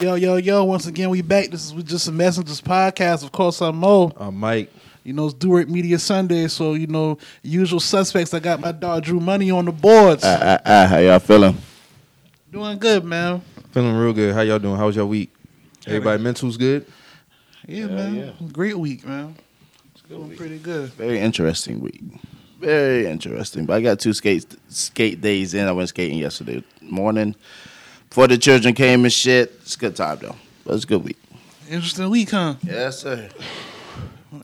Yo, yo, yo, once again, we back. This is just a Messengers podcast. Of course, I'm Mo. I'm Mike. You know, it's Do It Media Sunday. So, you know, usual suspects. I got my dog Drew Money on the boards. Ah, ah, ah, how y'all feeling? Doing good, man. Feeling real good. How y'all doing? How was your week? Everybody mental's good? Yeah, man. Great week, man. It's doing pretty good. Very interesting week. Very interesting. But I got two skate skate days in. I went skating yesterday morning before the children came and shit. It's a good time though. But it's a good week. Interesting week, huh? Yes, sir.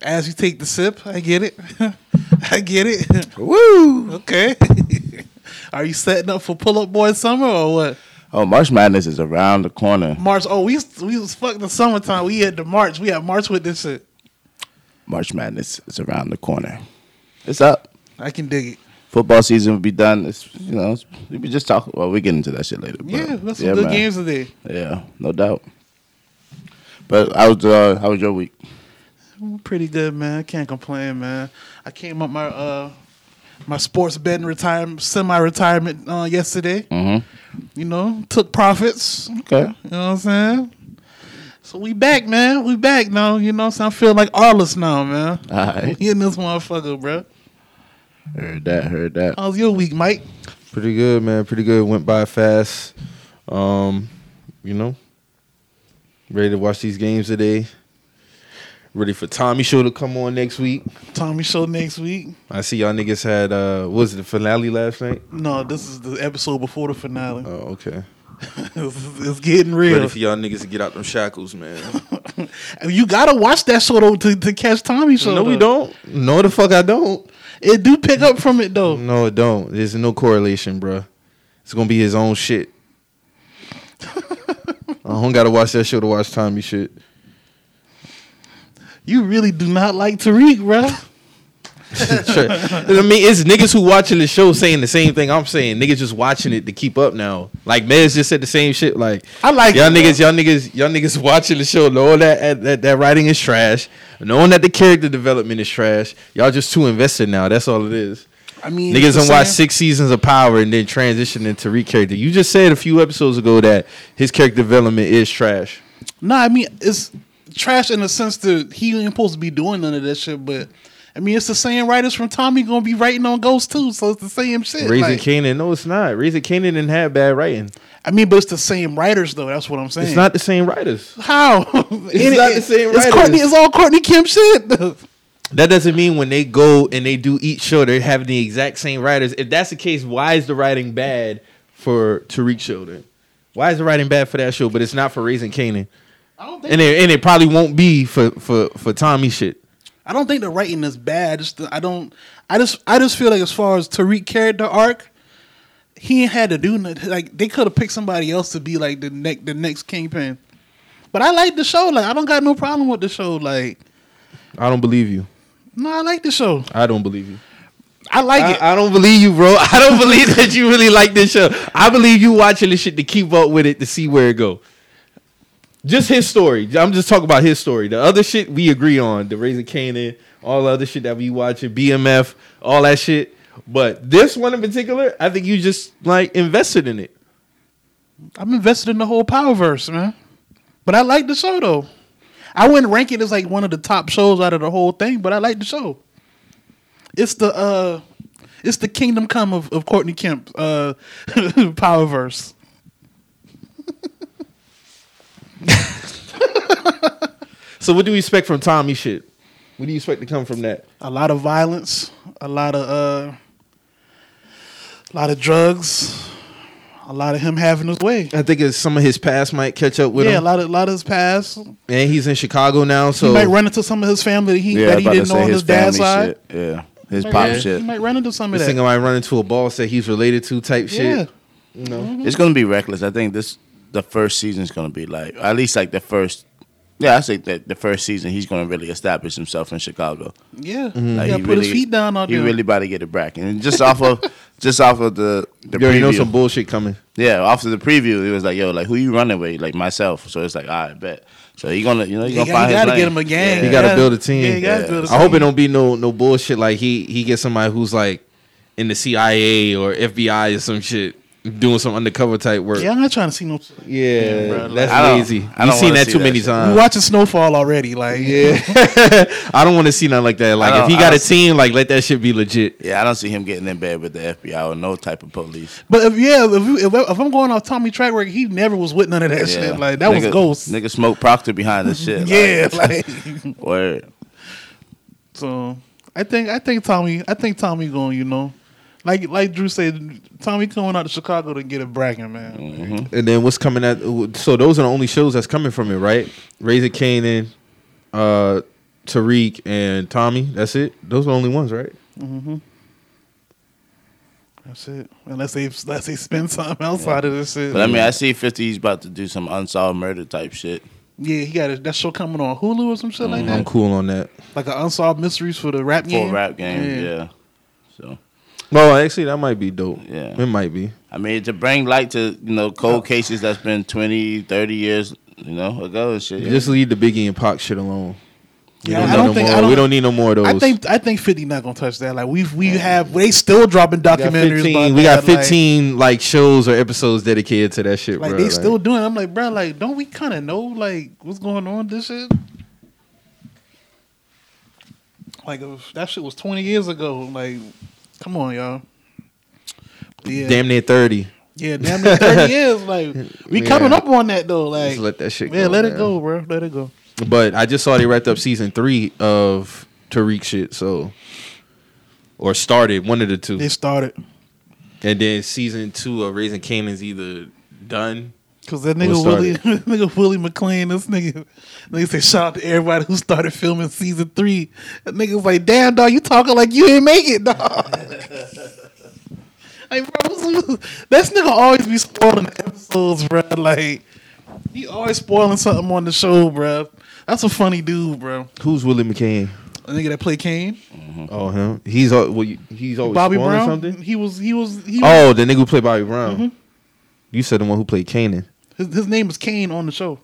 As you take the sip, I get it. I get it. Woo! Okay. Are you setting up for Pull Up Boy Summer or what? Oh, March Madness is around the corner. March. Oh, we we was fucking the summertime. We had the March. We had March with this shit. March Madness is around the corner. It's up. I can dig it. Football season will be done. It's you know we be just talk. Well, we get into that shit later. Yeah, that's some yeah, good man. games today. Yeah, no doubt. But how was uh, how was your week? Pretty good, man. Can't complain, man. I came up my uh my sports betting retirement semi retirement uh, yesterday. Mm-hmm. You know, took profits. Okay. You know what I'm saying? So we back, man. We back now. You know what I'm saying? I feel like Arliss now, man. All right. We in this motherfucker, bro. Heard that. Heard that. How's your week, Mike? Pretty good, man. Pretty good. Went by fast. Um, you know, ready to watch these games today. Ready for Tommy Show to come on next week. Tommy show next week. I see y'all niggas had uh what was it the finale last night? No, this is the episode before the finale. Oh, okay. it's, it's getting Ready for y'all niggas to get out them shackles, man. You gotta watch that show though to, to catch Tommy show. no, we don't. No, the fuck I don't. It do pick up from it though. No, it don't. There's no correlation, bruh. It's gonna be his own shit. I don't gotta watch that show to watch Tommy shit. You really do not like Tariq, bro. Sure. I mean, it's niggas who watching the show saying the same thing I'm saying. Niggas just watching it to keep up now. Like Mez just said the same shit. Like I like y'all it, niggas, y'all niggas, y'all niggas watching the show, knowing that that, that writing is trash, knowing that the character development is trash. Y'all just too invested now. That's all it is. I mean, Niggas done watch six seasons of Power and then transition into Tariq character. You just said a few episodes ago that his character development is trash. No, I mean it's trash in the sense that he ain't supposed to be doing none of that shit. But I mean, it's the same writers from Tommy gonna be writing on Ghost too, so it's the same shit. Raising like- Kanan, no, it's not. Raising Kanan didn't have bad writing. I mean, but it's the same writers though. That's what I'm saying. It's not the same writers. how. It's not the same It's, writers. Courtney, it's all Courtney Kemp shit. That doesn't mean when they go and they do each show, they're having the exact same writers. If that's the case, why is the writing bad for Tariq show then? Why is the writing bad for that show, but it's not for Raising Kanan? I don't think. And it, and it probably won't be for, for, for Tommy shit. I don't think the writing is bad. Just the, I don't. I just. I just feel like as far as Tariq character arc, he ain't had to do nothing. Like they could have picked somebody else to be like the next the next kingpin. But I like the show. Like I don't got no problem with the show. Like I don't believe you. no, I like the show. I don't believe you. I like it. I, I don't believe you, bro. I don't believe that you really like this show. I believe you watching this shit to keep up with it to see where it go. Just his story. I'm just talking about his story. The other shit we agree on. The Raising Kanan, all the other shit that we watching, BMF, all that shit. But this one in particular, I think you just like invested in it. I'm invested in the whole Powerverse, man. But I like the show though. I wouldn't rank it as like one of the top shows out of the whole thing, but I like the show. It's the uh it's the kingdom come of, of Courtney Kemp uh Powerverse. So what do we expect from Tommy shit? What do you expect to come from that? A lot of violence, a lot of uh a lot of drugs, a lot of him having his way. I think it's some of his past might catch up with him. yeah, a lot of a lot of his past. And he's in Chicago now, so he might run into some of his family that he, Yeah, that he didn't know say on his, dad's side. shit. Yeah, his Might pop run- shit. He might run into some of this that. nigga might run into a boss that he's related to type yeah. shit. You know. It's gonna be reckless. I think this the first season's gonna be like at least like the first. Yeah, I say that the first season he's gonna really establish himself in Chicago. Yeah, mm-hmm. Like, he got he put his really- feet down out He there. really about to get it back, and just off of just off of the the You already know some bullshit coming. Yeah, after the preview, it was like, yo, like who you running with? Like myself. So it's like, all right, bet. So he gonna, you know, he He gonna got- find he his gotta lane. get him a gang. He Yeah. got to build a team. Yeah, he gotta Yeah. build a I hope it don't be no no bullshit like he he gets somebody who's like in the CIA or FBI or some shit. Doing some undercover type work. Yeah, I'm not trying to see no. Yeah, bro, like- that's I don't- lazy. I You've seen that see too that many shit. We times. watching Snowfall already. Like, Yeah, I don't want to see nothing like that. Like if he got a don't see- team, like let that shit be legit. Yeah, I don't see him getting in bed with the FBI or no type of police. But if yeah, if, you, if, if I'm going off Tommy track record, he never was with none of that Yeah. shit. Like that was Nigga- Ghost. Nigga smoked Proctor behind this shit. yeah, like, like word. so. I think I think Tommy I think Tommy going. You know, like like Drew said, Tommy coming out to Chicago to get a bragging man. Mm-hmm. And then what's coming at? So those are the only shows that's coming from it, right? Raising Kanan, uh, Tariq, and Tommy. That's it. Those are the only ones, right? That's it. Unless they unless they spend something outside of this shit. But I mean, I see 50 he's about to do some unsolved murder type shit. yeah, he got a, that show coming on Hulu or some shit like that. I'm cool on that. Like an unsolved mysteries for the rap game. Full rap game, yeah. So, Well, actually, that might be dope. Yeah. it might be. I mean, to bring light to, you know, cold uh, cases that's been 20, 30 years, you know, ago and shit. yeah. Just leave the Biggie and Pac shit alone. We Yeah, don't I need don't no think- more. I don't- we don't need no more of those. I think I think Fifty not gonna touch that. Like we've we have they still dropping we got documentaries. 15, we got that, like- 15 like, shows or episodes dedicated to that shit, Like, bro. they still doing. it. I'm like, bro, like don't we kind of know like what's going on this shit? Like if that shit was 20 years ago. Like, come on, y'all. Yeah, damn near 30. yeah, damn near 30 years. Like we Yeah. coming up on that though. Like, Just let that shit yeah, go. let it go, bro. Let it go. But I just saw they wrapped up season three of Tariq shit, so or started one of the two, They started and then season two of Raising Kanan's either done. Cause that nigga Willie, nigga Willie McClain, this nigga, nigga say shout out to everybody who started filming season three. That nigga was like, damn dog, you talking like you ain't make it, dog. like, bro, this nigga always be spoiling episodes, bro. Like, he always spoiling something on the show, bro. That's a funny dude, bro. Who's Willie McCain? A nigga that play Kane, Oh, him. He's well, he's always Bobby spoiling Brown. something. He was, he was, he. Was, Oh, the nigga who played Bobby Brown. Mm-hmm. You said the one who played Kanan. His, his name is Kane on the show.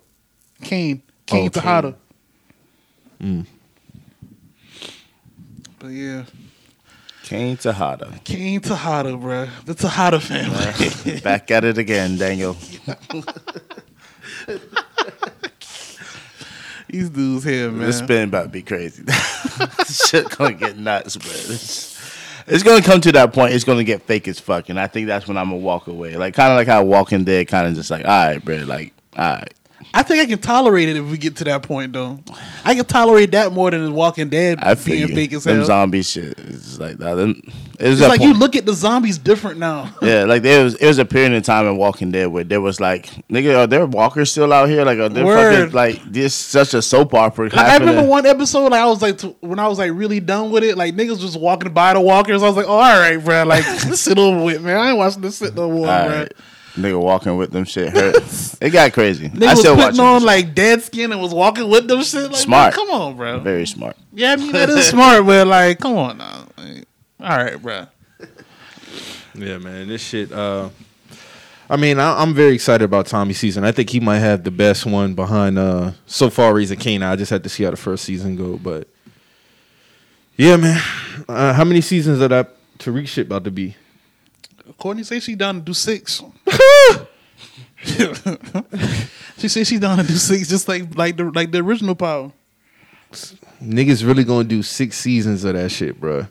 Kane, Kane Oh, Tejada. Mm. But yeah. Kane Tejada. Kane Tejada, bro. The Tejada family. Back at it again, Daniel. These dudes here, man. This spin about to be crazy. Shit gonna get nuts, bro. It's, gonna come to that point. It's gonna get fake as fuck, and I think that's when I'm gonna walk away. Like kind of like how Walking Dead, kind of just like, all right, bro. Like, all right. I think I can tolerate it if we get to that point, though. I can tolerate that more than the Walking Dead I being fake as hell. them zombie shit. It's like that. Them- It was It's like point- you look at the zombies different now. Yeah, like there was it was a period in time in Walking Dead where there was like, nigga, are there walkers still out here? Like, are there Word. fucking like this such a soap opera? Like, I remember one episode, like, I was like, t- when I was like really done with it, like niggas just walking by the walkers. I was like, oh, all right, bro. Like, this shit over with, man. I ain't watching this shit no more, All bro. right. Nigga walking with them shit hurt. it got crazy. Nigga I was still putting on like dead skin and was walking with them shit. Like, Smart. man, come on, bro. very smart. Yeah, I mean that is smart, but like, come on now. Like, all right, bro. Yeah, man, this shit. Uh, I mean, I, I'm very excited about Tommy season. I think he might have the best one behind uh so far. Raising Kane. I just had to see how the first season go, but yeah, man. Uh, how many seasons of that Tariq shit about to be? Courtney say she down to do six. she said she's down to do six, just like like the like the original Power. Niggas really gonna do six seasons of that shit, bro.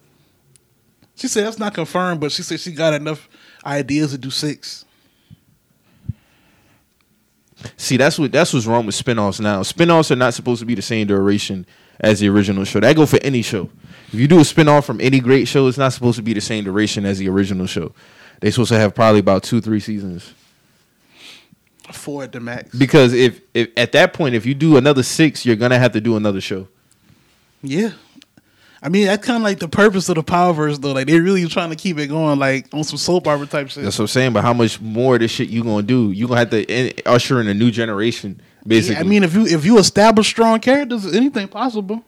She said that's not confirmed, but she said she got enough ideas to do six. See, that's what that's what's wrong with spinoffs now. Spinoffs are not supposed to be the same duration as the original show. That go for any show. If you do a spinoff from any great show, it's not supposed to be the same duration as the original show. They're supposed to have probably about two, three seasons. Four at the max. Because if, if at that point, if you do another six, you're gonna have to do another show. Yeah. I mean, that's kind of like the purpose of the Powerverse, though. Like, they're really trying to keep it going, like, on some soap opera type shit. That's what I'm saying. But how much more of this shit you gonna do? You gonna have to in, usher in a new generation, basically. Yeah, I mean, if you if you establish strong characters, anything possible.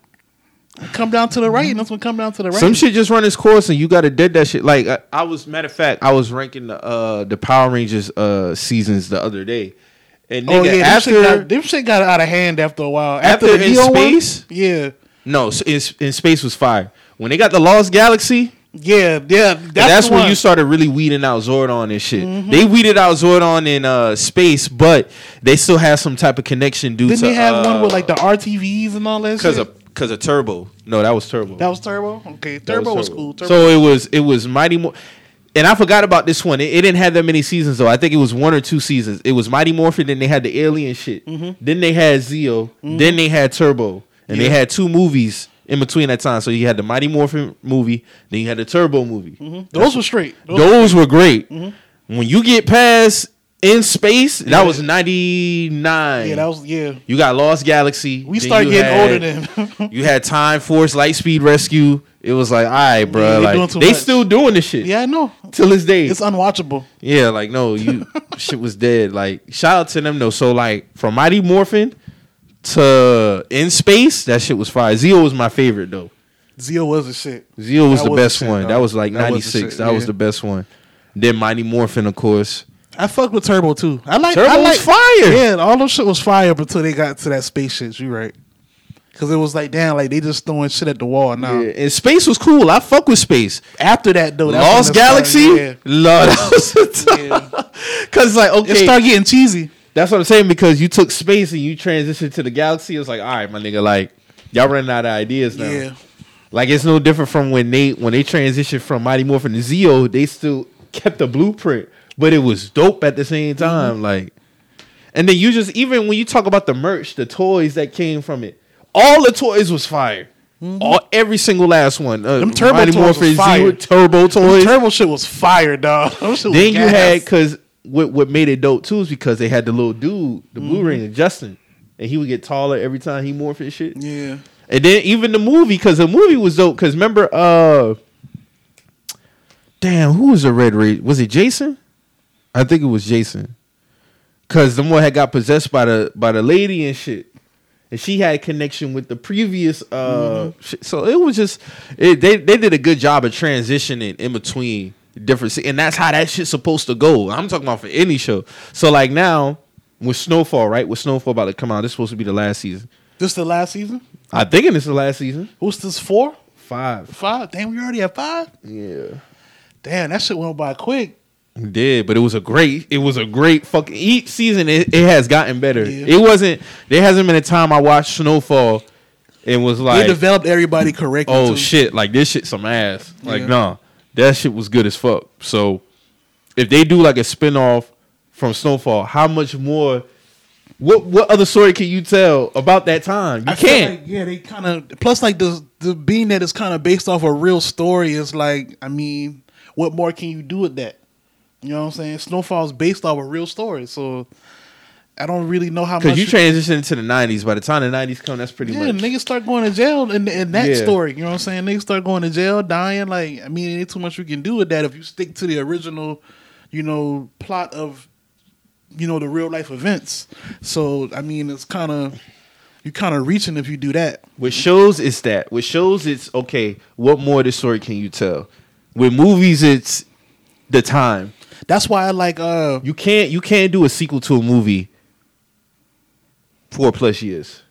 Come down to the right, and that's what come down to the right. Some shit just run its course, and you got to dead that shit. Like I, I was, matter of fact, I was ranking the uh the Power Rangers uh seasons the other day, and nigga, Oh yeah, them after shit, got, them shit got out of hand after a while. After, After the in Neo one, space? yeah, no, in, in space was fire. When they got the Lost Galaxy, Yeah, yeah. That's, That's, when you started really weeding out Zordon and shit. They weeded out Zordon in uh, space, but they still have some type of connection due Didn't to they have one with uh, like the RTVs and all that? because of because of Turbo. No, that was Turbo. that was Turbo. Okay, Turbo was, cool. Turbo. So it was it was Mighty Mo- and I forgot about this one. It, it didn't have that many seasons though. I think it was one or two seasons. It was Mighty Morphin. Then they had the alien shit. Then they had Zeo. Then they had Turbo, and they had two movies in between that time. So you had the Mighty Morphin movie. Then you had the Turbo movie. Mm-hmm. those were straight. Those, Those were great. Mm-hmm. When you get past in space, that Yeah. was ninety nine. yeah, that was yeah. you got Lost Galaxy. We start getting had- older then. you had Time Force, Lightspeed Rescue. It was like, all right, bro. Yeah, they like they much. still doing this shit yeah, I know. till this day. It's unwatchable. yeah, like no, you shit was dead. Like shout out to them though. So like from Mighty Morphin to In Space, that shit was fire. Zeo was my favorite though. Zeo was a shit. Zeo was That the was the best shit, one. dog. That was like That was the ninety six. That was the best one. Then Mighty Morphin, of course. I fucked with Turbo too. I like Turbo I was fire. Yeah, all those shit was fire until they got to that space shit. You right? Because it was like damn, like they just throwing shit at the wall now. Yeah, and space was cool. I fuck with space. After that though, Lost it started- Galaxy, yeah. Lord, that was the Yeah. Cause like okay, It started getting cheesy. That's what I'm saying because you took space and you transitioned to the galaxy. It was like, all right, my nigga, like y'all running out of ideas now. Yeah, Like it's no different from when they when they transitioned from Mighty Morphin to Zeo. They still kept the blueprint, but it was dope at the same time. Mm-hmm. Like, and then you just even when you talk about the merch, the toys that came from it, all the toys was fire. All every single last one. Uh, Mm-hmm. Them Turbo Mighty toys Morphin. Zeo, Turbo toys. Turbo shit was fire, dog. Them Then you gas. had because what what made it dope too is because they had the little dude, the Mm-hmm. Blue Ranger, Justin, and he would get taller every time he morphed and shit. yeah. And then even the movie, because the movie was dope. Because remember, uh, damn, who was the Red Ranger? Was it Jason? I think it was Jason. Because the one had got possessed by the by the lady and shit, and she had connection with the previous. uh shit. So it was just it, they they did a good job of transitioning in between different, and that's how that shit's supposed to go. I'm talking about for any show. So like now with Snowfall, right? With Snowfall about to come out, this is supposed to be the last season. This the last season. I think it's the last season. Who's this four? Five. Five. Damn, we already have five. Yeah. Damn, that shit went by quick. It did, but it was a great it was a great fucking each season it, it has gotten better. Yeah. It wasn't there hasn't been a time I watched Snowfall and was they like developed everybody correctly. oh too. shit, like this shit some ass. Like Yeah. nah. That shit was good as fuck. So if they do like a spin-off from Snowfall, how much more what what other story can you tell about that time? You I can't. like, yeah, they kind of plus like the the being that is kind of based off a real story is like I mean, what more can you do with that? You know what I'm saying? Snowfall is based off a real story, so I don't really know how much. Because you transitioned into the nineties. By the time the nineties come, that's pretty much. yeah, much niggas start going to jail in, in that Yeah. story. You know what I'm saying? Niggas start going to jail, dying. Like I mean, it ain't too much you can do with that if you stick to the original, you know, plot of, you know, the real life events. So I mean, it's kind of you kind of reaching if you do that. With shows, it's that. With shows, it's okay. What more of the story can you tell? With movies, it's the time. That's why I like uh You can't you can't do a sequel to a movie four plus years.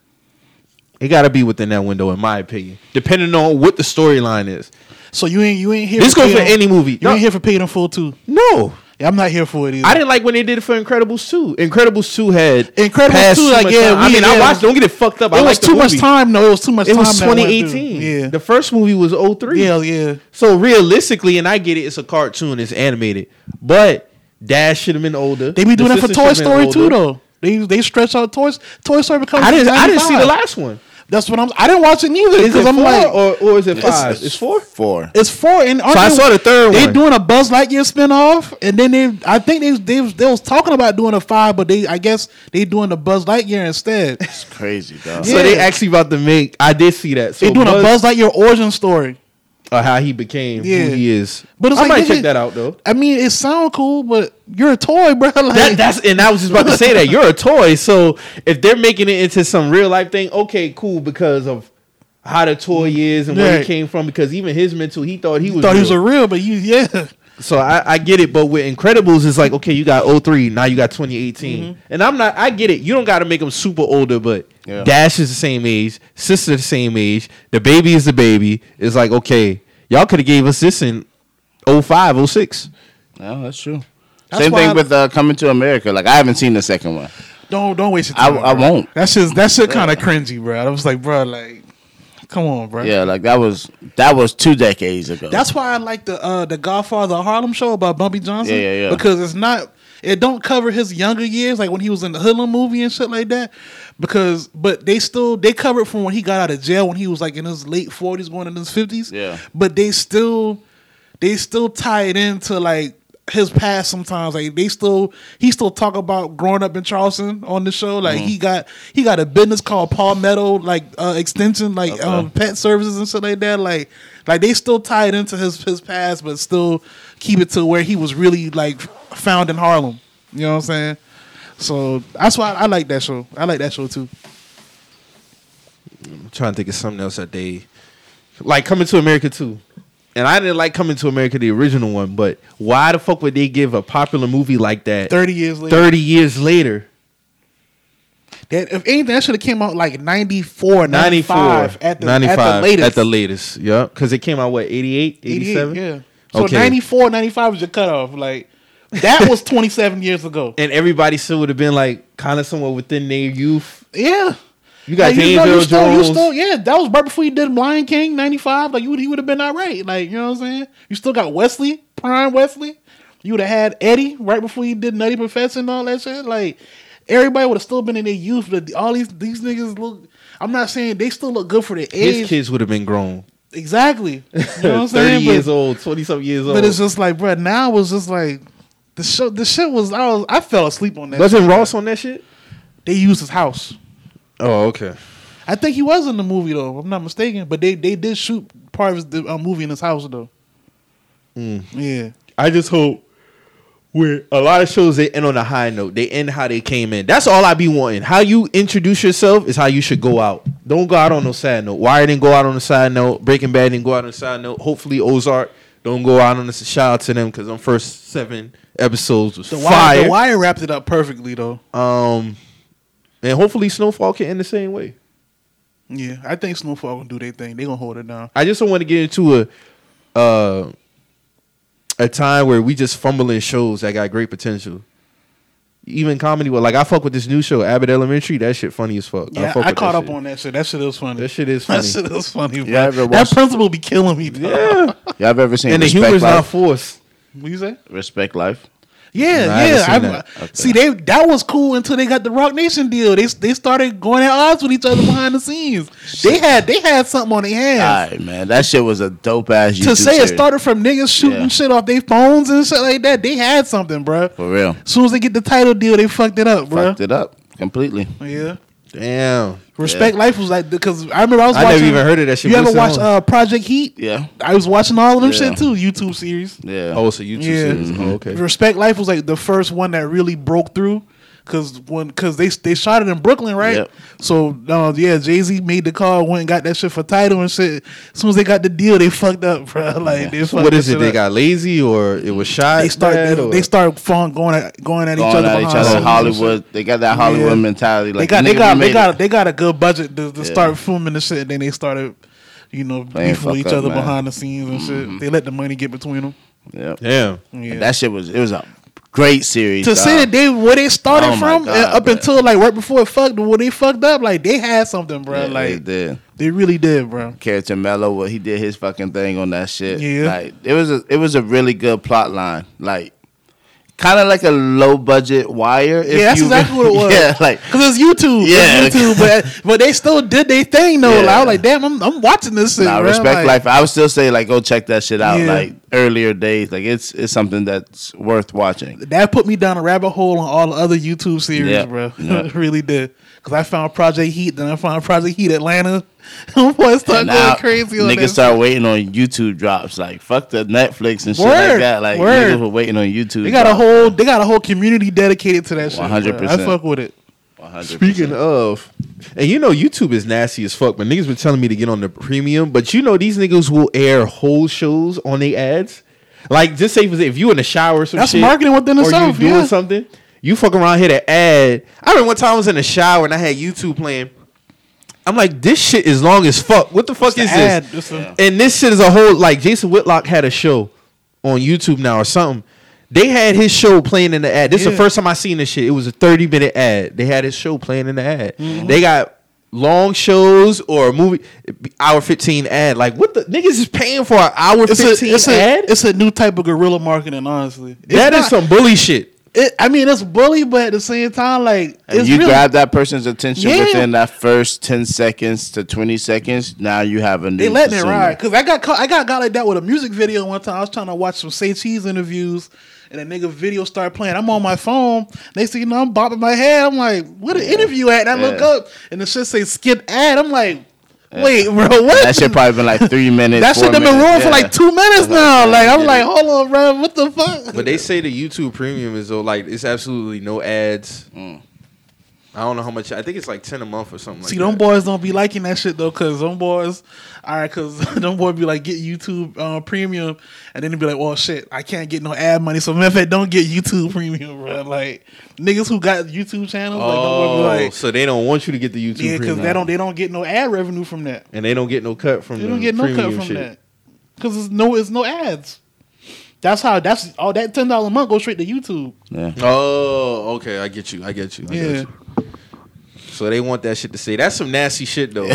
It got to be within that window, in my opinion, depending on what the storyline is. so you ain't you ain't here This for goes for any movie. You No. ain't here for paid in full too. No, Yeah, I'm not here for it either. I didn't like when they did it for Incredibles two. Incredibles two had Incredibles 2, like, yeah, time. I we- mean, I watched. Don't get it fucked up. It I was too much time. No, it was too much It time. was that went through. 2018. Yeah, The first movie was 03. yeah, yeah. So realistically, and I get it, it's a cartoon, it's animated, but Dash should have been older. They be doing The that for Toy Story too, though. They they stretch out toys. Toy Story becomes. I didn't. I didn't see the last one. That's what I'm. I didn't watch it neither Is it because I'm four like, or, or is it five? It's, four. Four. it's four. And aren't So I saw the third They one. doing a Buzz Lightyear spinoff, and then they. I think they they was, they was talking about doing a five, but they I guess they doing the Buzz Lightyear instead. It's crazy, dog. So they actually about to make. I did see that. So they doing a Buzz- Buzz Lightyear origin story. or how he became Yeah. who he is. But it's I like, might nigga- check that out though. I mean, it sound cool, but you're a toy, bro. Like, That, that's and I was just about to say that you're a toy. So if they're making it into some real life thing, okay, cool because of how the toy is and where he came from. Because even his mental, he thought he was. thought he was a real, but you yeah. So I, I get it, but with Incredibles, it's like okay, you got 03, now you got 2018, Mm-hmm. and I'm not. I get it. You don't got to make them super older, but Yeah. Dash is the same age, sister the same age, the baby is the baby. It's like okay, Y'all could have gave us this in 05, 06. No, that's true. That's Same thing I- with uh, Coming to America. Like I haven't seen the second one. Don't don't waste your I, time. I bro. won't. That's just that shit kind of cringy, bro. I was like, bro, like, come on, bro. Yeah, like that was that was two decades ago. That's why I like the uh the Godfather of Harlem show about Bumpy Johnson. Yeah, yeah, yeah. Because it's not it don't cover his younger years, like when he was in the Hoodlum movie and shit like that. Because but they still they covered from when he got out of jail when he was like in his late forties, going into his fifties. Yeah. But they still they still tie it into like his past sometimes. Like they still he still talk about growing up in Charleston on the show. Like Mm-hmm. he got he got a business called Palmetto like uh extension like Okay. um pet services and shit like that. Like like they still tie it into his his past but still keep it to where he was really like found in Harlem. You know what I'm saying? So that's why I like that show. I like that show too. I'm trying to think of something else that they like coming to America too. And I didn't like coming to America the original one, but why the fuck would they give a popular movie like that 30 years later 30 years later? that, if anything that should have came out like 94 94 95 at the, 95 at the latest at the latest. Yeah, cuz it came out what 88, 87? 88, yeah. So Okay. 94, 95 was your cutoff. Like that was 27 years ago. And everybody still would have been like kind of somewhere within their youth. Yeah. You got Like, you know, you still, you still, yeah, that was right before you did Lion King, 95. Like, you he would have been all right. Like, you know what I'm saying? You still got Wesley, Prime Wesley. You would have had Eddie right before you did Nutty Professor and all that shit. Like, everybody would have still been in their youth. But all these these niggas look, I'm not saying they still look good for their age. His kids would have been grown. Exactly. You know what I'm 30 saying? years But- old, 20 something years old. But it's just like, bro, now it's just like the show. The shit was. I was. I fell asleep on that. Wasn't shit. Ross on that shit? They used his house. Oh, okay. I think he was in the movie though. If I'm not mistaken. But they they did shoot part of the, uh, movie in his house though. Mm. Yeah. I just hope with a lot of shows they end on a high note. They end how they came in. That's all I be wanting. How you introduce yourself is how you should go out. Don't go out on no sad note. Wire didn't go out on a side note. Breaking Bad didn't go out on a side note. Hopefully Ozark don't go out on a shout out to them because on first seven episodes was The fire. wire, the wire wrapped it up perfectly though. Um, and hopefully Snowfall can end the same way. Yeah, I think Snowfall gonna do their thing. They gonna hold it down. I just don't want to get into a uh a time where we just fumbling shows that got great potential. Even comedy, well, like I fuck with this new show, Abbott Elementary. That shit funny as fuck. Yeah, fuck I, caught up shit. on that shit. That shit is funny. That shit is That funny. shit is funny. Bro. Yeah, ever that watched- principal be killing me. Dog. Yeah, Y'all have ever seen and the Respect humor's not forced. What you say? Respect Life. Yeah, No, yeah. seen I, that. Uh, okay. See, they that was cool until they got the Roc Nation deal. They they started going at odds with each other behind the scenes. They had they had something on their hands. All right, man. That shit was a dope ass YouTube to say it started from niggas shooting Yeah. shit off their phones and shit like that, they had something, bro. For real. As soon as they get the Tidal deal, they fucked it up, bro. Fucked it up completely. Yeah. Damn, Respect Life was like because I remember I was I watching. never even heard of that shit. You ever What's it watch uh, Project Heat? Yeah. I was watching all of them Yeah. shit too. YouTube series. Yeah. oh, it's a YouTube Yeah. series. Oh, okay. Respect Life was like the first one that really broke through. Cause when, cause they they shot it in Brooklyn, right? Yep. So uh, yeah, Jay Z made the call, went and got that shit for Tidal and shit. As soon as they got the deal, they fucked up, bro. Like they So what is it? shit They up. got lazy, or it was shot? they start bad, they, they start fun going at going at each other at each other. Hollywood. They got that Hollywood Yeah. mentality. Like They got they got they got it. they got a good budget to, to Yeah. start filming the shit. And then they started, you know, Playing beefing with each up, other man. Mm-hmm. behind the scenes and shit. They let the money get between them. Yep. Damn. Yeah. That shit was it was a great series. to dog. say that they where they started Oh from God, up bro. until like right before it fucked where they fucked up like they had something bro Yeah, like they did. they, really did bro Character Mello, what he did his fucking thing on that shit. Yeah. Like it was a it was a really good plot line. Like kind of like a low budget wire. If yeah that's exactly what it was yeah, like because it's YouTube Yeah. it's YouTube but but they still did their thing though Yeah. like, I was like damn I'm, I'm watching this shit nah, bro. respect like, life. I would still say like go check that shit out. Yeah. Like earlier days, like it's it's something that's worth watching. that put me down a rabbit hole on all the other YouTube series Yeah. bro Yeah. really did because I found Project Heat then I found Project Heat Atlanta boy started And going now crazy on niggas that start waiting on YouTube drops. Like fuck the Netflix and shit Word, like that. Like word. niggas were waiting on YouTube. they got a whole they got a whole community dedicated to that shit 100%. 100%. I fuck with it 100%. Speaking of, and you know YouTube is nasty as fuck, but niggas been telling me to get on the premium. But you know these niggas will air whole shows on their ads. Like just say for if you in the shower or some That's shit, marketing within itself. or itself, you doing yeah. something, you fuck around here to ad. I remember one time I was in the shower and I had YouTube playing, I'm like, this shit is long as fuck. What the fuck The is ad, this? it's a- And this shit is a whole like Jason Whitlock had a show on YouTube now or something. They had his show playing in the ad. This is Yeah. the first time I seen this shit. It was a 30 minute ad. They had his show playing in the ad. Mm-hmm. They got long shows or a movie hour 15 ad. Like what the niggas is paying for an hour It's 15 a, it's, ad? a, it's a new type of guerrilla marketing, honestly. It's That is not- some bully shit. It, I mean, it's bully, but at the same time, like it's you really, grab that person's attention Yeah. within that first ten seconds to twenty seconds. Now you have a new. they letting it ride. Cause I got caught, I got got like that with a music video one time. I was trying to watch some Say Cheese interviews, and a nigga video started playing. I'm on my phone. Next thing you know, I'm bobbing my head. I'm like, "What an interview at?" And I look up, and the shit say "skip ad." I'm like, "Wait, bro, what?" That shit probably been like three minutes. That shit four done been minutes. rolling for like two minutes now. Like I'm get like, hold on, bro, what the fuck? But they say the YouTube premium is though like it's absolutely no ads. Mm. I don't know how much. I think it's like ten a month or something. See, like them that. boys don't be liking that shit though, cause them boys, all right, cause them boys be like get YouTube uh, premium, and then they be like, well, shit, I can't get no ad money, so matter of fact, don't get YouTube premium, bro. Like niggas who got YouTube channels, like, them boys Oh, be like, so they don't want you to get the YouTube yeah, cause premium, they don't they don't get no ad revenue from that. and they don't get no cut from They the don't get no cut premium from shit. that, cause it's no it's no ads. That's how that's all that ten dollars a month goes straight to YouTube. Yeah. Oh, okay, I get you. I get you. I Yeah. Get you. So they want that shit to say. That's some nasty shit though.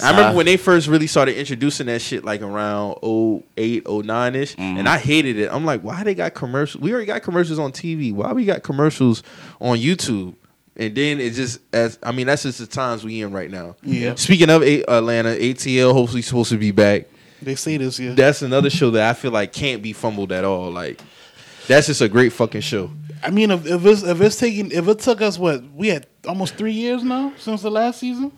I remember when they first really started introducing that shit like around 08, 09 ish, Mm-hmm. and I hated it. I'm like, why they got commercials? We already got commercials on TV. Why we got commercials on YouTube? And then it just as I mean that's just the times we in right now. Yeah. Speaking of A- Atlanta, ATL hopefully supposed to be back. They say this, yeah. That's another show that I feel like can't be fumbled at all. Like that's just a great fucking show. I mean, if, if it's if it's taking if it took us what we had almost three years now since the last season.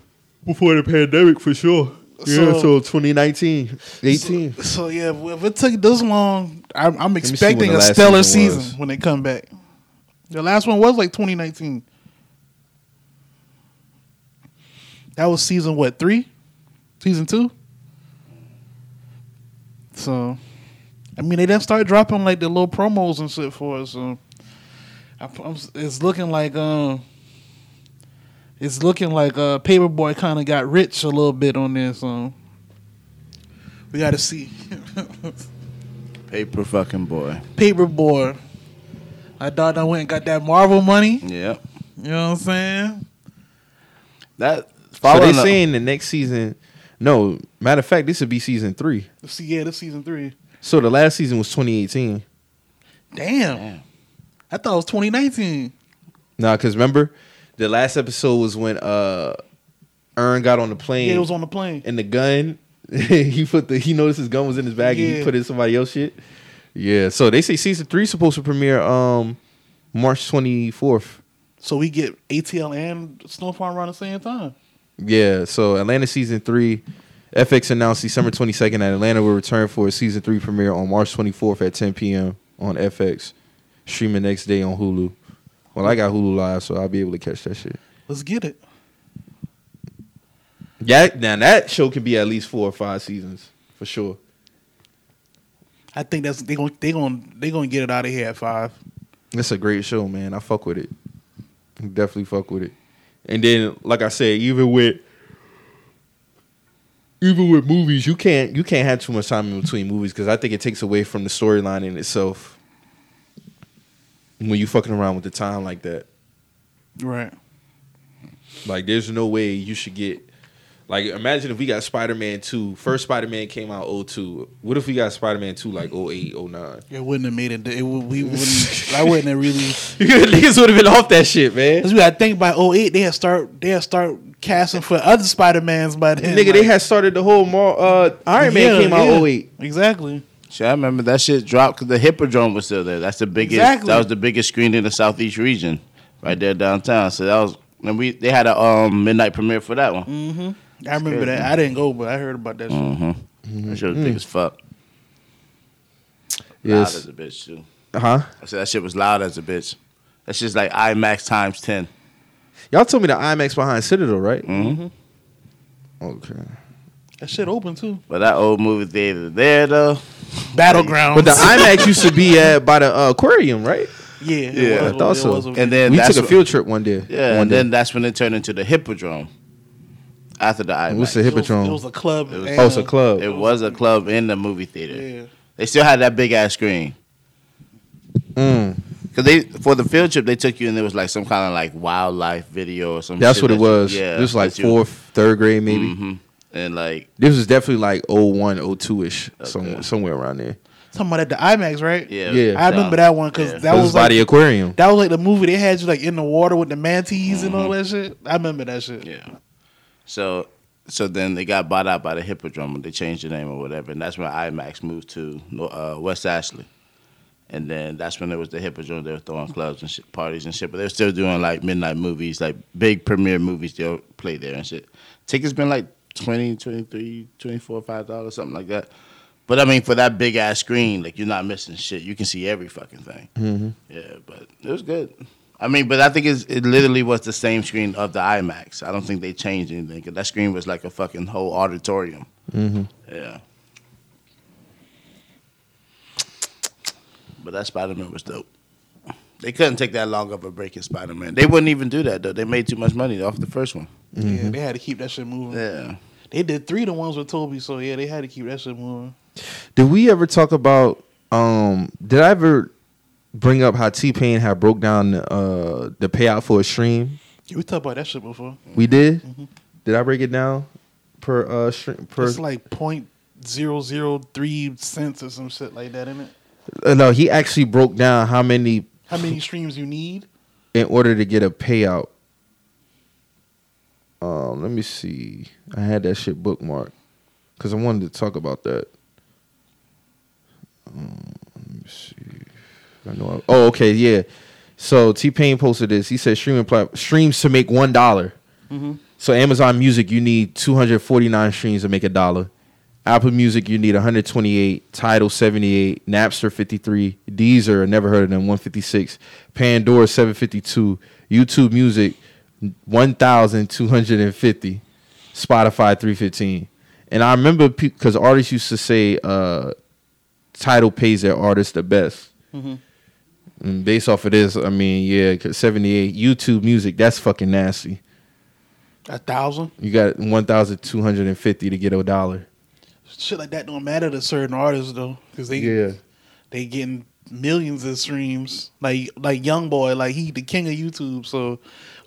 Before the pandemic, for sure. Yeah, so 2019, 18. So yeah, if it took this long, I'm, I'm expecting a stellar season season when they come back. The last one was like 2019. That was season what three? Season two. So, I mean, they didn't start dropping like the little promos and shit for us. So, I, I'm, it's looking like um, it's looking like uh, Paper Boi kind of got rich a little bit on this. So, we got to see. Paper fucking boy. Paper Boi. I thought I went and got that Marvel money. Yeah. You know what I'm saying? That So they up- saying the next season. No, matter of fact, this would be season three. See, yeah, this season three. So the last season was 2018. Damn. Damn. I thought it was 2019. Nah, because remember, the last episode was when uh, Earn got on the plane Yeah, it was on the plane. and the gun. he put the he noticed his gun was in his bag and he put it in somebody else shit. Yeah, so they say season three supposed to premiere um March 24th. So we get ATL and Snowfall around the same time. Yeah, so Atlanta season three. FX announced December 22nd that Atlanta will return for a season three premiere on March 24th at 10 p.m. on FX, streaming next day on Hulu. Well, I got Hulu Live, so I'll be able to catch that shit. Let's get it. Yeah, now that show could be at least four or five seasons for sure. I think that's they gonna they gonna they going to get it out of here at five. It's a great show, man. I fuck with it. Definitely fuck with it. And then, like I said, even with even with movies, you can't you can't have too much time in between movies because I think it takes away from the storyline in itself. When you fucking around with the time like that, Right. like there's no way you should get. Like imagine if we got Spider Man two. First Spider Man came out 02. What if we got Spider Man two like 08, 09? It wouldn't have made it. It would, we wouldn't. I wouldn't have really. Niggas would have been off that shit, man. Cause we got to think by 08, they had start they had start casting for other Spider Mans by then. Nigga, they had started the whole Mar- uh, Iron Man Yeah, came out yeah. 08. Exactly. Shit, I remember that shit dropped because the Hippodrome was still there. That's the biggest. Exactly. That was the biggest screen in the southeast region, right there downtown. So that was and we they had a um midnight premiere for that one. Mm-hmm. I remember crazy. that. I didn't go, but I heard about that. shit. Mm-hmm. That shit was big as fuck. Loud Yes. as a bitch too. Uh huh? I said that shit was loud as a bitch. That's just like IMAX times ten. Y'all told me the IMAX behind Citadel, right? Mm-hmm. Okay. That shit open too. But that old movie theater there though. Battlegrounds. But the IMAX used to be at by the uh, aquarium, right? Yeah, it Yeah, was, I thought it so. was And then we took a field trip one day. Yeah, one and day. then that's when it turned into the Hippodrome. After the IMAX. What's the it was, Hippodrome? it was a club. It was- oh, it's a club. It was a club in the movie theater. Yeah. They still had that big ass screen. Mm. Cause they for the field trip they took you and there was like some kind of like wildlife video or something. That's what it was. Yeah, this was like that you- fourth, third grade maybe. Mhm. And like This was definitely like 01, 02 ish, Okay. somewhere, somewhere around there. Talking about at the IMAX, right? yeah, Yeah. I remember that one because Yeah. that It was, was by like the aquarium. that was like the movie they had you like in the water with the manatees and all that shit. I remember that shit. Yeah. So so then they got bought out by the Hippodrome and they changed the name or whatever, and that's when IMAX moved to uh, West Ashley. And then that's when there was the Hippodrome. They were throwing clubs and shit, parties and shit, but they were still doing like midnight movies, like big premiere movies. They'll play there and shit. Tickets been like 20 23 24 five dollars something like that. But I mean, for that big ass screen, like you're not missing shit. You can see every fucking thing. Mm-hmm. Yeah, but it was good. I mean, but I think it's, it literally was the same screen of the IMAX. I don't think they changed anything cause that screen was like a fucking whole auditorium. Mm-hmm. Yeah. But that Spider Man was dope. They couldn't take that long of a break in Spider Man. They wouldn't even do that though. They made too much money off the first one. Yeah, they had to keep that shit moving. Yeah. They did three of the ones with Tobey, so yeah, they had to keep that shit moving. Did we ever talk about? Um, did I ever bring up how T Pain had broke down uh, the payout for a stream? Yeah, we talked about that shit before. We did. Did I break it down per uh stream per? It's like point zero zero three cents or some shit like that, isn't it? Uh, no, he actually broke down how many How many streams you need? in order to get a payout. Um, let me see. I had that shit bookmarked because I wanted to talk about that. Um, let me see. I know. I, oh, okay, yeah. So T Pain posted this. He said streaming plat- streams to make one dollar. So Amazon Music, you need 249 streams to make a dollar. Apple Music, you need 128. Tidal 78. Napster 53. Deezer, never heard of them, 156. Pandora 752. YouTube Music 1,250. Spotify 315. And I remember because artists used to say uh, Tidal pays their artists the best. And based off of this, I mean, yeah, 'cause 78. YouTube Music, that's fucking nasty. A thousand? You got 1,250 to get a dollar. Shit like that don't matter to certain artists though, because they Yeah. they getting millions of streams. Like like Young Boy, like he the king of YouTube, so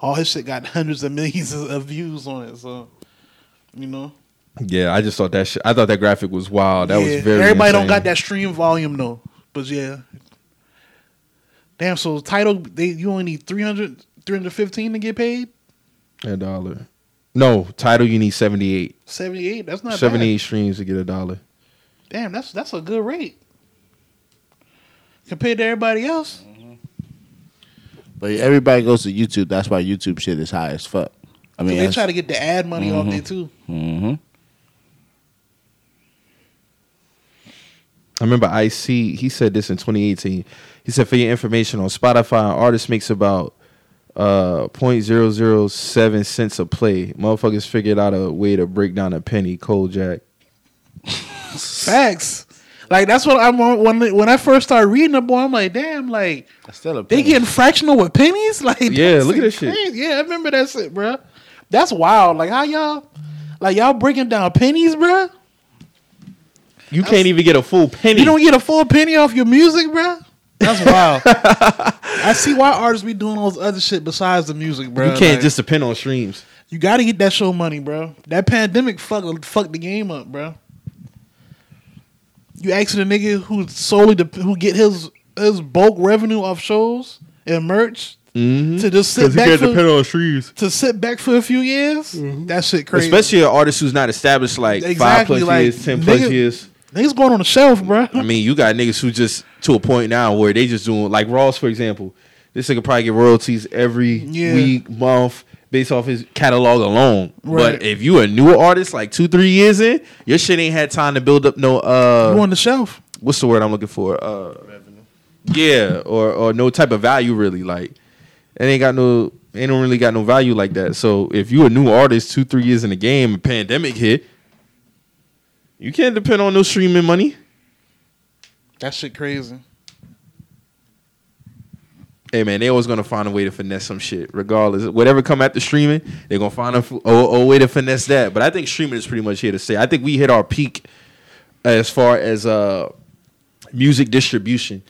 all his shit got hundreds of millions of views on it. So you know, Yeah, I just thought that shit. I thought that graphic was wild. That Yeah, was very. everybody don't got that stream volume though. But yeah, damn. So Tidal they you only need 300, 315 to get paid. A dollar. No, Tidal you need 78. Seventy eight. That's not 78 streams to get a dollar. Damn, that's that's a good rate compared to everybody else. But everybody goes to YouTube. That's why YouTube shit is high as fuck. I mean, they try to get the ad money off Mm-hmm. there too. hmm I remember I see he said this in 2018. He said, for your information on Spotify, an artist makes about uh 0.007 cents a play. Motherfuckers figured out a way to break down a penny, Kojak. Facts. Like that's what I'm on- when when I first started reading the boy. I'm like, damn, like That's still a they getting fractional with pennies. Like, Yeah, look at that shit. Yeah, I remember that shit, bro. That's wild. Like how y'all, like y'all breaking down pennies, bro. You can't even get a full penny. You don't get a full penny off your music, bro. That's wild. I see why artists be doing all this other shit besides the music, bro. you can't Like, just depend on streams. You got to get that show money, bro. That pandemic fucked fucked the game up, bro. You asking a nigga who solely dep who get his his bulk revenue off shows and merch Mm-hmm. to just sit back for, on streams. to sit back for a few years. That shit crazy. Especially an artist who's not established like five plus like, years, ten plus years. niggas going on the shelf, bro. I mean, you got niggas who just to a point now where they just doing like Ross, for example. This nigga probably get royalties every Yeah. week, month, based off his catalog alone. Right. But if you a newer artist, like two, three years in, your shit ain't had time to build up no uh you on the shelf. what's the word I'm looking for? Uh Yeah, or or no type of value really. Like it ain't got no ain't don't really got no value like that. So if you a new artist, two, three years in the game, a pandemic hit, you can't depend on no streaming money. That shit crazy. Hey man, they always gonna find a way to finesse some shit, regardless. Whatever come after streaming, they're gonna find a way to finesse that. But I think streaming is pretty much here to stay. I think we hit our peak as far as uh music distribution.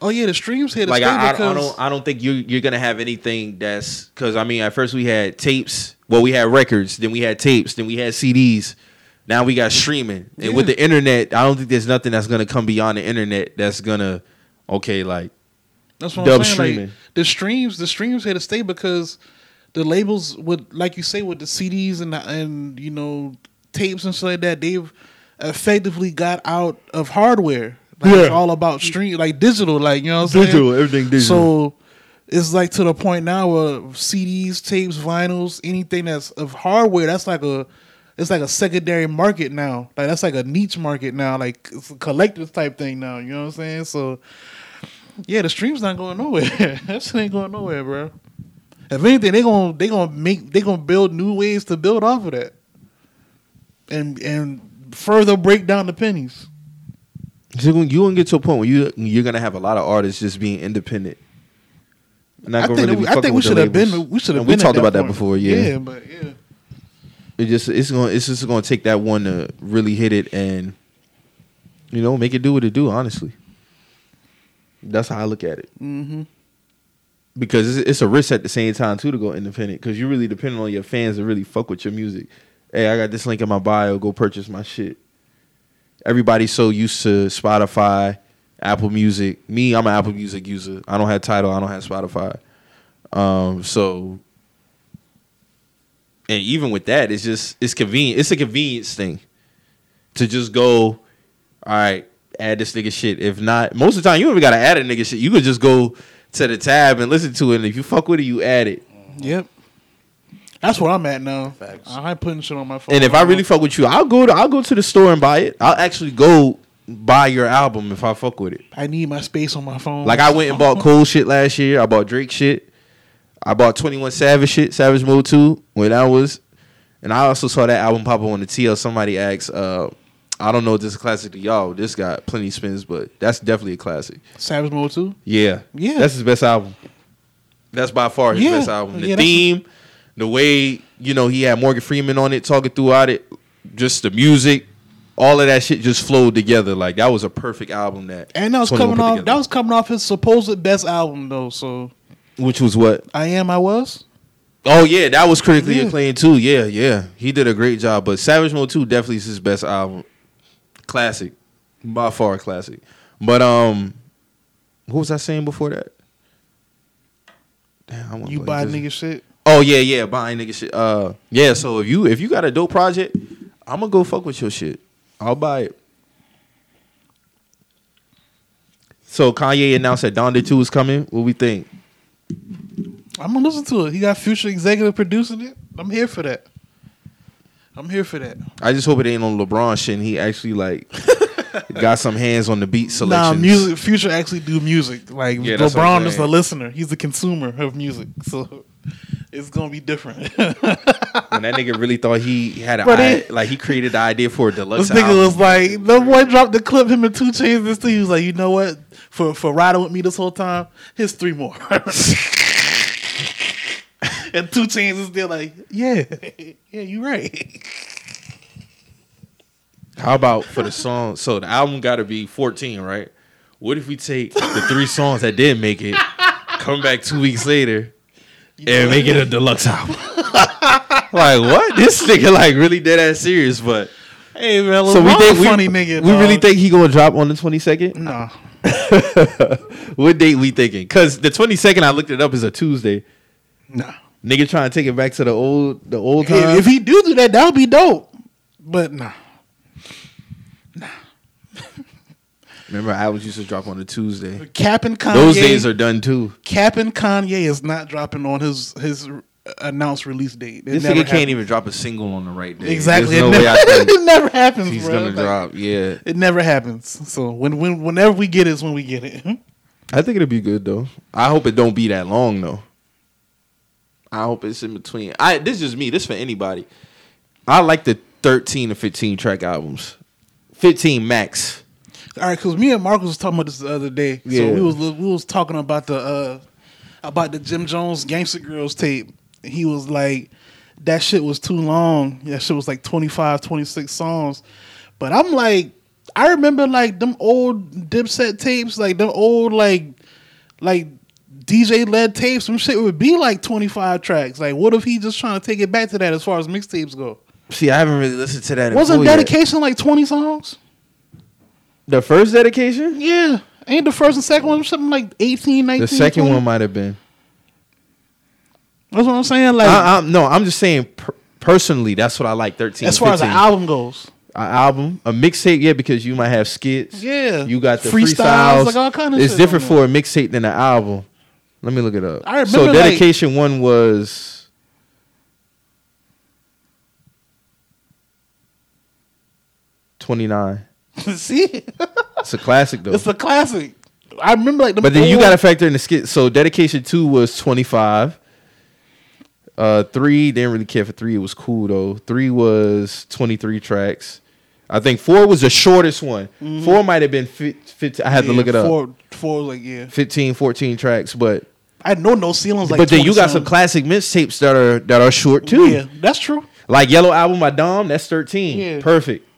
Oh yeah, the streams here to Like I, I, I don't I don't think you you're gonna have anything that's because I mean at first we had tapes, well we had records, then we had tapes, then we had CDs. Now we got streaming, and with the internet, I don't think there's nothing that's gonna come beyond the internet that's gonna okay like That's what I'm saying. Like, the streams, the streams here to stay because the labels would, like you say, with the CDs and the, and you know tapes and stuff like that, they've effectively got out of hardware. Like it's Yeah. all about stream, like digital, like you know what I'm Digital, saying. everything digital. So it's like to the point now where CDs, tapes, vinyls, anything that's of hardware, that's like a it's like a secondary market now. Like that's like a niche market now. Like it's a collector's type thing now. You know what I'm saying? So yeah, the stream's not going nowhere. that shit ain't going nowhere, bro. If anything, they gonna they gonna make they gonna build new ways to build off of that, and and further break down the pennies. you're gonna, you gonna get to a point where you you're gonna have a lot of artists just being independent. Not I gonna think really we, I think we should have been we should have been. We talked about that before, yeah. Yeah, but yeah. It just it's going it's just going to take that one to really hit it and you know make it do what it do. Honestly, that's how I look at it. Mm-hmm. Because it's, it's a risk at the same time too to go independent because you really depending on your fans to really fuck with your music. Hey, I got this link in my bio. Go purchase my shit. Everybody's so used to Spotify, Apple Music. Me, I'm an Apple Music user. I don't have Tidal. I don't have Spotify. Um, so and even with that, it's just it's convenient. It's a convenience thing to just go. All right, add this nigga shit. If not, most of the time you don't even gotta add a nigga shit. You could just go to the tab and listen to it. And if you fuck with it, you add it. Yep. That's where I'm at now. Facts. I ain't putting shit on my phone. And if I really fuck with you, I'll go to I'll go to the store and buy it. I'll actually go buy your album if I fuck with it. I need my space on my phone. Like I went and bought Cole shit last year. I bought Drake shit. I bought Twenty One Savage shit, Savage Mode Two when that was, and I also saw that album pop up on the TL. Somebody asked, uh, I don't know if this is a classic to y'all. This got plenty spins, but that's definitely a classic. Savage Mode too. Yeah, Yeah. that's his best album. That's by far his Yeah. best album. The Yeah, theme, the way you know he had Morgan Freeman on it talking throughout it, just the music, all of that shit just flowed together. Like that was a perfect album. That And that was coming off. together. That was coming off his supposed best album though. So which was what I am. I was. Oh yeah, that was critically Yeah. acclaimed too. Yeah, yeah, he did a great job. But Savage Mode Two definitely is his best album, classic, by far classic. But um, what was I saying before that? Damn, I You buy this. nigga shit. Oh yeah, yeah, buying nigga shit. Uh, yeah. So if you if you got a dope project, I'm gonna go fuck with your shit. I'll buy it. So Kanye announced that Donda Two is coming. What we think? I'm gonna listen to it. He got Future executive producing it. I'm here for that. I'm here for that. I just hope it ain't on LeBron shit. and He actually like got some hands on the beat selection. Nah, music. Future actually do music. Like Yeah, that's what I'm LeBron is a listener. He's a consumer of music. So it's gonna be different. When that nigga really thought he had a But I- it- like he created the idea for a deluxe. This nigga album. was like, the boy dropped the clip. Him and 2 Chainz. This thing. He was like, you know what? For for riding with me this whole time, here's three more. and 2 Chainz is still like, yeah, yeah, you right. How about for the song? So the album got to be 14, right? What if we take the three songs that didn't make it, come back two weeks later, and make it a deluxe album? like what? This nigga like really dead ass serious, but Hey man, so we think a we, funny nigga. we really think he gonna drop on the 22nd? Nah, what date we thinking? Cause the 22nd, I looked it up, is a Tuesday. Nah. Nigga trying to take it back to the old the old If, time. if he do do that, that would be dope. But nah, Nah. Remember, albums used to drop on a Tuesday. Cap and Kanye. Those days are done too. Cap and Kanye is not dropping on his his announced release date. It This never nigga can't even drop a single on the right day. Exactly. There's it, no way never, I it never happens. he's bro. gonna Like, drop. Yeah, It never happens. So when when whenever we get it is when we get it. I think it'll be good though. I hope it don't be that long though. I hope it's in between. I this is me. This for anybody. I like the thirteen to fifteen track albums. Fifteen max. All right, because me and Marcus was talking about this the other day. Yeah. So we was we was talking about the uh about the Jim Jones Gangsta Grillz tape. He was like, that shit was too long. That shit was like 25, 26 songs. But I'm like, I remember like them old Dipset tapes, like them old like like DJ led tapes. Some shit would be like 25 tracks. Like, what if he just trying to take it back to that as far as mixtapes go? See, I haven't really listened to that. in Wasn't full yet. dedication like 20 songs? the first dedication? Yeah. Ain't the first and second one something like 18, 19? The second 20? one might have been. That's what I'm saying. Like, I, I'm, no, I'm just saying per- personally. That's what I like. Thirteen. as far as 15. the album goes. An album, a mixtape, yeah, because you might have skits. Yeah. you got the Freestyles, freestyles, like all kind of It's shit different for a mixtape than an album. Let me look it up. I remember, so like- dedication one was twenty nine. See? It's a classic though. it's a classic. I remember like the But then you got to factor in the skit. So dedication two was twenty five. Uh, three didn't really care for three. It was cool though. Three was twenty three tracks. I think four was the shortest one. Four might have been 15. I had to look it up. Four, four, like, yeah. 15, 14 tracks, but I know no ceilings like that. but then you got some classic mixtapes that are that are short too. Yeah, that's true. Like Yellow Album by Dom, that's thirteen. Yeah. Perfect.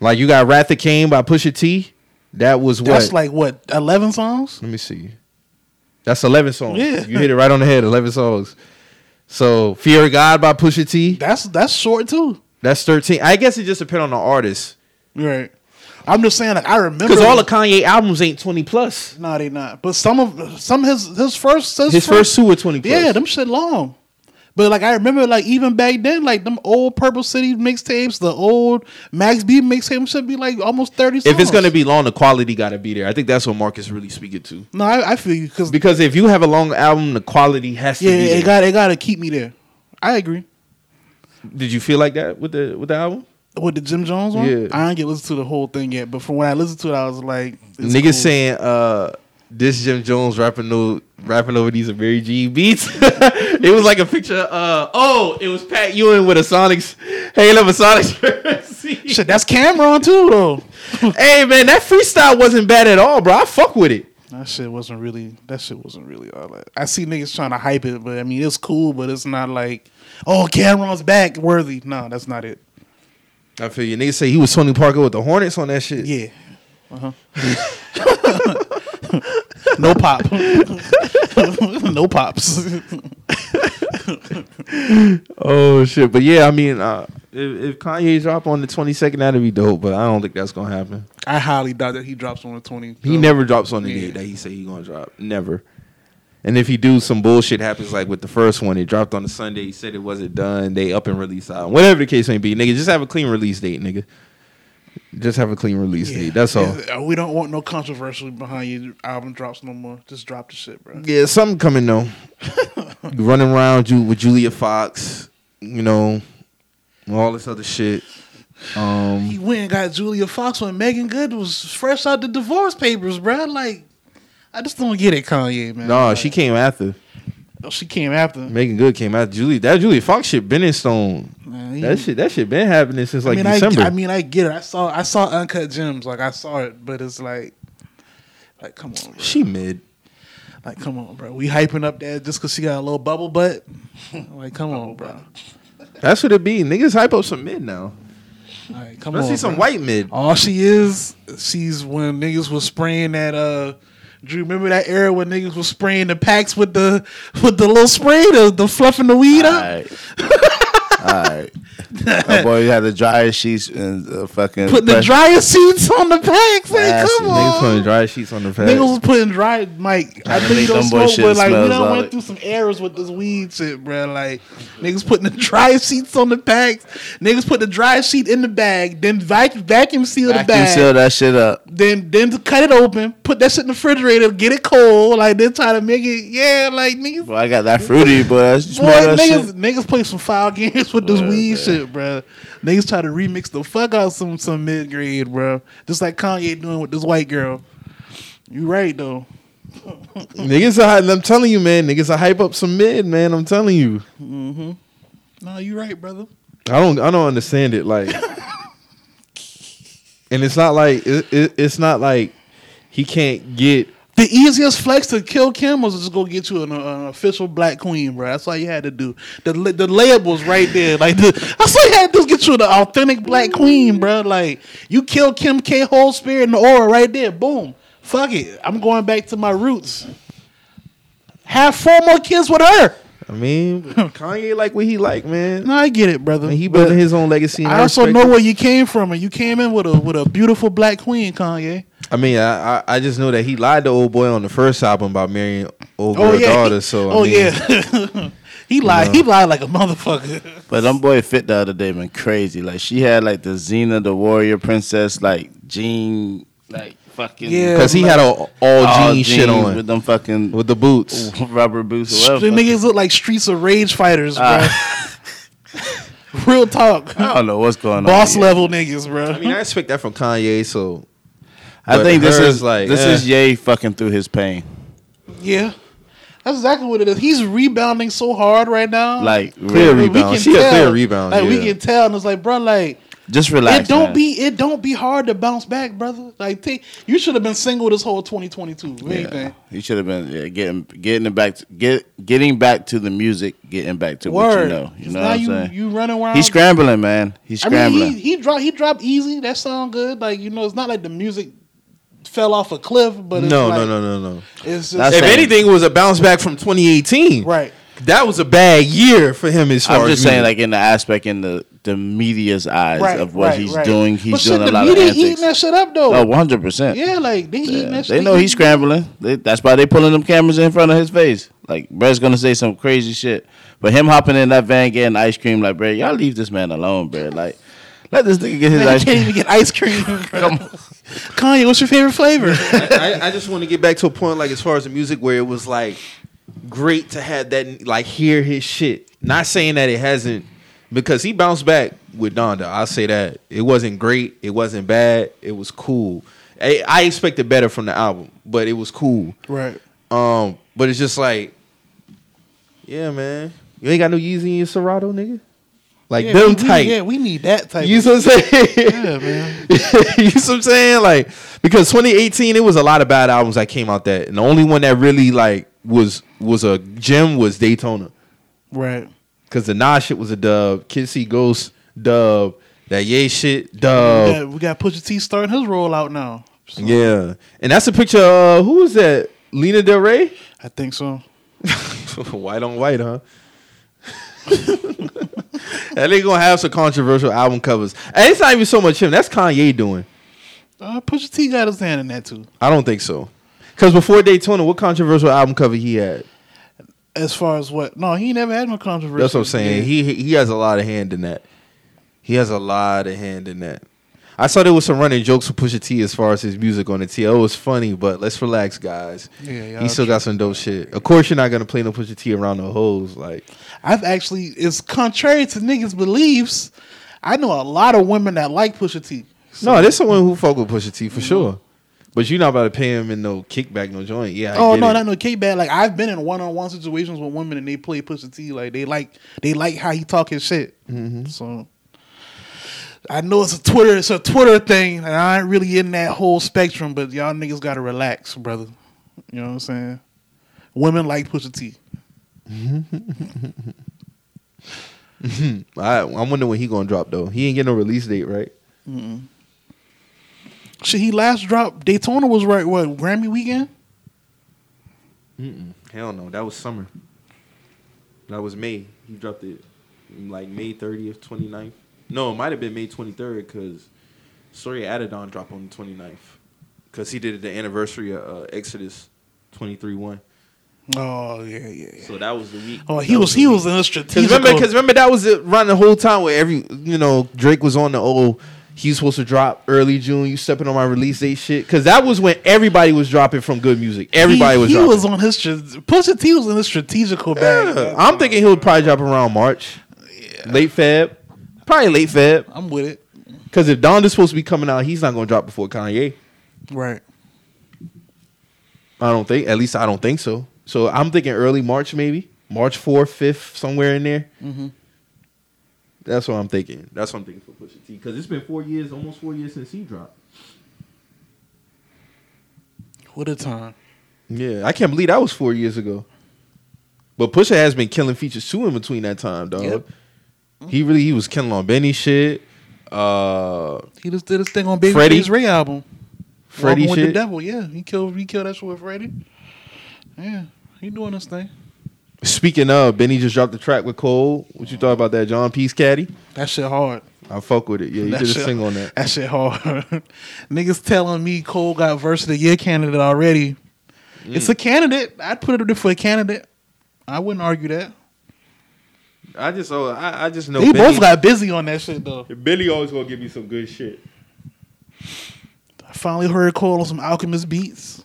Like you got Wrath of Cain by Pusha T. That was what? That's like what, eleven songs? Let me see. That's eleven songs. Yeah. You hit it right on the head. Eleven songs. So Fear of God by Pusha T. That's that's short too. That's thirteen. I guess it just depends on the artist. Right. I'm just saying like I remember Because all the Kanye albums ain't twenty plus. No, they not. But some of some of his his first his, His first two were twenty plus. Yeah, them shit long. But like I remember like even back then, like them old Purple City mixtapes, the old Max B mixtape should be like almost thirty songs. If it's gonna be long, the quality gotta be there. I think that's what Marcus really speaking to. No, I, I feel you because Because if you have a long album, the quality has to yeah, be there. it got it got to keep me there. I agree Did you feel like that with the with the album? With the Jim Jones one. Yeah. I didn't get listen to the whole thing yet, but from when I listened to it, I was like, Niggas cool. saying uh this Jim Jones rapping no rapping over these Mary G beats. it was like a picture. Uh oh, it was Pat Ewing with a Sonics. Hey, love a Sonics jersey. shit. That's Cam'ron too, though. hey man, that freestyle wasn't bad at all, bro. I fuck with it. That shit wasn't really. That shit wasn't really all that. I see niggas trying to hype it, but I mean it's cool, but it's not like, oh, Cam'ron's back, worthy. No, that's not it. I feel you. Niggas say he was Tony Parker with the Hornets on that shit. Yeah. Uh huh. no pop. no pops. Oh shit. But yeah, I mean, uh, if, if Kanye drop on the twenty second, that'd be dope. But I don't think that's gonna happen. I highly doubt that he drops on the twenty. He never drops on the yeah. date that he say he gonna drop. Never. And if he do, some bullshit happens like with the first one. It dropped on a Sunday. He said it wasn't done. They up and release out. Whatever the case may be, nigga, just have a clean release date, nigga. Just have a clean release Yeah. date. That's all. Yeah, we don't want no controversy behind your album drops no more. Just drop the shit, bro. Yeah, something coming though. Running around you with Julia Fox, you know, all this other shit. Um, He went and got Julia Fox when Meagan Good was fresh out the divorce papers, bro. Like, I just don't get it, Kanye, man. no, Like, she came after. oh, she came after. Meagan Good came after Julie. That Julie Fox shit been in stone. Man, he- That shit, that shit been happening since like I mean, December. I, I mean, I get it. I saw, I saw Uncut Gems. Like, I saw it, but it's like, like, come on, bro. she mid. Like, come on, bro. We hyping up that just because she got a little bubble butt. like, come on, bro. That's what it be. Niggas hype up some mid now. Like, come Let's on, see some bro. white mid. All she is, she's when niggas was spraying that. uh Drew, remember that era when niggas was spraying the packs with the with the little spray, the, the fluffing the weed up. right. All right. My boy had the dryer sheets and the fucking Put the press- dryer sheets on the packs. Like, Nasty. come Niggas putting on. dry sheets on the pad. Niggas was putting dry, Mike. I know you make don't them boy smoke, shit but like we smell done solid. went through some errors with this weed shit, bro. Like niggas putting the dryer sheets on the packs. Niggas put the dryer sheet in the bag, then vac- vacuum seal the Vacuum bag. seal that shit up. then then to cut it open, put that shit in the refrigerator, get it cold, like then try to make it, yeah, like niggas, Boy, I got that fruity, but that's boy, smell that niggas, shit. niggas play some foul games with this weed shit, bro. Niggas try to remix the fuck out some some mid grade, bro. Just like Kanye doing with this white girl. You right though. niggas are, I'm telling you, man. Niggas are hype up some mid, man. I'm telling you. Mm-hmm. No, you right, brother. I don't, I don't understand it. Like, and it's not like it, it, it's not like he can't get The easiest flex to kill Kim was just go get you an, uh, an official black queen, bro. That's all you had to do. The the was right there. Like the, that's all you had to do get you the authentic black queen, bro. Like you kill Kim K. Whole spirit and the aura right there. Boom. Fuck it. I'm going back to my roots. Have four more kids with her. I mean, Kanye like what he like, man. No, I get it, brother. I mean, he building his own legacy. And I also know it. where you came from, and you came in with a with a beautiful black queen, Kanye. I mean, I, I I just know that he lied to old boy on the first album about marrying old girl Oh yeah, daughter. So I oh mean, yeah, he lied. He lied like a motherfucker. But them boy fit the other day been crazy. Like she had like the Xena the warrior princess like jean like fucking Yeah. because he had a all all jean shit on with them fucking with the boots. rubber boots or The whatever. niggas look like Streets of Rage fighters, bro. Ah. Real talk, I don't know what's going on. boss level niggas, bro. I mean, I expect that from Kanye. So I but think this is like, like this eh. is Ye fucking through his pain. yeah, that's exactly what it is. He's rebounding so hard right now. Like Clear really. rebound. She a clear rebound, Like we can tell, and it's like, bro, like Just relax. it don't man. be it don't be hard to bounce back, brother. Like take, you should have been single this whole 2022. If Yeah. anything. He should have been yeah, getting getting it back to, get getting back to the music, getting back to what you Word. know. You know now what I'm you saying? you running around. He's scrambling, man. He's I mean, scrambling. he he dropped he dropped easy. That sound good. Like you know, it's not like the music fell off a cliff, but it's no, like, no, no, no, no. It's just If saying- anything, it was a bounce back from 2018. right. That was a bad year for him as far I'm as just saying, music. like in the aspect in the the media's eyes Right, of what right, he's right. doing. He's but doing shit, a lot of media eating antics. that shit up though. Oh, 100 percent. yeah, like they eating that shit. Know he's scrambling. They, that's why they pulling them cameras in front of his face. Like Brett's gonna say some crazy shit, but him hopping in that van getting ice cream, like Brett, y'all leave this man alone, Brett. Like let this nigga get his Man, ice he can't cream. even get ice cream. Come on. Kanye, what's your favorite flavor? I, I just want to get back to a point like as far as the music where it was like great to have that like hear his shit. Not saying that it hasn't because he bounced back with Donda. I'll say that it wasn't great. It wasn't bad. It was cool. I, I expected better from the album, but it was cool. right. Um, but it's just like, yeah, man, you ain't got no Yeezy in your Serato, nigga. Like Yeah, them we, tight. yeah, we need that type. You know what I'm saying? yeah, man. you know what I'm saying? Like because 2018, it was a lot of bad albums that came out that, and the only one that really like was was a gem was Daytona. Right. Cause the Nas shit was a dub, Kid See Ghost dub, that Ye shit dub. got, we got Pusha T starting his rollout now. So, Yeah, and that's a picture. of who is that? Lana Del Rey. I think so. white on white, huh? and they gonna have some controversial album covers. And it's not even so much him. That's Kanye doing. Uh, Pusha T got his hand in that too. I don't think so. Because before Daytona, what controversial album cover he had? As far as what? No, he never had no controversy. That's what I'm saying. Yeah. He he has a lot of hand in that. He has a lot of hand in that. I saw there was some running jokes with Pusha T as far as his music on the T. Oh, it was funny, but let's relax, guys. Yeah, y'all he still got some dope shit. Of course, you're not gonna play no Pusha T around the hoes. Like, I've actually, it's contrary to niggas' beliefs. I know a lot of women that like Pusha T. no, there's someone who fuck with Pusha T for sure. But you're not about to pay him in no kickback, no joint. Yeah. I oh no, it. not no K bad. Like I've been in one on one situations with women and they play Pusha T. Like they like they like how he talk his shit. Mm-hmm. So I know it's a Twitter, it's a Twitter thing, and I ain't really in that whole spectrum. But y'all niggas gotta relax, brother. You know what I'm saying? Women like Pusha T. I, I wonder when he gonna drop though. He ain't get no release date, right? Shit, he last dropped Daytona was right. What Grammy weekend? Hell no, that was summer. That was May. He dropped it like May 30th, 29th. No, it might have been May 23rd because Story Adidon dropped on the 29th. Because he did it the anniversary of uh, Exodus 23 1. Oh yeah, yeah. yeah. So that was the week. Oh, he that was he week. was in a Cause strategic. remember, cause remember that was it around the whole time where every you know Drake was on the old he's supposed to drop early June. You stepping on my release date shit. Cause that was when everybody was dropping from good music. Everybody he, was. He dropping. was on his stra- Pusha T was in his strategical bag. Yeah, I'm thinking he'll probably drop around March, late Feb, probably late Feb. I'm with it. Because if Donda's supposed to be coming out, he's not gonna drop before Kanye. Right. I don't think. At least I don't think so. So I'm thinking early March, maybe March fourth, fifth, somewhere in there. Mm-hmm. That's what I'm thinking. That's what I'm thinking for Pusha T. Because it's been four years, almost four years since he dropped. What a time. Yeah, I can't believe that was four years ago. But Pusha has been killing features too in between that time, dog. Yep. He really he was killing on Benny shit. Uh, He just did his thing on Baby Freddie? Freddie's Ray album. Freddie with the. Devil. Yeah, he killed. He killed that shit with Freddie. Yeah, he doing his thing. Speaking of, Benny just dropped the track with Cole. What you thought about that, Johnny P's Caddy? That shit hard. I fuck with it. Yeah, you That did a shit- sing on that. That shit hard. Niggas telling me Cole got verse of the year candidate already. It's a candidate. I'd put it up for a candidate. I wouldn't argue that. I just oh I, I just know they Benny, both got busy on that shit though. Benny always gonna give me some good shit. I finally heard Cole on some Alchemist beats.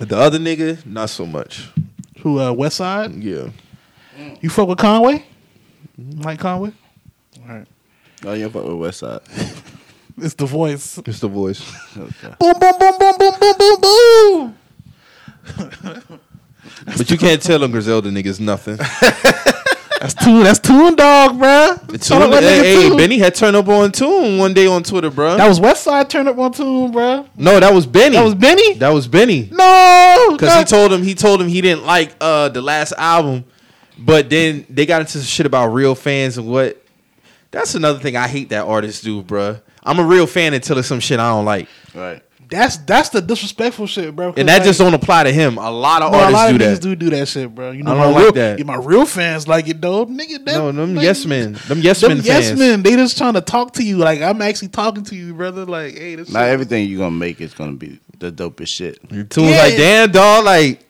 The other nigga, not so much. Who uh Westside? Yeah. You fuck with Conway? Mike Conway? All right. Oh, you fuck with Westside. It's the voice. It's the voice. Okay. Boom boom boom boom boom boom boom boom. but you can't tell them Griselda niggas nothing. That's two. That's Toon Dog, bruh. Tune, Shout out my hey, hey, Toon. Benny had turned up on Tune one day on Twitter, bro. That was Westside turn up on Toon, bruh. no, that was Benny. That was Benny. That was Benny. No, Because he told him he told him he didn't like uh the last album, but then they got into some shit about real fans and what. That's another thing I hate that artists do, bruh. I'm a real fan until it's some shit I don't like, Right. That's that's the disrespectful shit, bro. 'Cause, and that like, just don't apply to him. A lot of bro, a artists lot do of niggas that. do do that shit, bro. You know, I my don't like real, that. yeah, my real fans like it, though. Nigga, that, No, them like, yes men, them yes Them men yes fans. men, they just trying to talk to you. Like I'm actually talking to you, brother. Like, hey, this Not shit- everything you gonna make is gonna be the dopest shit. Tune's Yeah. like, damn, dog, like.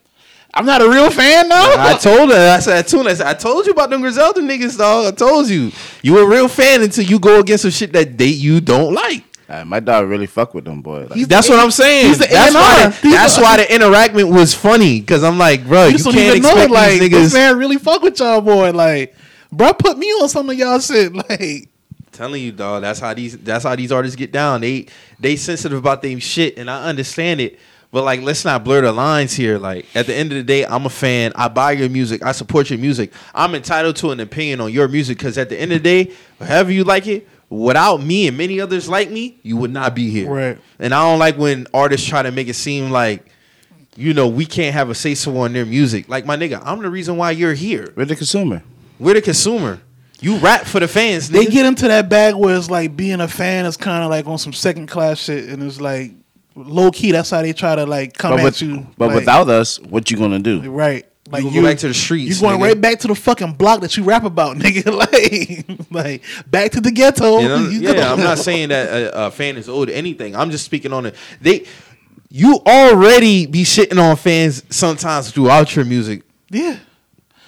I'm not a real fan, though. I told her, I said, Tune, I said, I told you about them Griselda niggas, dog. I told you. You a real fan until you go against some shit that they you don't like. Uh, my dog really fuck with them boy. Like, That's the what I'm saying. he's the that's why. A&R. The, He's that's the- why the interaction was funny because I'm like, bro, you you, can't even know, expect like, these this niggas. man really fuck with y'all, boy. Like, bro, put me on some of y'all shit. Like, telling you, dog. That's how these. That's how these artists get down. They they sensitive about their shit, and I understand it. But like, let's not blur the lines here. Like, at the end of the day, I'm a fan. I buy your music. I support your music. I'm entitled to an opinion on your music because at the end of the day, however you like it, without me and many others like me, you would not be here. Right. And I don't like when artists try to make it seem like. You know, we can't have a say so on their music. Like my nigga, I'm the reason why you're here. we're the consumer. We're the consumer. You rap for the fans. they get into that bag where it's like being a fan is kind of like on some second class shit, and it's like low key. That's how they try to like come But, at with, you. but like, without us, what you gonna do? right, like gonna go back to the streets, You going nigga. right back to the fucking block that you rap about, nigga. Like, like back to the ghetto. You know? You yeah, go- I'm not saying that a, a fan is owed anything. I'm just speaking on it. They, you already be shitting on fans sometimes throughout your music. Yeah,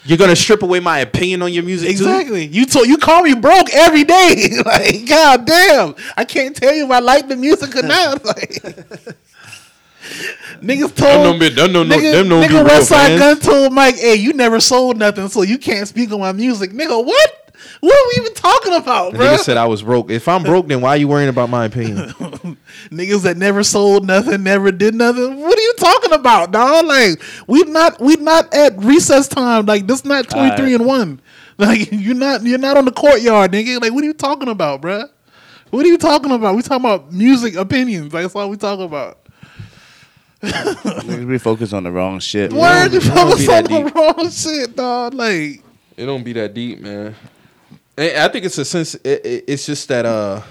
You're gonna strip away my opinion on your music too? exactly. You told you call me broke every day. like, god damn, I can't tell you if I like the music or not. Like. Niggas told don't be- them don't know- nigga, them nigga real Westside fans. Gunn told Mike, "Hey, you never sold nothing, so you can't speak on my music." Nigga, what? What are we even talking about, bro? nigga said I was broke. If I'm broke, then why are you worrying about my opinion? Niggas that never sold nothing, never did nothing. What are you talking about, dog? Like we not we not at recess time. Like this not twenty three and one. Like you're not you're not on the courtyard, nigga. Like what are you talking about, bruh? What are you talking about? We talking about music opinions. Like, that's all we talk about. Niggas be focused on the wrong shit. Why are you focus on that the deep. wrong shit, dog? Like it don't be that deep, man. And I think it's a sense. It, it, it's just that uh,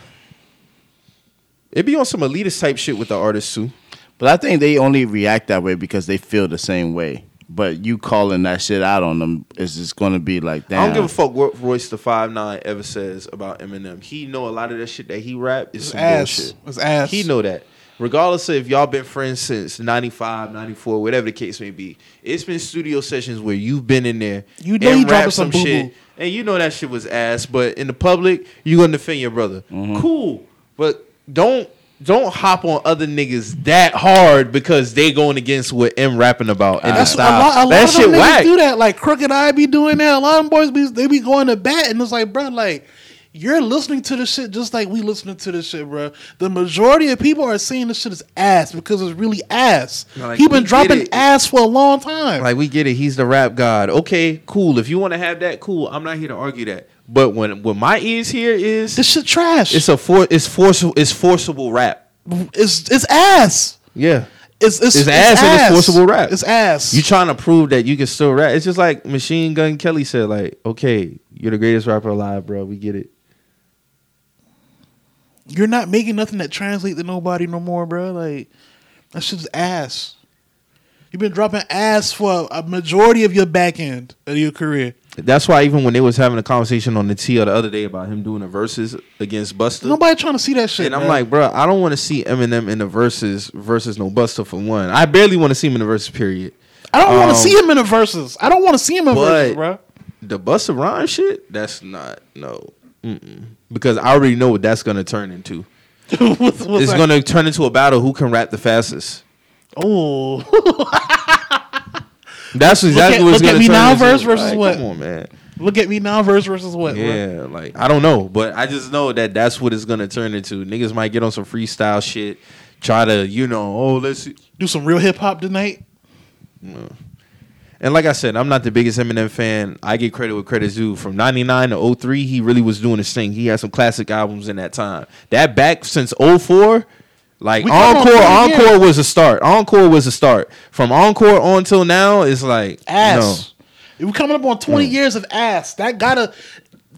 it be on some elitist type shit with the artists too. But I think they only react that way because they feel the same way. But you calling that shit out on them is just going to be like, damn. I don't give a fuck what Royce the Five Nine ever says about Eminem. He know a lot of that shit that he rap is some ass. bullshit. It's ass. He know that. Regardless of if y'all been friends since 95, 94, whatever the case may be. It's been studio sessions where you've been in there. You know and he dropping rapped some boo-boo. And you know that shit was ass, but in the public, you gonna defend your brother. Mm-hmm. Cool. But don't don't hop on other niggas that hard because they going against what M rapping about in the That's a style. lot, a lot that of shit them niggas whack. do that. Like Crooked I be doing that. A lot of them boys be they be going to bat, and it's like, bro, like you're listening to this shit just like we listening to this shit, bro. The majority of people are seeing this shit as ass because it's really ass. Like, he been dropping ass for a long time. Like we get it, he's the rap god. Okay, cool. If you want to have that, cool. I'm not here to argue that. But when when my ears here is this shit trash. it's a for it's forcible it's forcible rap. it's it's ass. Yeah. It's it's, It's ass and it's forcible rap. It's ass. You trying to prove that you can still rap? It's just like Machine Gun Kelly said, like, okay, you're the greatest rapper alive, bro. We get it. You're not making nothing that translate to nobody no more, bro. Like that's just ass. You've been dropping ass for a majority of your back end of your career. That's why even when they was having a conversation on the T the other day about him doing the verses against Busta, Nobody trying to see that shit. and I'm like, bro, I don't want to see Eminem in the verses versus no Busta for one. I barely want to see him in the verses. Period. I don't want um, to see him in the verses. I don't want to see him in verses, bro. The Busta Rhyme shit, that's not no, Mm-mm. because I already know what that's gonna turn into. What's- what's It's that? gonna turn into a battle who can rap the fastest. Oh, That's exactly at- what it's look at me now into. verse versus Like, what? Come on, man. look at me now. Verse versus what? bro? Yeah, like I don't know, but I just know that that's what it's gonna turn into. Niggas might get on some freestyle shit, try to, you know, oh let's. See. Do some real hip hop tonight. And like I said, I'm not the biggest Eminem fan. I get credit with credit's due. From '99 to 03, he really was doing his thing. He had some classic albums in that time. That back since 04, like We Encore, 20 Encore was a start. Encore was a start. From Encore on till now, it's like Ass. We're coming up on 20 Mm. years of ass. That gotta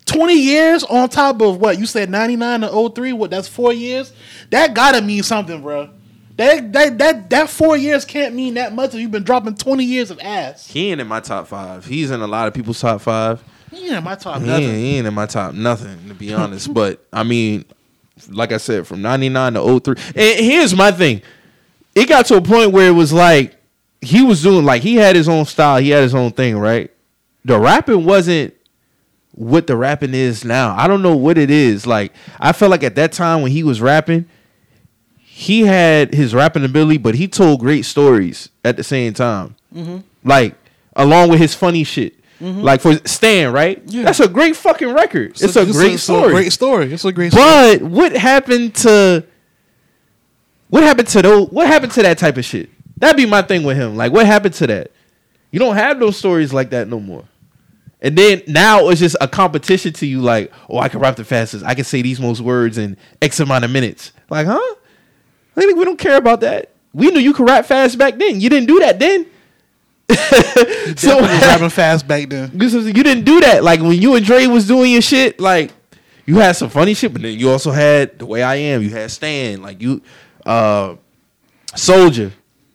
20 years on top of what you said 99 to 03. What that's four years. That gotta mean something, bro. That that that that four years can't mean that much if you've been dropping 20 years of ass. He ain't in my top five. He's in a lot of people's top five. Yeah, my top He nothing. ain't, he ain't in my top nothing to be honest. but I mean, like I said, from '99 to 03. And here's my thing: it got to a point where it was like he was doing like he had his own style, he had his own thing, right? The rapping wasn't what the rapping is now. I don't know what it is. Like I felt like at that time when he was rapping, he had his rapping ability, but he told great stories at the same time. Mm-hmm. Like along with his funny shit. Mm-hmm. Like for Stan, right? Yeah. That's a great fucking record. It's, a It's great it's story. great story. It's a great story. But what happened to what happened to those what happened to that type of shit? That'd be my thing with him. Like what happened to that? You don't have those stories like that no more. And then now it's just a competition to you, like, oh, I can rap the fastest. I can say these most words in X amount of minutes. Like, huh? I think we don't care about that. We knew you could rap fast back then. You didn't do that then. so was rapping fast back then. You didn't do that. Like when you and Dre was doing your shit, like you had some funny shit, but then you also had the way I am. You had Stan, like you, uh, Soldier.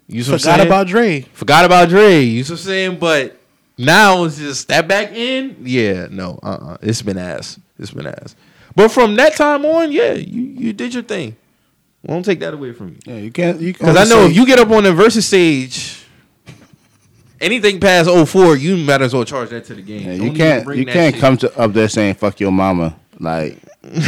You I'm Forgot about Dre. forgot about Dre. You see what I'm saying? But now it's just that back in. Yeah, no, uh, uh it's been ass. It's been ass. But from that time on, yeah, you you did your thing. Won't take that away from you. Yeah, you can't. You can't. Because I know if you get up on the versus stage, anything past 04, you might as well charge that to the game. Yeah, Don't you can't. You can't shit. come to up there saying "fuck your mama." Like, you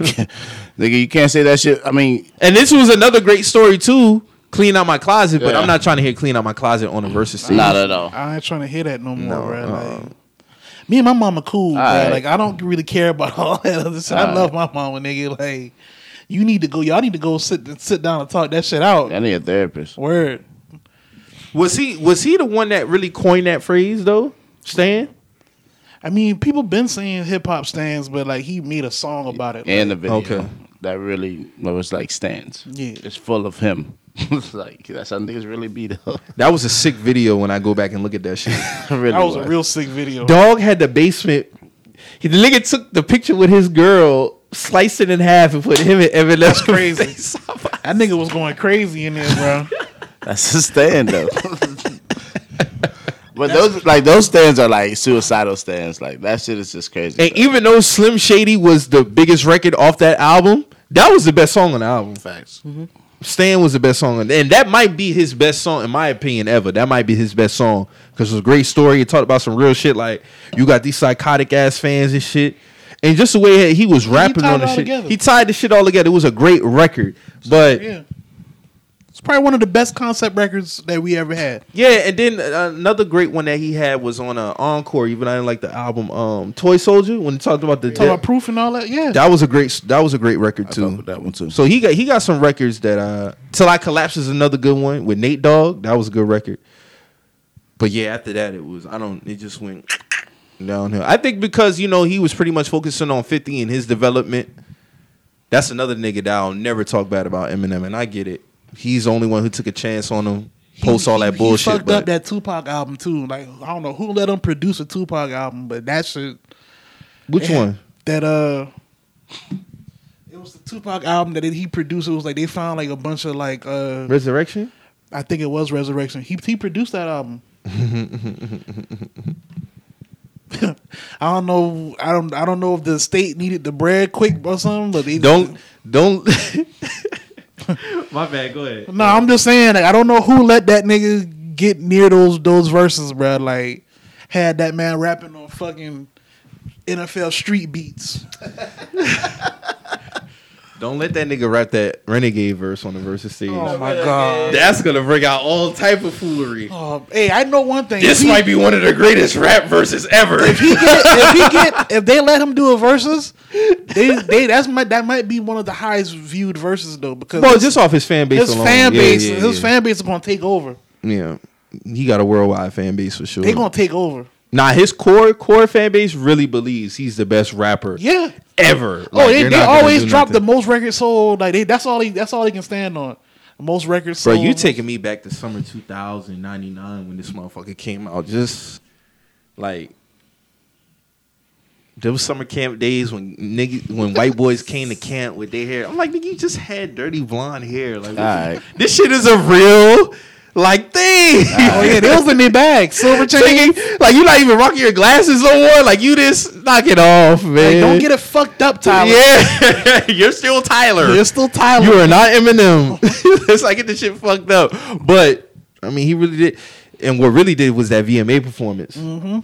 can't, nigga, you can't say that shit. I mean, And this was another great story too. Clean out my closet, but I'm not trying to hear clean out my closet on the versus stage. not at all. I ain't trying to hear that no more, No, bro. Like, me and my mama cool, bro. Alright. Like I don't really care about all that other shit. I Alright. love my mama, nigga. Like you need to go. Y'all need to go sit sit down and talk that shit out. I need a therapist. Word. Was he was he the one that really coined that phrase though? Stan? I mean, people been saying hip hop stands, but like he made a song about it. And the video Okay. that really was like stands. Yeah. it's full of him. it's like that's how niggas really beat up. That was a sick video when I go back and look at that shit. really that was a real sick video. Dog had the basement. He, the nigga took the picture with his girl, sliced it in half, and put him and Evan. That's crazy. That nigga was going crazy in there, bro. That's a stand though. but those like those stands are like suicidal stands. Like that shit is just crazy. And even though Slim Shady was the biggest record off that album, that was the best song on the album. facts. Mm-hmm. Stan was the best song, on- and that might be his best song in my opinion ever. That might be his best song because it was a great story. It talked about some real shit. Like you got these psychotic ass fans and shit, and just the way he was rapping tied on the shit, together. he tied the shit all together. It was a great record, but Yeah. It's probably one of the best concept records that we ever had. Yeah, and then uh, another great one that he had was on uh, Encore. Even I didn't like the album um, Toy Soldier when he talked about the Talk about proof and all that. Yeah. that was a great that was a great record too. with that one too. So he got he got some records that uh Till I Collapse is another good one with Nate Dogg. That was a good record. But yeah, after that it was I don't it just went downhill. I think because you know he was pretty much focusing on 50 and his development. That's another nigga that I'll never talk bad about Eminem and I get it. he's the only one who took a chance on him. Post all He- that he bullshit. fucked but up that Tupac album too. Like I don't know who let him produce a Tupac album, but that shit. which one? That uh, it was the Tupac album that he produced. It was like they found like a bunch of like uh, Resurrection. I think it was Resurrection. He he produced that album. I don't know. I don't. I don't know if the state needed the bread quick or something. But they Don't don't. My bad. Go ahead. No, I'm just saying. Like, I don't know who let that nigga get near those those verses, bro. Like, had that man rapping on fucking NFL street beats. Don't let that nigga rap that renegade verse on the versus stage. Oh my god. That's gonna bring out all type of foolery. Oh, hey, I know one thing. This he- might be one of the greatest rap verses ever. If he get, if he get, if they let him do a verses, they, they, that's might, that might be one of the highest viewed verses though, because well, just off his fan base his alone. fan Yeah, base, yeah, his yeah. fan base is gonna take over. Yeah, he got a worldwide fan base for sure. They gonna take over. Nah, his core core fan base really believes he's the best rapper Yeah. ever. Oh, Like, they, they're they always do drop the most records sold. Like they, that's all. They, that's all they can stand on. Most records Bro, sold. you taking me back to summer 2000, 99 when this motherfucker came out. Just like there was summer camp days when nigga when white boys came to camp with their hair. I'm like, nigga, you just had dirty blonde hair. Like, Alright. this shit is a real like thing. Oh yeah, they was in their bag. Silver chain. Like you not even rocking your glasses no more. Like you just knock it off, man. Like, don't get it fucked up, Tyler. Yeah, you're still Tyler. You're still Tyler. You are not Eminem. Let's not get the shit fucked up. But I mean, he really did. And what really did was that VMA performance. Mm-hmm.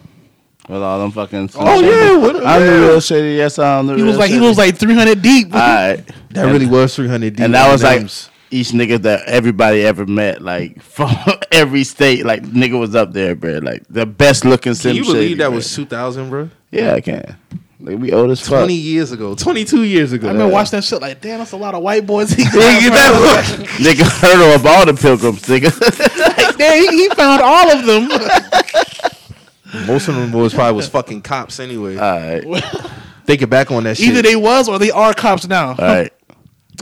With all them fucking. Oh yeah, what, I'm the real shady. Yes, I'm the he real was like he was like 300 deep. All right. that really was 300 deep. And that was like Eminems. Each nigga that everybody ever met, like from every state, like nigga was up there, bro. Like the best looking. Can Slim you believe Shady, that bro. was 2000, bro? Yeah, I can. Like we old as fuck. 20 years ago, 22 years ago. I remember watching that shit like, damn, that's a lot of white boys. He Nigga, that was- nigga heard of all the pilgrims, nigga. like, damn, he, he found all of them. Most of them boys probably was fucking cops anyway. all right, Thinking back on that shit. Either they was or they are cops now. all right.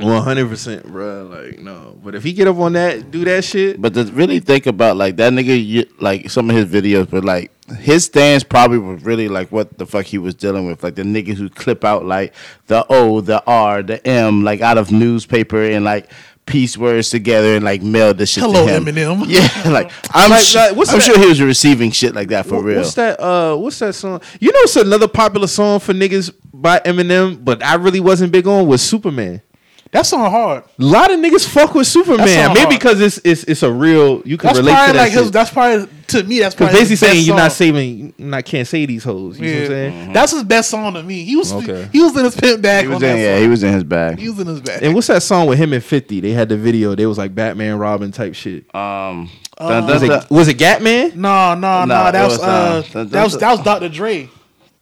One hundred percent, bro. Like no, but if he get up on that, do that shit. But to really think about like that nigga, you, like some of his videos, but like his stance probably was really like what the fuck he was dealing with. Like the niggas who clip out like the O, the R, the M, like out of newspaper and like piece words together and like mail the shit Hello, to him. Eminem. Yeah, like I'm, Like, su- like, what's I'm sure he was receiving shit like that for What- real. What's that? Uh, what's that song? You know, it's another popular song for niggas by Eminem, but I really wasn't big on was Superman. That song hard. A lot of niggas fuck with Superman, maybe hard. because it's it's it's a real. You can That's relate probably to that like his. That's probably to me. That's Because probably basically his saying best you're not song. saving, you not can't say these hoes. You know what I'm Yeah. saying? That's his best song to me. He was Okay. he was in his pimp bag he was on in, that yeah, song. he was in his bag. He was in his bag. And what's that song with him and Fifty? They had the video. They was like Batman, Robin type shit. Um, Uh, dun, dun, Was it was it Gatman? No, no, no. Nah, That was, was, uh, that was that was Dr. Dre.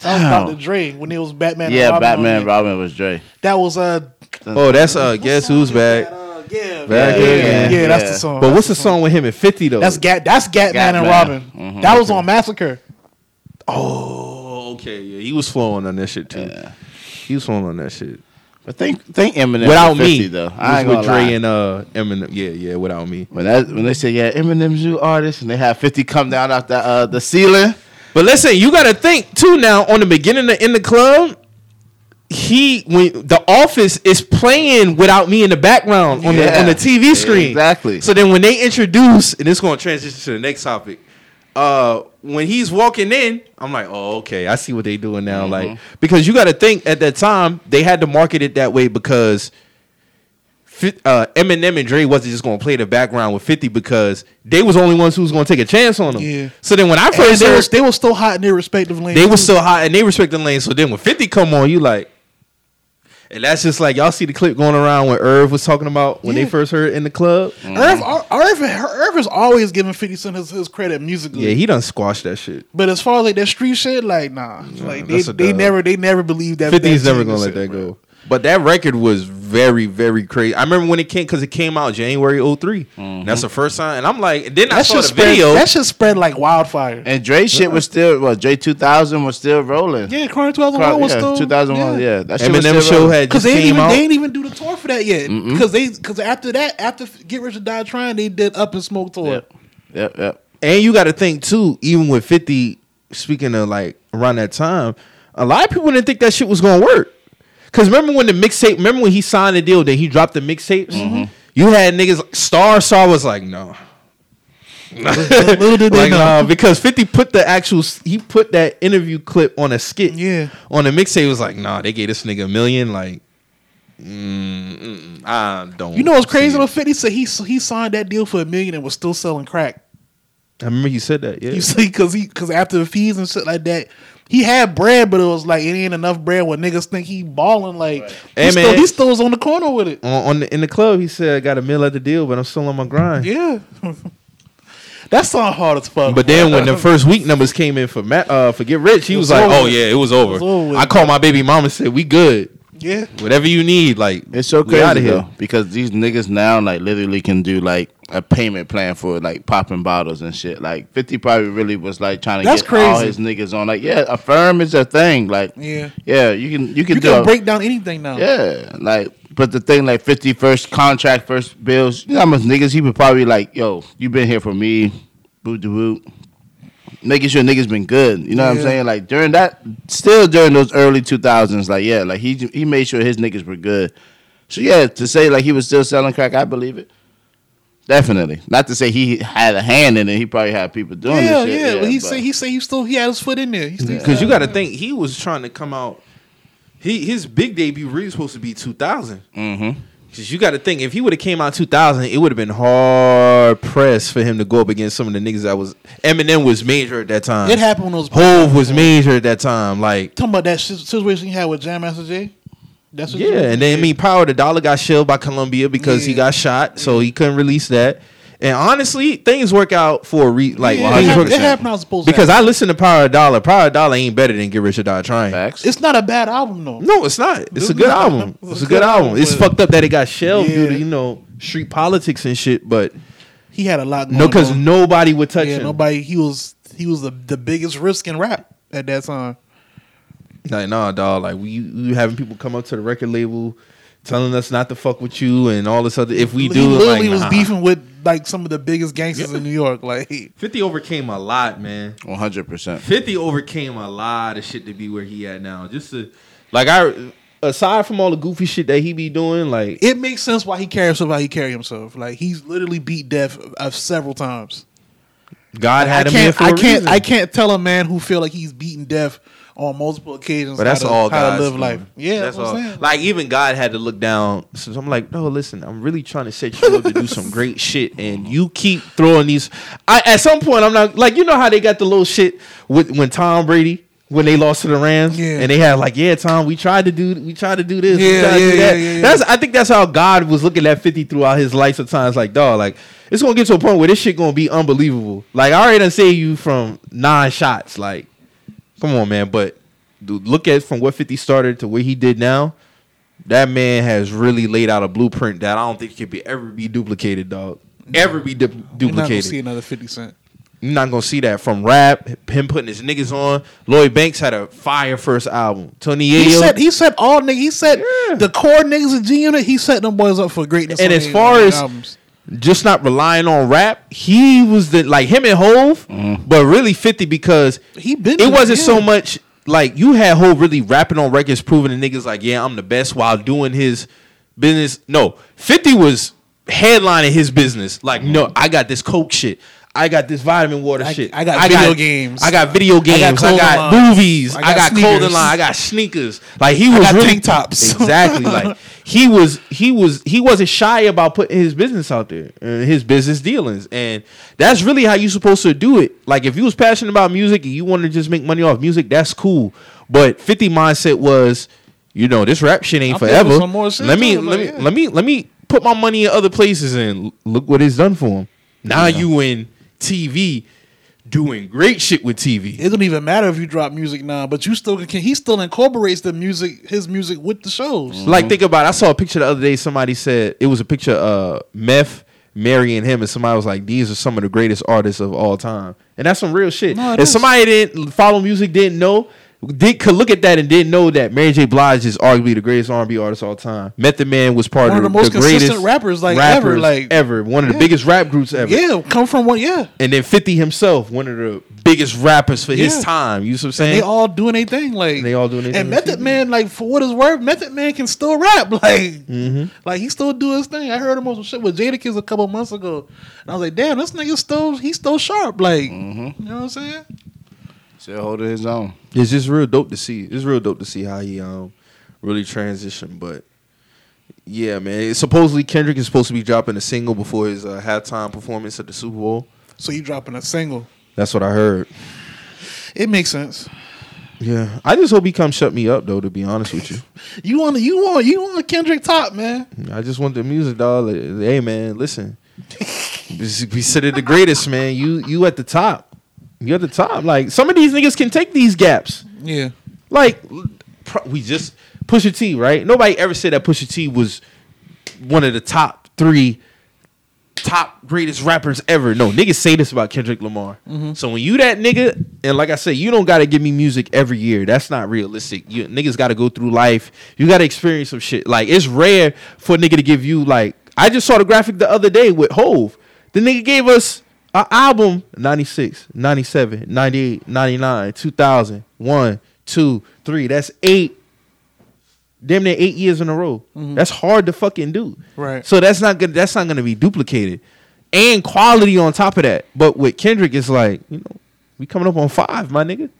That was Damn. Dr. Dre when it was Batman. and yeah, Robin Batman. Robin was Dre. That was uh. Oh, that's uh, guess who's back? Uh, yeah, Back yeah, again. yeah, that's the song. But what's the song with him and Fifty though? That's Gat. That's Gatman and Gatman. Robin. Mhm. That was on Massacre. Oh, okay. Yeah, he was flowing on that shit too. Yeah. He was flowing on that shit. But think think Eminem without was 50, me, though. It I was ain't with gonna Dre lie. and uh Eminem. Yeah, yeah. Without me. When that when they say yeah, Eminem's new artist, and they have fifty come down out the uh, the ceiling. But listen, you got to think too. Now on the beginning of in the club, he when the office is playing without me in the background on the on the TV screen. Exactly. So then when they introduce, and it's going to transition to the next topic. Uh, when he's walking in, I'm like, oh, okay, I see what they doing now. Like, because you got to think at that time they had to market it that way because uh, Eminem and Dre wasn't just going to play the background with 50 because they was the only ones who was going to take a chance on them. Yeah. So then when I first they heard, was they were still hot in their respective lanes. they were still hot and they respect the lane. So then when 50 come on, you like, and that's just like y'all see the clip going around when Irv was talking about when Yeah. they first heard it in the club. Irv, Irv, Irv is always giving Fifty Cent his, his credit musically. Yeah, he done squashed that shit. But as far as like that street shit, like nah, like they, that's a they dub. never they never believed that. 50 is that never gonna let that go. But that record was very, very crazy. I remember when it came because it came out January 3 mm-hmm. That's the first time, and I'm like, and then I That saw should the spread. video. That should spread like wildfire. And Dre shit was still well, Dre two thousand was still rolling. yeah, Chronic 2001 was yeah, still two thousand one. Yeah, that shit was Eminem still show rolling. had Because just they came ain't even out. they ain't even do the tour for that yet. Because they because after that after Get Rich or Die Trying they did Up and Smoke tour. Yep, yep, yep. And you got to think too, even with 50, speaking of like around that time, a lot of people didn't think that shit was gonna work. Cause remember when the mixtape, remember when he signed the deal, then he dropped the mixtapes. Mm-hmm. You had niggas. Star Star was like, no, Little did they like know. nah, because Fifty put the actual, he put that interview clip on a skit. Yeah. on the mixtape. Was like, nah, they gave this nigga a million. Like, mm, mm, I don't. You know what's see crazy it. though? Fifty said he he signed that deal for a million and was still selling crack. I remember you said that. Yeah, You see, because he because after the fees and shit like that, he had bread, but it was like it ain't enough bread. When niggas think he balling, like he, Hey, still, man. he still was on the corner with it. on, on the, in the club, he said, "I got a meal at the deal, but I'm still on my grind." Yeah, that song hard as fuck. But then when the first week numbers came in for Matt, uh, for Get Rich, he was, was like, over. "Oh yeah, it was over." was over. I called my baby mama and said, "We good. Yeah, Whatever you need, like It's so we crazy outta here." though because these niggas now like literally can do like a payment plan for like popping bottles and shit. Like Fifty probably really was like trying to That's get all his niggas on. Like yeah, Affirm is a thing. Like yeah, yeah, you can you can you do can a- break down anything now. Yeah, like, but the thing, like, 50 first contract, first bills, you know how much niggas he would probably like, yo, you been here for me, boot to boot. Making sure niggas been good. You know what I'm saying? Like, during that, still during those early 2000s, like, yeah, like, he he made sure his niggas were good. So, yeah, to say, like, he was still selling crack, I believe it. Definitely. Not to say he had a hand in it. He probably had people doing yeah, this shit. yeah. But he but- said he said he still he had his foot in there. He still, Because you got to think he was trying to come out. He his big debut really supposed to be 2000. Mhm. Because you got to think if he would have came out 2000, it would have been hard pressed for him to go up against some of the niggas that was Eminem was major at that time. it happened when was Hove was major at that time. Like Talking about that situation he had with Jam Master Jay. That's what Yeah, and then I mean, Power the Dollar got shelled by Columbia because he got shot, so he couldn't release that. And honestly, things work out for a re like yeah, it, things happened, work- it happened how it's supposed to. because happen. I listen to Power the Dollar. Power the Dollar ain't better than Get Rich or Die Trying. Facts. it's not a bad album though. No, it's not. It's a good not. album. It's a good album. It's but- fucked up that it got shelled due to you know street politics and shit, but He had a lot. Going no, because nobody would touch yeah, him. nobody. He was he was the the biggest risk in rap at that time. Like, nah, dog. Like, we we having people come up to the record label telling us not to fuck with you and all this other. If we he do, literally like, was nah. beefing with like some of the biggest gangsters in New York. Like Fifty overcame a lot, man. 100%. 50 overcame a lot of shit to be where he at now. Just to like I aside from all the goofy shit that he be doing, like it makes sense why he carries himself how he carry himself. Like he's literally beat death of several times. God I had him here can't. for I a can't. reason. I can't tell a man who feel like he's beaten death on multiple occasions. But that's how to, all how God's to live doing. life. Yeah, that's that's, what all. I'm saying. Like even God had to look down. So I'm like, no, listen, I'm really trying to set you up to do some great shit, and you keep throwing these. I at some point I'm not like you know how they got the little shit with when Tom Brady. When they lost to the Rams, Yeah. and they had like, yeah, Tom, we tried to do, we tried to do this, we Yeah, tried to yeah, do that. yeah, yeah, yeah. That's, I think that's how God was looking at Fifty throughout his life. Sometimes, like, dog, like it's gonna get to a point where this shit gonna be unbelievable. Like, I already done saved you from nine shots. Like, come on, man. But dude, look at from what Fifty started to where he did now. That man has really laid out a blueprint that I don't think can be ever be duplicated, dog. Ever be du- You're not gonna duplicated. see another Fifty Cent. You're not gonna see that from rap. Him putting his niggas on. Lloyd Banks had a fire first album. Tony He said he said all niggas. He said Yeah. the core niggas in G Unit. He set them boys up for greatness. And on as their- far on their as- albums. Just not relying on rap. He was the like him and Hove, mm-hmm. but really fifty because He been it wasn't yeah. so much like you had Hove really rapping on records, proving the niggas like, yeah, I'm the best while doing his business. No, fifty was headlining his business. Like, no, mm-hmm. I got this coke shit. I got this vitamin water I- shit. I got video games. I got video I got games. I got, movies. I I got got, clothing sneakers. line. I got sneakers. Like he was got really tank tops. Exactly. Like he was he was he wasn't shy about putting his business out there and his business dealings. And that's really how you're supposed to do it. Like if you was passionate about music and you wanted to just make money off music that's cool. But 50 mindset was you know this rap shit ain't I'm forever. some more shit let me let like, me yeah. let me let me put my money in other places and look what it's done for him now you in tv doing great shit with TV. It don't even matter if you drop music now, but you still can. He still incorporates the music, his music, with the shows. Like think about it. I saw a picture the other day. Somebody said it was a picture of uh, Meth, Mary, and him, and somebody was like, "These are some of the greatest artists of all time," and that's some real shit. No, it if is. somebody didn't follow music, didn't know, did could look at that and didn't know that Mary J. Blige is arguably the greatest R and B artist of all time. Method Man was part One of of the most consistent greatest rappers, like, ever, like- ever, one of the biggest rap groups ever. Yeah, come from what? Yeah, And then Fifty himself, one of the biggest rappers for his time. You know what I'm and saying? they all doing their thing. Like They all doing their thing And Method Man, like for what it's worth, Method Man can still rap. Like, Mm-hmm. like he still do his thing. I heard him on some shit with Jadakiss a couple months ago, and I was like, damn, this nigga still he's still sharp. Like, Mm-hmm. you know what I'm saying? Still holding his own. It's just real dope to see. It's real dope to see how he um really transitioned. But yeah, man. Supposedly Kendrick is supposed to be dropping a single before his uh, halftime performance at the Super Bowl. So he dropping a single. That's what I heard. It makes sense. Yeah, I just hope he come shut me up though. To be honest with you, You want you want you want Kendrick top man. I just want the music, dog. Like, hey, man, listen. we said it the greatest, man. You you at the top. You at the top. Like some of these niggas can take these gaps. Yeah. Like we just Pusha T, right? Nobody ever said that Pusha T was one of the top three top greatest rappers ever. No, niggas say this about Kendrick Lamar. Mm-hmm. So when you that nigga, and like I said, you don't gotta give me music every year. That's not realistic. You niggas gotta go through life. You gotta experience some shit. Like it's rare for a nigga to give you like I just saw the graphic the other day with Hove. The nigga gave us an album 96, 97, 98, 99, 2000, 1, 2, 3. That's eight damn near eight years in a row. Mm-hmm. That's hard to fucking do. Right. So that's not good. That's not gonna be duplicated, and quality on top of that. But with Kendrick, it's like you know, we coming up on five, my nigga.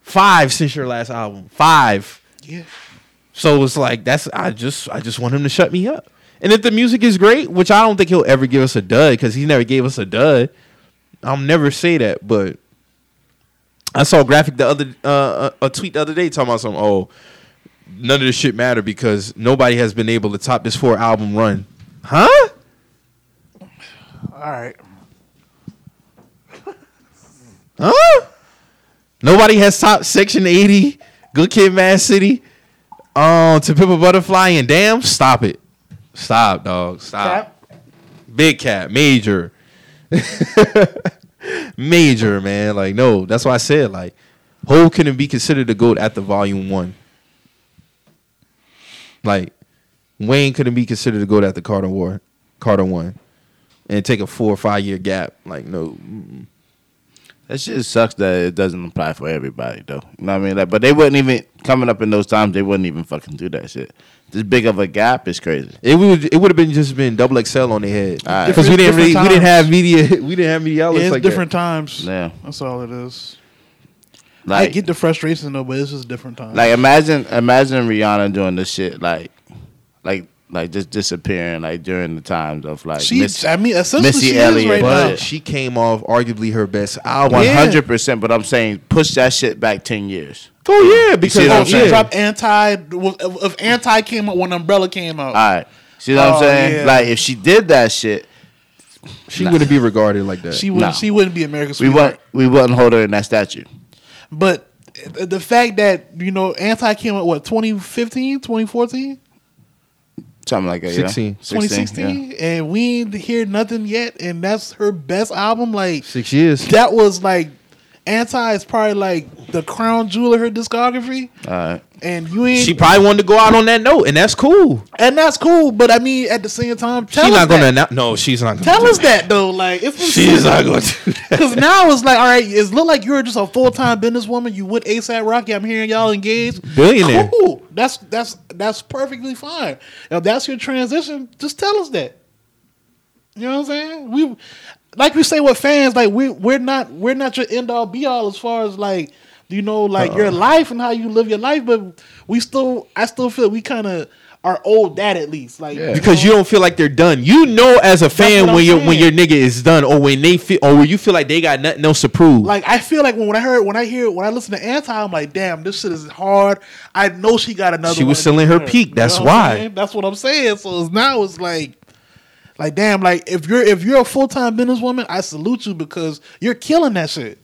Five since your last album. Five. Yeah. So it's like that's I just I just want him to shut me up. And if the music is great, which I don't think he'll ever give us a dud because he never gave us a dud. I'll never say that, but I saw a graphic the other uh, a a tweet the other day talking about some oh none of this shit matter because nobody has been able to top this four album run. Huh? All right. Huh? Nobody has top Section 80, Good Kid, Mad City, um, To Pimp a Butterfly, and damn, stop it, stop, dog, stop. Big cat, major, major, man. Like no, that's why I said like, Hove couldn't be considered the goat at the volume one. Like, Wayne couldn't be considered the goat at the Carter War, Carter one, and take a four or five year gap. Like no, mm-mm. That shit sucks that it doesn't apply for everybody though. You know what I mean? Like, but they wouldn't even coming up in those times. They wouldn't even fucking do that shit. This big of a gap is crazy. It would it would have been just been double XL on the head Alright. because we didn't really we didn't have media we didn't have media outlets Yeah, it's like different times. Yeah. That's all it is. I get the frustration though, but it's just different times. like imagine imagine Rihanna doing this shit like, like like just disappearing like during the times of like she, Miss- I mean, essentially Missy she Elliott, right that. now. She came off arguably her best album. Hundred percent, but I'm saying push that shit back ten years. Oh yeah, because see what Oh, she dropped anti. If if anti came out when Umbrella came out, All right, see what I'm Oh, saying? yeah. Like if she did that shit, she wouldn't be regarded like that. she wouldn't. No. She wouldn't be America's we sweetheart. wouldn't we wouldn't hold her in that statue. But the fact that you know anti came out what 2015, 2014, Something like that. 16. Yeah. 2016, and we ain't hear nothing yet, and that's her best album. Like Six years. that was like anti is probably like the crown jewel of her discography, Yeah. All right. and you ain't. She probably wanted to go out on that note, and that's cool. and that's cool, but I mean, at the same time, tell She's us not gonna. announce- No, she's not gonna. Tell do us that. that though, like it's been She's not gonna. Because now it's like, all right, it's look like you're just a full time businesswoman. You with ASAP Rocky. I'm hearing y'all engaged. Billionaire. Cool. That's that's that's perfectly fine. If that's your transition, just tell us that. You know what I'm saying? We like we say with fans, like we we're not we're not your end all be all as far as like you know like uh-uh. your life and how you live your life, but we still I still feel we kind of are old that at least like Yeah. because you don't feel like they're done. You know, as a fan, when your when your nigga is done, or when they feel, or when you feel like they got nothing else to prove. Like I feel like when, when I heard when I hear when I listen to Anti, I'm like, damn, this shit is hard. I know she got another. She one was to still get in her her. peak. That's what I'm why. saying? That's what I'm saying. So it's now it's like, Like damn, like if you're if you're a full time businesswoman, I salute you because you're killing that shit.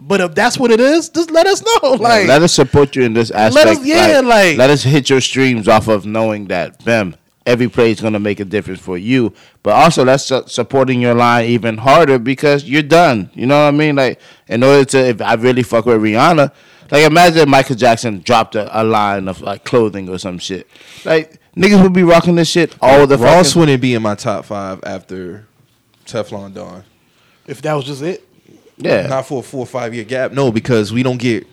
But if that's what it is, just let us know. Like let us support you in this aspect. us- yeah, like- let us hit your streams off of knowing that, bam, every play is gonna make a difference for you. But also, that's su- supporting your line even harder because you're done. You know what I mean? Like, in order to, if I really fuck with Rihanna, like imagine if Michael Jackson dropped a, a line of like clothing or some shit. Like niggas would be rocking this shit all the Ross fucking. wouldn't be in my top five after Teflon Don. if that was just it. Yeah, Not for a four or five year gap. No, because we don't get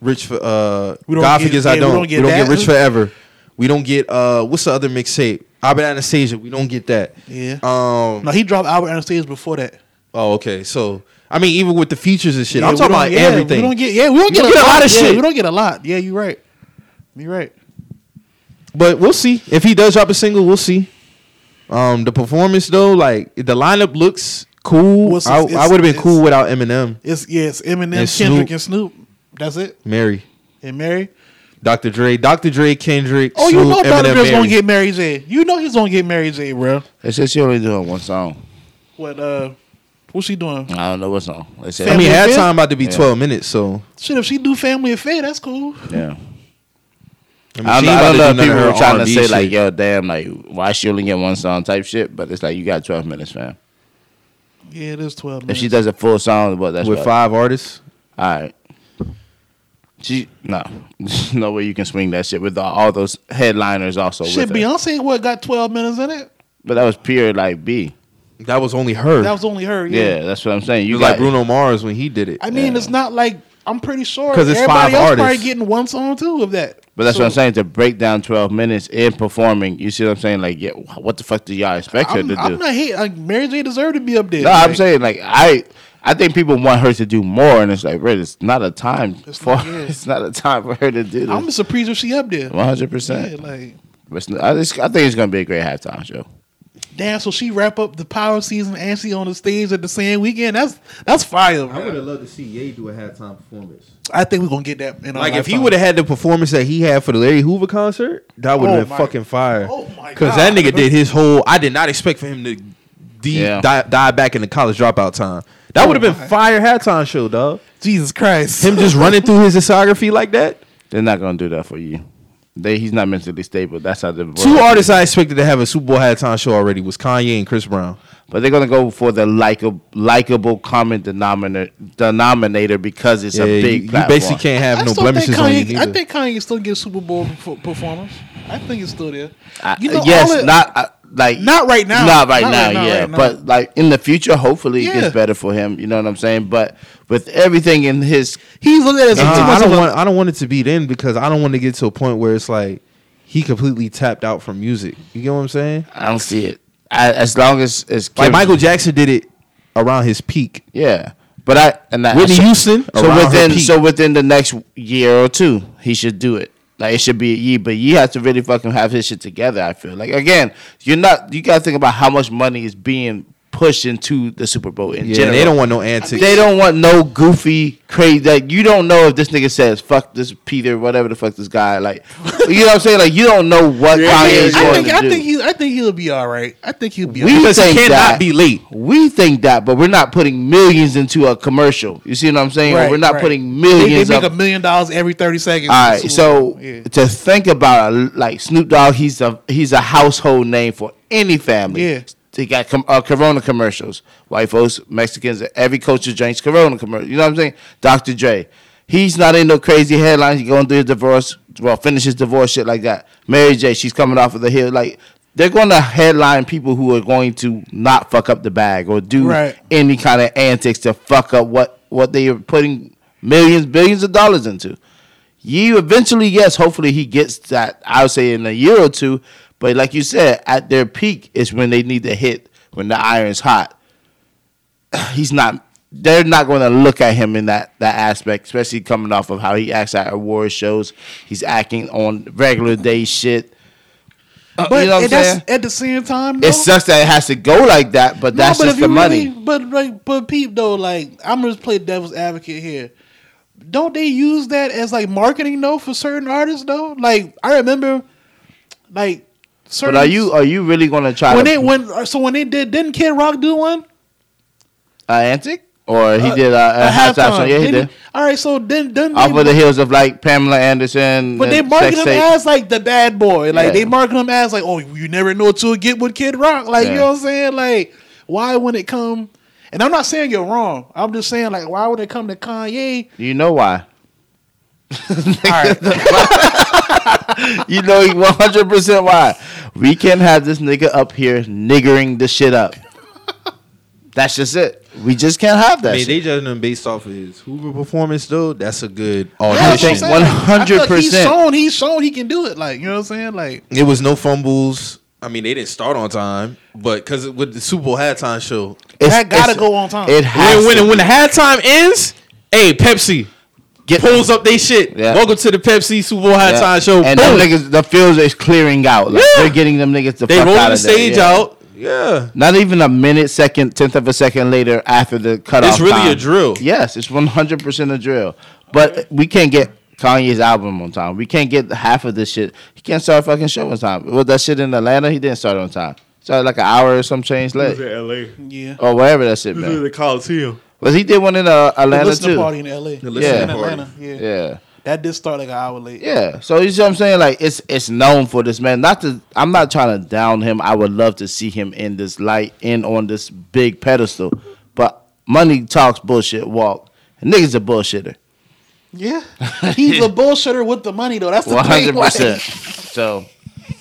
rich for uh We don't God get- forgives I we don't. don't We get don't get, rich forever. We don't get uh what's the other mixtape? Albert Anastasia. We don't get that. Yeah. Um No, he dropped Albert Anastasia before that. oh okay. So I mean even with the features and shit. Yeah, I'm talking about yeah, everything. We don't get yeah, we don't You get, get a lot of yeah, shit. We don't get a lot. Yeah, you're right. You're right. But we'll see. If he does drop a single, we'll see. Um the performance though, like the lineup looks cool. Well, it's- I, it's- I would have been cool without Eminem, It's yeah, it's Eminem, And Kendrick, Snoop. and Snoop. That's it. Mary, And Mary. Dr. Dre, Dr. Dre, Kendrick. Oh, you Snoop, know Dr. Eminem, Dre's gonna get Mary J. You know he's gonna get Mary J, bro. they said she only doing one song. What uh what's she doing? I don't know what song. They said, I mean, Family time about to be Yeah. 12 minutes, so Shit, if she do family affair, that's cool. yeah. I mean, I don't, know, I about don't know if people her were trying to R&B say shit. like, yo, damn, like, why she only get one song type shit, but it's like you got twelve minutes, man. Yeah, it is twelve If minutes. she does a full song, but that's with what- five artists. All right. She no, no way you can swing that shit with all, all those headliners also. Shit, with her. Beyonce what got twelve minutes in it? But that was pure like B. That was only her. That was only her. Yeah, Yeah. that's what I'm saying. you You like got Bruno Mars when he did it. I mean, Yeah. it's not like I'm pretty sure because it's everybody five else probably artists. getting one song too of that. But that's So, what I'm saying. To break down 12 minutes in performing, you see what I'm saying? Like, yeah, what the fuck do y'all expect her I'm, to do? I'm not hate. Like Mary J deserved to be up there. no, I'm saying like I, I think people want her to do more, and it's like, right, it's not a time It's for, not, yeah. it's not a time for her to do I'm surprised if she up there. 100. Yeah, percent like I, just, I think it's gonna be a great halftime show. Damn. So she wrap up the power season and she on the stage at the same weekend. That's that's fire. bro. loved to see Ye do a halftime performance. I think we're gonna get that. In our Like if he would have had the performance that he had for the Larry Hoover concert, that would have Oh been my- fucking fire. Oh my god! Because that nigga did his whole. I did not expect for him to de- Yeah. die, die back in the college dropout time. That Oh would have been my. fire halftime show, dog. Jesus Christ, Him just running through his discography like that. They're not gonna do that for you. They, he's not mentally stable. That's how the Two artists I expected to have a Super Bowl halftime show already was Kanye and Chris Brown. But they're gonna go for the likable, likable common denominator, denominator because it's Yeah, a big. you platform. basically can't I have no still blemishes think on you. Kanye, I think Kanye still get Super Bowl perf- performance. I think it's still there. You know, yes, it- not uh, like Not right now. Not right Not now, right now, yeah. right now. But like in the future, hopefully it gets better for him. You know what I'm saying? But with everything in his, He's looked at it as Nah, too I don't want. I don't want it to be then because I don't want to get to a point where it's like he completely tapped out from music. You get what I'm saying? I don't see it. I, as long as it's Like Michael Jackson did it around his peak. yeah. But I and that, Whitney so, Houston So within so within the next year or two, he should do it. Like it should be year, but you has to really fucking have his shit together. I feel like again, you're not. You got to think about how much money is being pushed into the Super Bowl in Yeah, general. they don't want no antics. They don't want no goofy, crazy. Like you don't know if this nigga says "fuck this Peter," whatever the fuck this guy. Like, you know what I'm saying? Like you don't know what I Kanye is think, I going think, to I do. think he, I think he'll be all right. I think he'll be. We all right. because he think cannot that- be late. we think that, but we're not putting millions into a commercial. You see what I'm saying? Right, we're not right. putting They, they make up- a million dollars every thirty seconds. all right, so Yeah. to think about like Snoop Dogg, he's a he's a household name for any family. Yeah. They got com- uh, Corona commercials. White folks, Mexicans, every culture drinks Corona commercial. You know what I'm saying? Dr. Dre, he's not in no crazy headlines. He going through his divorce, well, finish his divorce shit like that. Mary J, she's coming off of the hill. Like they're going to headline people who are going to not fuck up the bag or do Right. any kind of antics to fuck up what what they are putting millions, billions of dollars into. You eventually, yes, hopefully he gets that. I would say in a year or two. But like you said, at their peak is when they need to hit when the iron's hot. He's not. They're not going to look at him in that that aspect, especially coming off of how he acts at award shows. He's acting on regular day shit. Uh, But you know what I'm that's, at the same time, though, It sucks that it has to go like that, but No, that's but just the money. really- but like, but peep though, like I'm gonna just play devil's advocate here. Don't they use that as like marketing though for certain artists though? Like I remember, like certain. But are you are you really gonna try when to they when so when they did didn't Kid Rock do one? uh, antic or he did uh, a, A halftime show? Yeah, he Didn't. All right, so then then Off they, of the heels of like Pamela Anderson. but they market him Tape. as like the bad boy. Like Yeah. they market him as like, oh, you never know what you'll get with Kid Rock. Like you know what I'm saying? Like why when it come? And I'm not saying you're wrong. I'm just saying like why would it come to Kanye? You know why? All right, You know one hundred percent why. We can't have this nigga up here niggering the shit up. That's just it. We just can't have that. I mean, shit. they judging him based off of his Hoover performance, though. That's a good oh, Yeah, I that's what I'm think audition. saying. I feel like 100%. He's shown. He's shown he can do it. Like you know what I'm saying? Like It was no fumbles. I mean, they didn't start on time, but because with the Super Bowl halftime show, It's- that gotta go on time. It has when, when, to. when the halftime ends, hey, Pepsi Get- pulls up they shit. Yeah. Welcome to the Pepsi Super Bowl Yeah. halftime show. And Boom. them niggas, the fields is clearing out. Like Yeah. they're getting them niggas the they fuck roll out the of there. stage Yeah. out. Yeah, Not even a minute, second, tenth of a second later after the cutoff. it's really time. a drill. Yes, it's one hundred percent a drill. But we can't get Kanye's album on time. We can't get half of this shit. He can't start a fucking show on time. Was that shit in Atlanta? He didn't start on time. Started like an hour or some change late, L.A. yeah. or wherever that shit man. the Coliseum. Was he did one in uh, The Atlanta listening too? party in L.A. The listening in party. Atlanta. Yeah. Yeah. that did start like an hour late. Yeah, so you see what I'm saying? Like it's it's known for this man. Not to I'm not trying to down him. I would love to see him in this light, in on this big pedestal. But money talks, bullshit walk. And niggas a bullshitter. Yeah, he's a bullshitter with the money though. That's the One thing. hundred like, percent. So,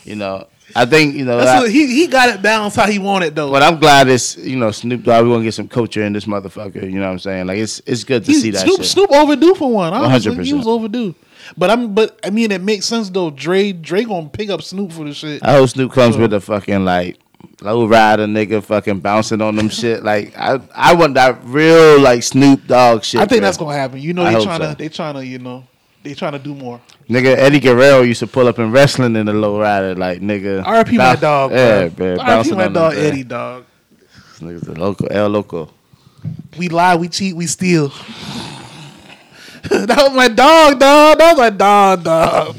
you know, I think you know. That's I- what, he he got it balanced how he wanted though. but I'm glad it's you know Snoop Dogg. We're gonna get some culture in this motherfucker. You know what I'm saying? Like it's it's good to He- see that Snoop, shit. Snoop overdue for one. Honestly, he 100%. He was overdue. But I'm but I mean it makes sense though. Dre Dre gonna pick up Snoop for the shit. I hope Snoop comes with a fucking like low rider nigga fucking bouncing on them shit. Like I I want that real like Snoop Dogg shit. I think bro. that's gonna happen. You know I they trying to so. they trying to you know they trying to do more. Nigga, Eddie Guerrero used to pull up in wrestling in the low rider, like nigga. R.I.P. my dog. Yeah, man. Bouncing my dog. Eddie dog. Niggas the local, El Loco. We lie, we cheat, we steal. that was my dog, dog. That was my dog, dog.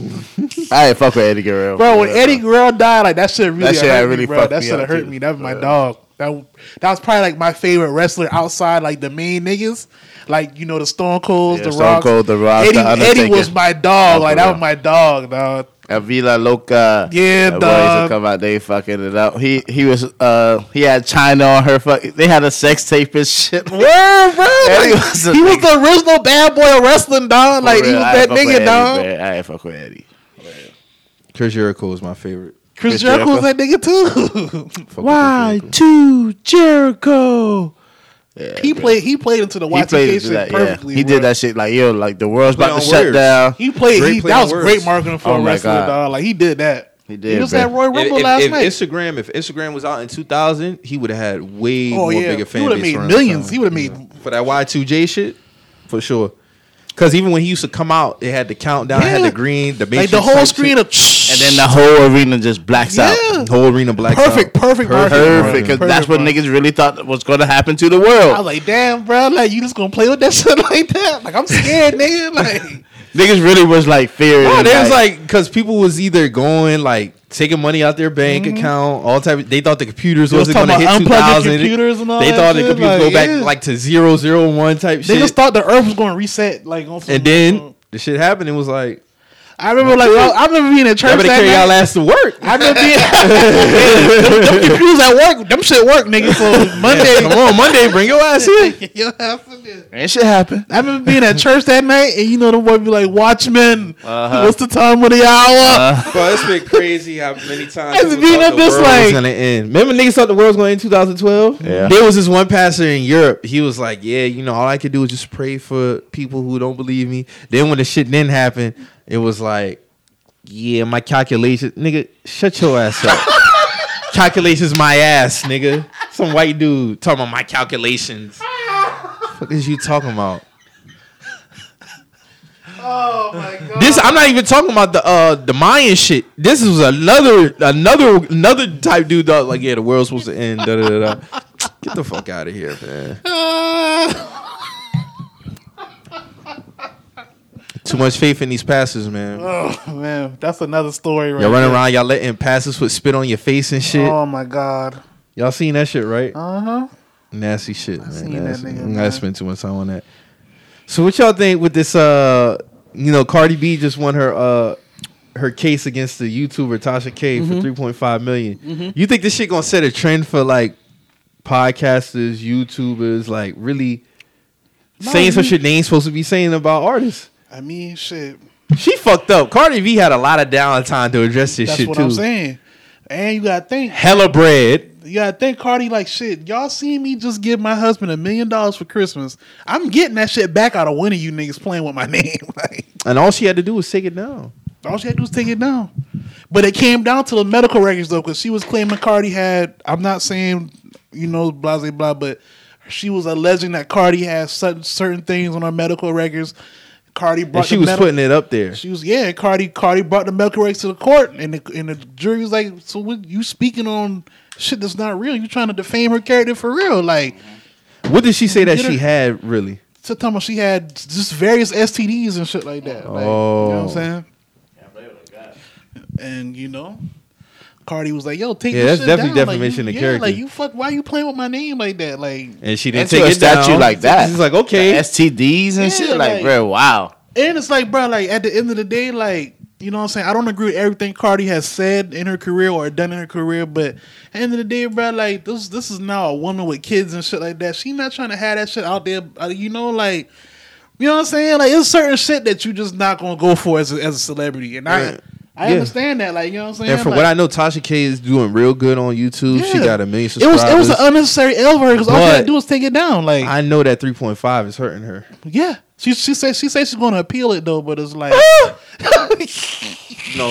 I ain't fuck with Eddie Guerrero. Bro, when Eddie. Guerrero died, like that shit really That shit hurt had me, really bro. That shit hurt too. me. That was my Yeah. dog. That that was probably like my favorite wrestler outside like the main niggas. Like you know the Stone Colds, Yeah, the Stone Rocks. Cold, The Rock, Eddie, The Eddie was my dog. Like that was my dog, dog. Avila Loca. Yeah, that boy used dog. to come out, they fucking it up. He he was uh he had Chyna on her fuck. They had a sex tape and shit. Word, bro. Eddie Like, was a he was the original bad boy of wrestling, dog. Like he was I that ain't fuck with nigga, Eddie, dog. man. I ain't fuck with Eddie. Chris Jericho is my favorite. Chris, Chris Jericho was that nigga too. Why with two Jericho? Yeah, he bro. played. He played into the He Y2K played shit into that. Yeah. perfectly. He bro. did that shit like yo, like the world's about to on shut words. down. He played. He, that was words. great marketing for Oh a wrestler, God. dog. Like he did that. He did, He was bro. had Roy If, Rumble if- last if night. Instagram, if Instagram was out in 2000, he would have had way Oh more yeah, bigger he would have made millions. He would have made. for that Y2J shit, for sure. Because even when he used to come out, it had the countdown, it had the green, the Like the whole screen of And then the whole arena just blacks out. Yeah. whole arena black. perfect, perfect, marketing, bro. Perfect, because that's what marketing. niggas really thought was going to happen to the world. I was like, damn, bro, like you just gonna play with that shit like that? Like I'm scared, nigga. Like Niggas really was like fearing. No, they was like because people was either going like taking money out their bank mm-hmm. account, all type. Of, they thought the computers They was wasn't going to hit two thousand. computers and all They thought the computers like, go back yeah. like to zero zero one type shit. they shit. just thought the Earth was gonna reset. Like on and then the shit happened. It was like I remember like well, I remember being at y'all church better that carry y'all ass to work. I remember being them, them computers at work. Them shit work, nigga. So Monday, Come on, Monday, bring your ass here. Your ass in there. and shit happened. I remember being at church that night, and you know the boy be like, "Watchmen, Uh-huh. what's the time of the hour?" Bro, it's been crazy how many times It's people been up the this world like- was gonna end. Remember niggas thought the world was going to end in 2012? Yeah. There was this one pastor in Europe. He was like, "Yeah, you know, all I could do is just pray for people who don't believe me." Then when the shit didn't happen, it was like, "Yeah, my calculations, nigga, shut your ass up." calculations, my ass, nigga. Some white dude talking about my calculations. What is you talking about? oh my god! This I'm not even talking about the uh the Mayan shit. This was another another another type dude that was like yeah the world's supposed to end. Da, da, da. Get the fuck out of here, man. Too much faith in these passes, man. Oh man, that's another story. Right Y'all running there. around, y'all letting passes with spit on your face and shit. Oh my god. Y'all seen that shit, right? Uh huh. Nasty shit, man. seen that Nasty. nigga, I spent too much time on that. So what y'all think with this? Uh, you know, Cardi B just won her uh her case against the YouTuber Tasha K Mm-hmm. for three point five million. You think this shit gonna set a trend for like podcasters, YouTubers, like really No, saying some shit they ain't supposed to be saying about artists? I mean, shit. She fucked up. Cardi B had a lot of downtime to address this shit too. That's shit what too. I'm saying. And you gotta think. Hella bread. You gotta think, Cardi. Like shit. Y'all seen me just give my husband a million dollars for Christmas. I'm getting that shit back out of one of you niggas playing with my name. like And all she had to do was take it down. all she had to do was take it down. But it came down to the medical records though, because she was claiming Cardi had. I'm not saying you know blah blah blah, but she was alleging that Cardi has certain certain things on her medical records. Cardi brought And she the was medical- putting it up there. She was yeah. Cardi Cardi brought the medical records to the court, and the and the jury was like, "So what, you speaking on shit that's not real? You trying to defame her character for real?" Like, mm-hmm. What did she say that Get her- she had really? so talking about she had just various STDs and shit like that. Like, you know what Oh. I'm saying? And you know, Cardi was like, "Yo, take Yeah, this that's shit definitely down. Like, defamation you, of yeah, character. Like you fuck, why you playing with my name like that? Like, And she didn't take a it statue down. like that. She's like, okay. The STDs and Yeah, shit. Like, like- bro, wow. And it's like, bro, like at the end of the day, like, you know what I'm saying? I don't agree with everything Cardi has said in her career or done in her career, but at the end of the day, bro, like this this is now a woman with kids and shit like that. She not trying to have that shit out there, uh, you know, like you know what I'm saying? Like it's certain shit that you just not gonna go for as a, as a celebrity. And Yeah. I Yeah. understand that, like, you know what I'm saying? and from Like, what I know, Tasha K is doing real good on YouTube. She got a million subscribers. It was it was an unnecessary L for her because all she had to do was take it down. Like I know that 3.5 is hurting her. yeah. She she said she said she's gonna appeal it though, but it's like No.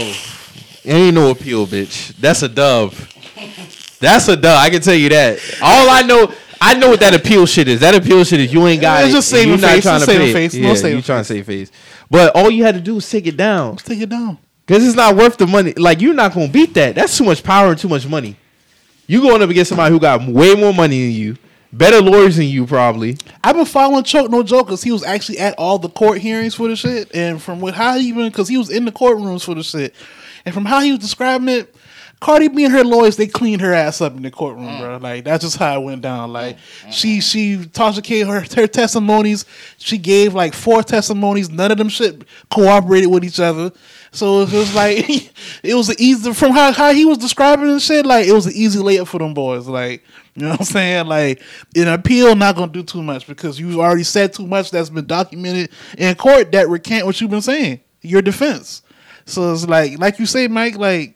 It ain't no appeal, bitch. That's a dub. That's a dub. I can tell you that. All I know, I know what that appeal shit is. That appeal shit is you ain't got It's it. just and saving you not face. trying Just to saving pay. face. Yeah, saving you trying to save face. But all you had to do was take it down. take it down. Cause it's not worth the money. Like you're not gonna beat that. That's too much power and too much money. You going up against somebody who got way more money than you, better lawyers than you probably. I've been following Choke No Joke because he was actually at all the court hearings for the shit, and from what how he even because he was in the courtrooms for the shit, and from how he was describing it, Cardi B and her lawyers they cleaned her ass up in the courtroom, mm. bro. Like that's just how it went down. Like she she Tasha K her her testimonies, she gave like four testimonies. None of them shit cooperated with each other. So it was like it was easy from how, how he was describing and shit. Like it was an easy layup for them boys. Like you know what I'm saying. Like an appeal not gonna do too much because you've already said too much that's been documented in court that recant what you've been saying. Your defense. So it's like like you say, Mike. Like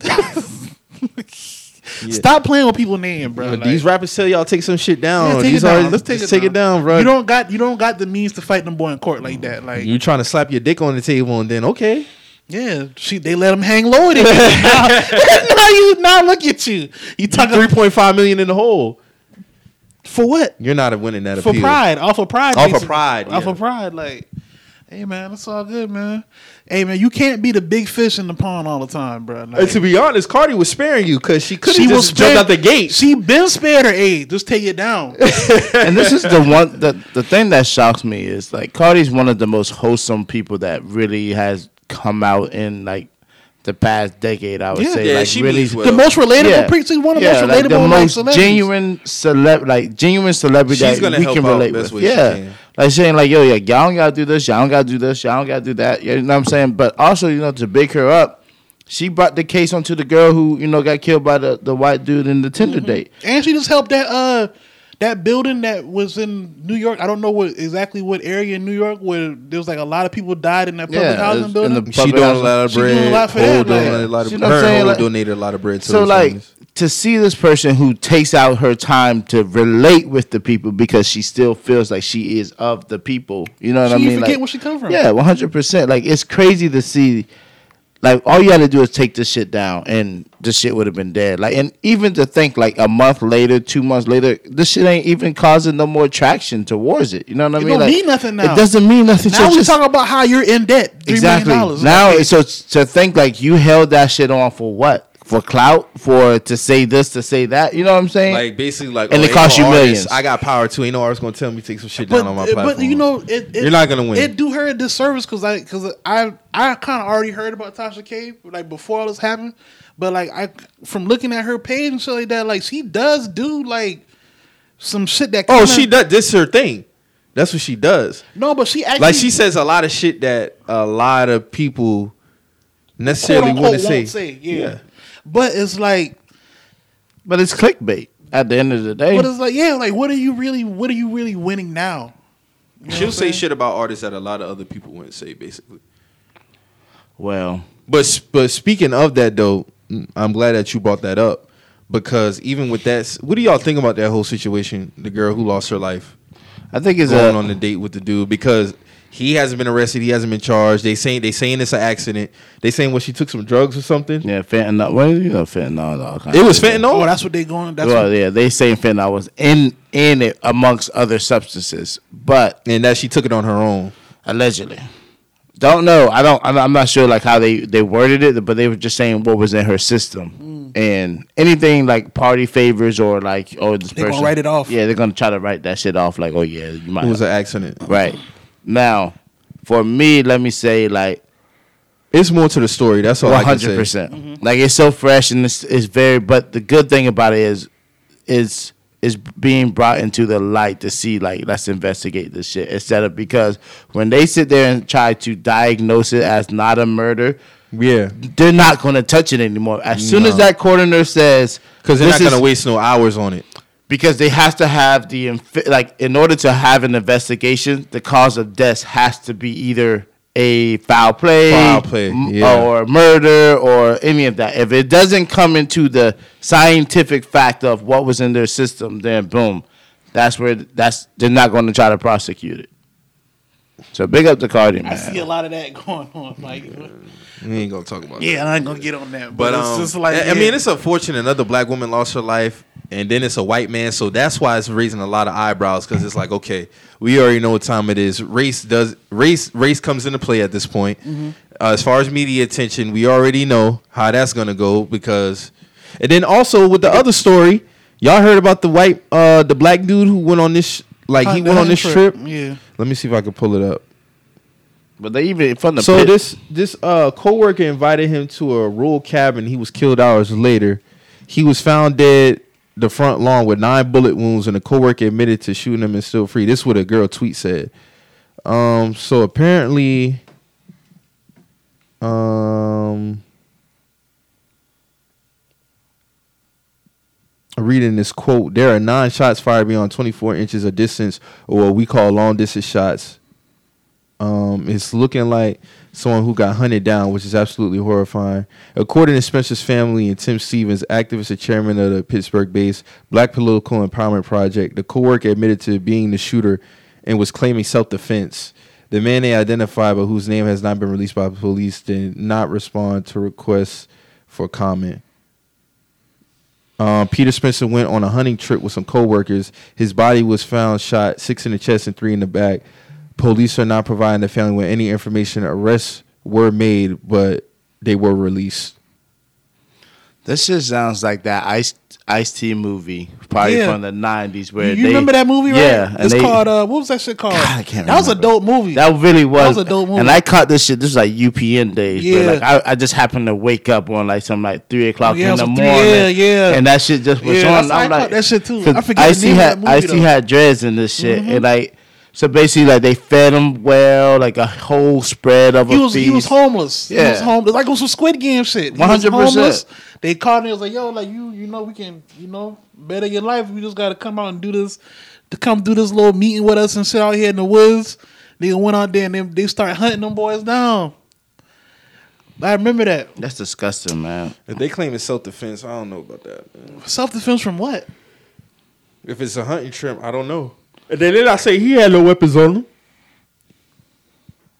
stop playing with people's name, bro. Like, these rappers tell y'all take some shit down. yeah, take These it down. artists- Let's take, it, take it down, bro. You don't got you don't got the means to fight them boy in court like that. Like You trying to slap your dick on the table and then okay. Yeah, she they let him hang low. They, now, now you now look at you. You talking Three point five million in the hole. for what? You're not winning that For appeal. pride, off of pride, Off of pride, off yeah. of pride. Like, hey man, it's all good, man. Hey man, you can't be the big fish in the pond all the time, bro. Like, And to be honest, Cardi was sparing you because she could she have was just jumped out the gate. She been spared her aid. Just take it down. and this is the one the the thing that shocks me is like Cardi's one of the most wholesome people that really has come out in like the past decade. I would Yeah. say Yeah, like she really means well. the most relatable. Yeah. Yeah. She's one of the yeah, most like relatable, the most celebrities. genuine celeb, like genuine celebrity She's that gonna we help can out relate best with. she Yeah, can. like saying like, yo, yeah, y'all don't gotta do this, y'all don't gotta do this, y'all don't gotta do that. You know what I'm saying? But also, you know, to big her up, she brought the case onto the girl who you know got killed by the, the white dude in the Tinder Mm-hmm. date. And she just helped that uh that building that was in New York. I don't know what exactly what area in New York where there was like a lot of people died in that public Yeah, housing building. in the She public doing a lot of She doing bread. a lot for that, doing like, a lot of you know her saying? Like- donated a lot of bread to So like families. to see this person who takes out her time to relate with the people because she still feels like she is of the people. You know what I mean? She mean? forget Like, where she come from. Yeah, one hundred percent. Like it's crazy to see. Like all you had to do is take this shit down, and this shit would have been dead. Like, and even to think like a month later, two months later, this shit ain't even causing no more traction towards it. You know what I It mean? don't Like, mean nothing now. It doesn't mean nothing. Now we just- talking about how you're in debt. $3 exactly. million. Now, Like, so to think like you held that shit on for what? For clout, for to say this, to say that. You know what I'm saying? Like basically, like And oh, it ain't cost no you artist. millions. I got power too. Ain't no artist gonna tell me to take some shit But, down on my eh, platform. but you know, it, it, You're not gonna win. It do her a disservice because I because I I kind of already heard about Tasha K like before all this happened, but like I from looking at her page and shit like that, like she does do like some shit that. oh, kinda- she does. This is her thing. That's what she does. no, but she actually Like she says a lot of shit that a lot of people necessarily quote, want unquote to say. won't say. Yeah. But it's like. but it's clickbait at the end of the day. But it's like, yeah, like what are you really what are you really winning now? You know She'll I'm say saying? shit about artists that a lot of other people wouldn't say, basically. well, But but speaking of that though, mm, I'm glad that you brought that up because even with that, what do y'all think about that whole situation? The girl who lost her life I think it's going a, on the date with the dude because he hasn't been arrested, he hasn't been charged. They saying they saying it's an accident. They saying what she took some drugs or something. yeah fentanyl. What is you know fentanyl? All kinds It was of fentanyl. Oh, that's what they going. That's well, what, yeah, they saying fentanyl was in in it amongst other substances, but and that she took it on her own. allegedly. Don't know. I don't. I'm I'm not sure like how they they worded it, but they were just saying what was in her system, mm. and anything like party favors or like oh this They gonna person write it off. Yeah, they're gonna try to write that shit off. Like oh yeah, you might. It was have- an accident. right now, for me, let me say like It's more to the story. That's all I can hundred say. percent. Mm-hmm. Mm-hmm. Like it's so fresh and it's, it's very. But the good thing about it is, is is being brought into the light to see like let's investigate this shit instead of because when they sit there and try to diagnose it as not a murder, Yeah, they're not going to touch it anymore. As soon as that coroner says because they're not gonna waste no hours on it. Because they have to have the like in order to have an investigation, the cause of death has to be either a foul play, Foul play, yeah. or murder, or any of that. If it doesn't come into the scientific fact of what was in their system, then boom, that's where that's they're not going to try to prosecute it. So big up to Cardi, man. I see a lot of that going on. Like, We ain't gonna talk about. that. yeah, I ain't gonna get on that. But But, it's um, just like, I, I yeah. mean, it's unfortunate. Another black woman lost her life, and then it's a white man. So that's why it's raising a lot of eyebrows because it's like, okay, we already know what time it is. Race does race race comes into play at this point. Mm-hmm. Uh, as far as media attention, we already know how that's gonna go because, and then also with the other story, y'all heard about the white, uh, the black dude who went on this, like he went on this trip. Yeah. Let me see if I can pull it up. But they even from the So pit- this this uh coworker invited him to a rural cabin. He was killed hours later. He was found dead the front lawn with nine bullet wounds, and the coworker admitted to shooting him and still free. This is what a girl tweet said. Um, so apparently, um, reading this quote, there are nine shots fired beyond 24 inches of distance, or what we call long distance shots. Um, it's looking like someone who got hunted down, which is absolutely horrifying. According to Spencer's family and Tim Stevens, activist and chairman of the Pittsburgh-based Black Political Empowerment Project, the co-worker admitted to being the shooter and was claiming self-defense. The man they identified, but whose name has not been released by police, did not respond to requests for comment. Um, Peter Spencer went on a hunting trip with some coworkers. His body was found shot, six in the chest and three in the back. Police are not providing the family with any information. Arrests were made, but they were released. This just sounds like that Ice Ice T movie, probably Yeah. from the nineties, where you they, remember that movie, right? Yeah, and It's they- called uh, what was that shit called? I can't that was a remember. dope movie. That really was. That was a dope movie. And I caught this shit. This was like UPN days. Yeah. Yeah. Like I, I just happened to wake up on like some like three o'clock Yeah, in the three- morning. yeah, yeah. And that shit just was Yeah, on. that's- I I'm like caught that shit too. 'cause I forget the name of had that movie, Ice-T though. Mm-hmm. had dreads in this shit, and like so basically like they fed him well, like a whole spread of he a was he was homeless. Yeah, He Yeah. was homeless. Like it was some Squid Game shit. He was 100%. homeless. They called me. It was like, yo, like you, you know, we can, you know, better your life. We just got to come out and do this, to come do this little meeting with us and sit out here in the woods. They went out there and they, they started hunting them boys down. I remember that. That's disgusting, man. If they claim it's self defense, I don't know about that. Self defense from what? If it's a hunting trip, I don't know. And then did I say he had no weapons on him?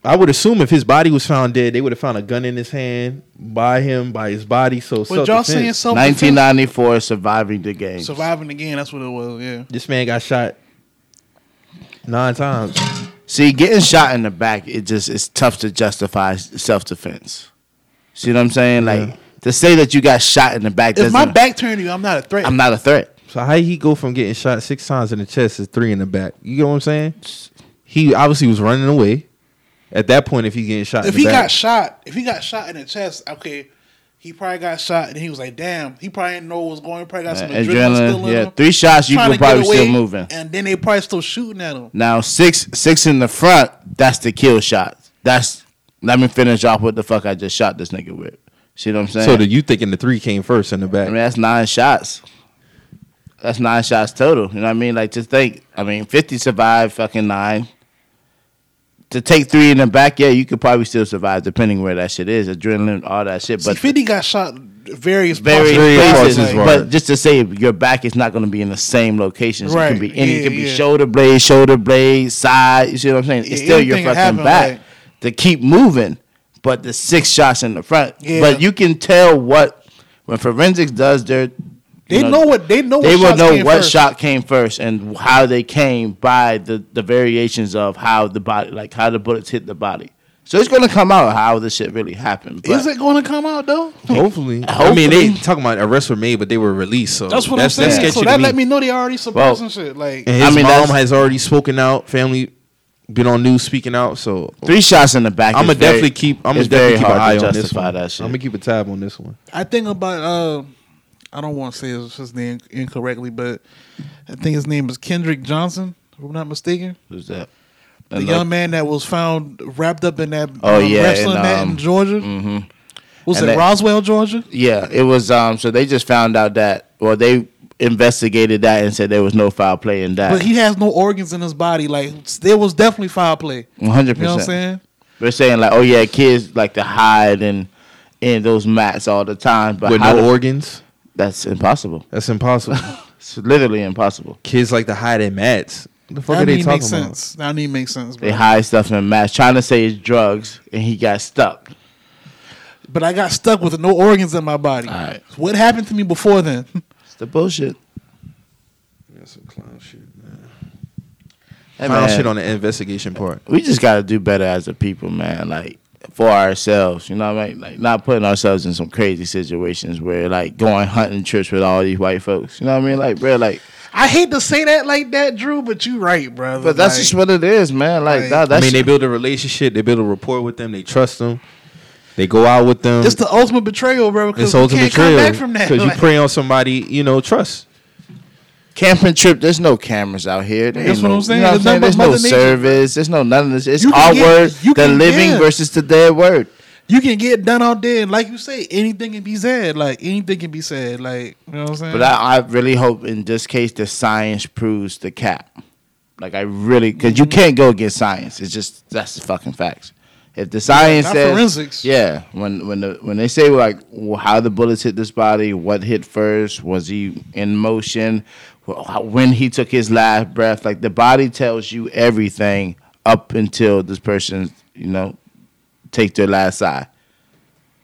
I would assume if his body was found dead, they would have found a gun in his hand by him, by his body. So But y'all saying self-defense. self Nineteen defense? surviving the game. Surviving again. That's what it was. Yeah. This man got shot nine times. See, getting shot in the back, it just it's tough to justify self defense. See what I'm saying? Like To say that you got shot in the back, If my back turned to you, I'm not a threat. I'm not a threat. So how he go from getting shot six times in the chest to three in the back? You get what I'm saying? He obviously was running away. At that point, if he's getting shot, if in the he back, got shot, if he got shot in the chest, okay, he probably got shot and he was like, "Damn," he probably didn't know what was going. He probably got some adrenaline, adrenaline, still in yeah. him. Three shots, you could to get probably still moving. and then they probably still shooting at him. Now six six in the front, that's the kill shot. That's let me finish off what the fuck I just shot this nigga with. See what I'm saying? so the you thinking the three came first in the back? I mean that's nine shots. That's nine shots total. You know what I mean? Like just think. I mean, fifty survived fucking nine. To take three in the back, yeah, you could probably still survive depending where that shit is, adrenaline, all that shit. See, But Fifty got shot various. Various places, places. But just to say, your back is not going to be in the same locations. It Right. can be any. it Yeah, can be yeah. shoulder blade, shoulder blade, side. You see what I'm saying? It's Yeah, still your fucking can happen, back like- to keep moving. But the six shots in the front. Yeah. But you can tell what when forensics does their. They you know what they know. What They will shots know came what first. shot came first and how they came by the the variations of how the body, like how the bullets hit the body. So it's gonna come out how this shit really happened. But Is it going to come out though? Hopefully. I mean, they talking about arrests were made, but they were released. So That's what that's, I'm saying. That's so that to let me. me know they already suppressing shit. Like And his I mean, mom that's- has already spoken out. Family been on news speaking out. So three shots in the back. I'm gonna definitely keep. I'm gonna definitely keep an hard eye on this justify one. that shit. I'm gonna keep a tab on this one. I think about uh I don't want to say his, his name incorrectly, but I think his name is Kendrick Johnson, if I'm not mistaken. Who's that? The young man that was found wrapped up in that Oh, um, yeah, wrestling in, mat um, in Georgia. mhm. Was And it that- Roswell, Georgia? Yeah, it was. Um, so they just found out that, well, they investigated that and said there was no foul play in that. But he has no organs in his body. Like there was definitely foul play. One hundred You know what I'm percent. saying? They're saying like, oh yeah, kids like to hide in in those mats all the time, but With how no the- organs, that's impossible. that's impossible. It's literally impossible. Kids like to hide in mats. What the fuck That are they need talking make about? sense. That need make sense. They Bro. hide stuff in mats, trying to say it's drugs, and he got stuck. But I got stuck with no organs in my body. Alright. What happened to me before then? It's the bullshit. That's some clown shit. Man. Hey, Clown man, shit on the investigation part. we just gotta do better as a people, man. Like for ourselves, you know what I mean? Like not putting ourselves in some crazy situations where like going hunting trips with all these white folks. You know what I mean? Like, bro, like I hate to say that like that, Drew, but you right, brother. But that's Like, just what it is, man. Like, Like- that, that's I mean, they build a relationship. They build a rapport with them. They trust them. They go out with them. it's the ultimate betrayal, bro. Because It's we ultimate can't betrayal come back from that. because you Like, prey on somebody you know trust. Camping trip. There's no cameras out here. There That's what no, I'm saying. You know what There's I'm saying? There's no Nature. service. There's no none of this. It's our get- word, the living get- versus the dead word. you can get done out there, and like you say, anything can be said. Like anything can be said. Like you know what I'm saying. But I, I really hope in this case the science proves the cap. Like I really, because you mm-hmm. can't go against science. It's just that's the fucking facts. If the science not says, forensics. yeah, when when the when they say like well, how the bullets hit this body, what hit first, was he in motion, when he took his last breath, like the body tells you everything up until this person, you know, take their last sigh.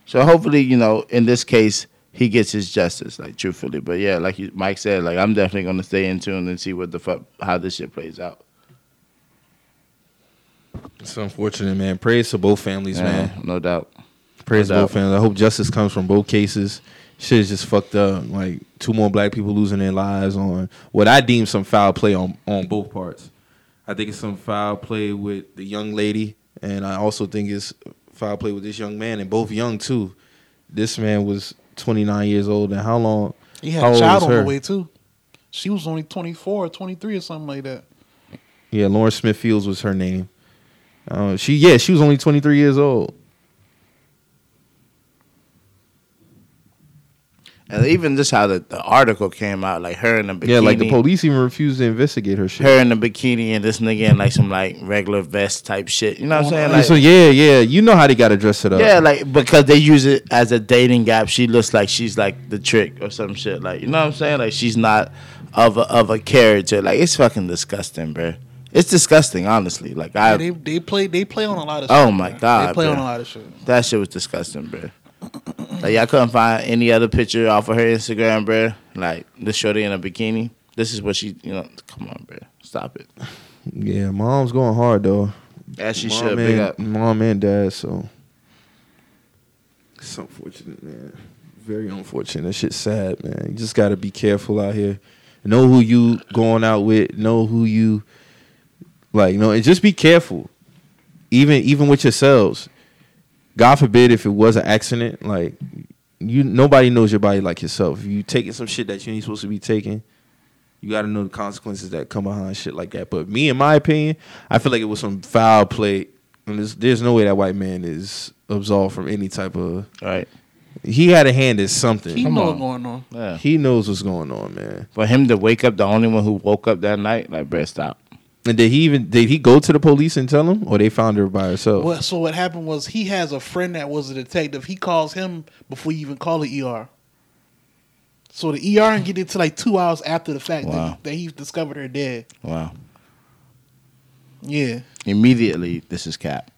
So hopefully, you know, in this case, he gets his justice, like truthfully. But yeah, like you, Mike said, like I'm definitely gonna stay in tune and see what the fuck how this shit plays out. It's unfortunate, man. Praise to both families, Yeah, man. no doubt. Praise No to both families. I hope justice comes from both cases. Shit is just fucked up. Like two more black people losing their lives on what I deem some foul play on on both parts. I think it's some foul play with the young lady, and I also think it's foul play with this young man, and both young too. This man was 29 years old, and how long? he had a child on her? the way too. She was only 24 or 23 or something like that. Yeah, Lauren Smith Fields was her name. Uh, she yeah, she was only 23 years old. And even just how the, the article came out, like her in the bikini, Yeah, like the police even refused to investigate her shit. her in the bikini, and this nigga in like some like regular vest type shit. You know what I'm saying? Like, so yeah, yeah, you know how they got to dress it up. yeah, like because they use it as a dating gap. She looks like she's like the trick or some shit. Like you know what I'm saying? Like she's not of a, of a character. Like it's fucking disgusting, bro. It's disgusting, honestly. Like I, Yeah, they they play they play on a lot of. Shit. Oh shit, my man. God, they play bro. on a lot of shit. that shit was disgusting, bro. Like y'all couldn't find any other picture off of her Instagram, bro. Like the shorty in a bikini. This is what she, you know. Come on, bro. Stop it. Yeah, mom's going hard though. As she mom should. and, Big up. Mom and dad, so it's unfortunate, man. very unfortunate. That shit's sad, man. You just gotta be careful out here. Know who you going out with. Know who you like. You know, and just be careful. Even even with yourselves. God forbid if it was an accident, like you nobody knows your body like yourself. If you taking some shit that you ain't supposed to be taking, you got to know the consequences that come behind shit like that. But me, in my opinion, I feel like it was some foul play. And there's, there's no way that white man is absolved from any type of. Right. He had a hand in something. He Come know on. what's going on. Yeah. He knows what's going on, man. For him to wake up, the only one who woke up that night, like, bro, stop. And did he even did he go to the police and tell them, or they found her by herself? Well, so what happened was he has a friend that was a detective. He calls him before you even call the ER. So the ER and get it to like two hours after the fact Wow. that, that he discovered her dead. Wow. Yeah. Immediately, this is cap.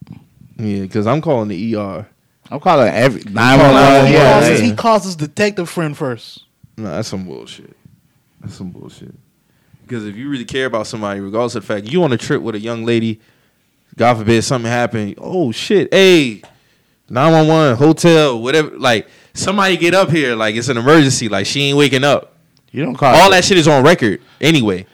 Yeah, because I'm calling the ER. I'm calling every calling 911. he, Yeah, yeah. he calls his detective friend first. No, that's some bullshit. That's some bullshit. Because if you really care about somebody, regardless of the fact you on a trip with a young lady, God forbid something happened. Oh shit! Hey, nine one one hotel, whatever. Like somebody get up here. Like it's an emergency. Like she ain't waking up. You don't call All that shit is on record anyway.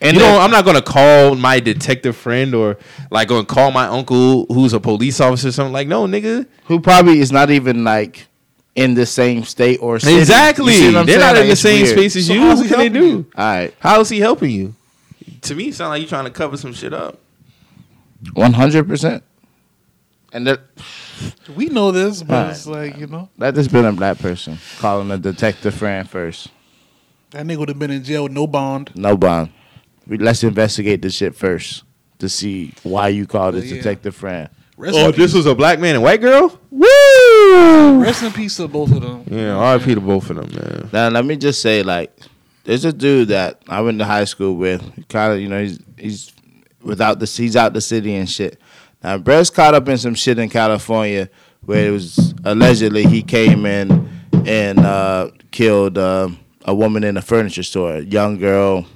And you know, I'm not gonna call my detective friend or like gonna call my uncle who's a police officer or something. Like, no, nigga. who probably is not even like in the same state or city. Exactly. You see what I'm They're saying? not Like, in the same weird. space as So you. how's What can they do? you? All right, How is he helping you? To me, it sound like you're trying to cover some shit up. one hundred percent. And that We know this, but Right. it's like, you know, that just been a black person calling a detective friend first. that nigga would have been in jail with no bond. No bond. We, let's investigate this shit first to see why you called this Yeah. detective friend. Rest, Oh, this peace. was a black man and white girl? Woo! Rest in peace to both of them. Yeah, RIP to both of them, man. Now let me just say, like, there's a dude that I went to high school with. Kind of, you know, he's he's without the he's out the city and shit. Now, Brett's caught up in some shit in California where it was allegedly he came in and uh, killed uh, a woman in a furniture store. A young girl,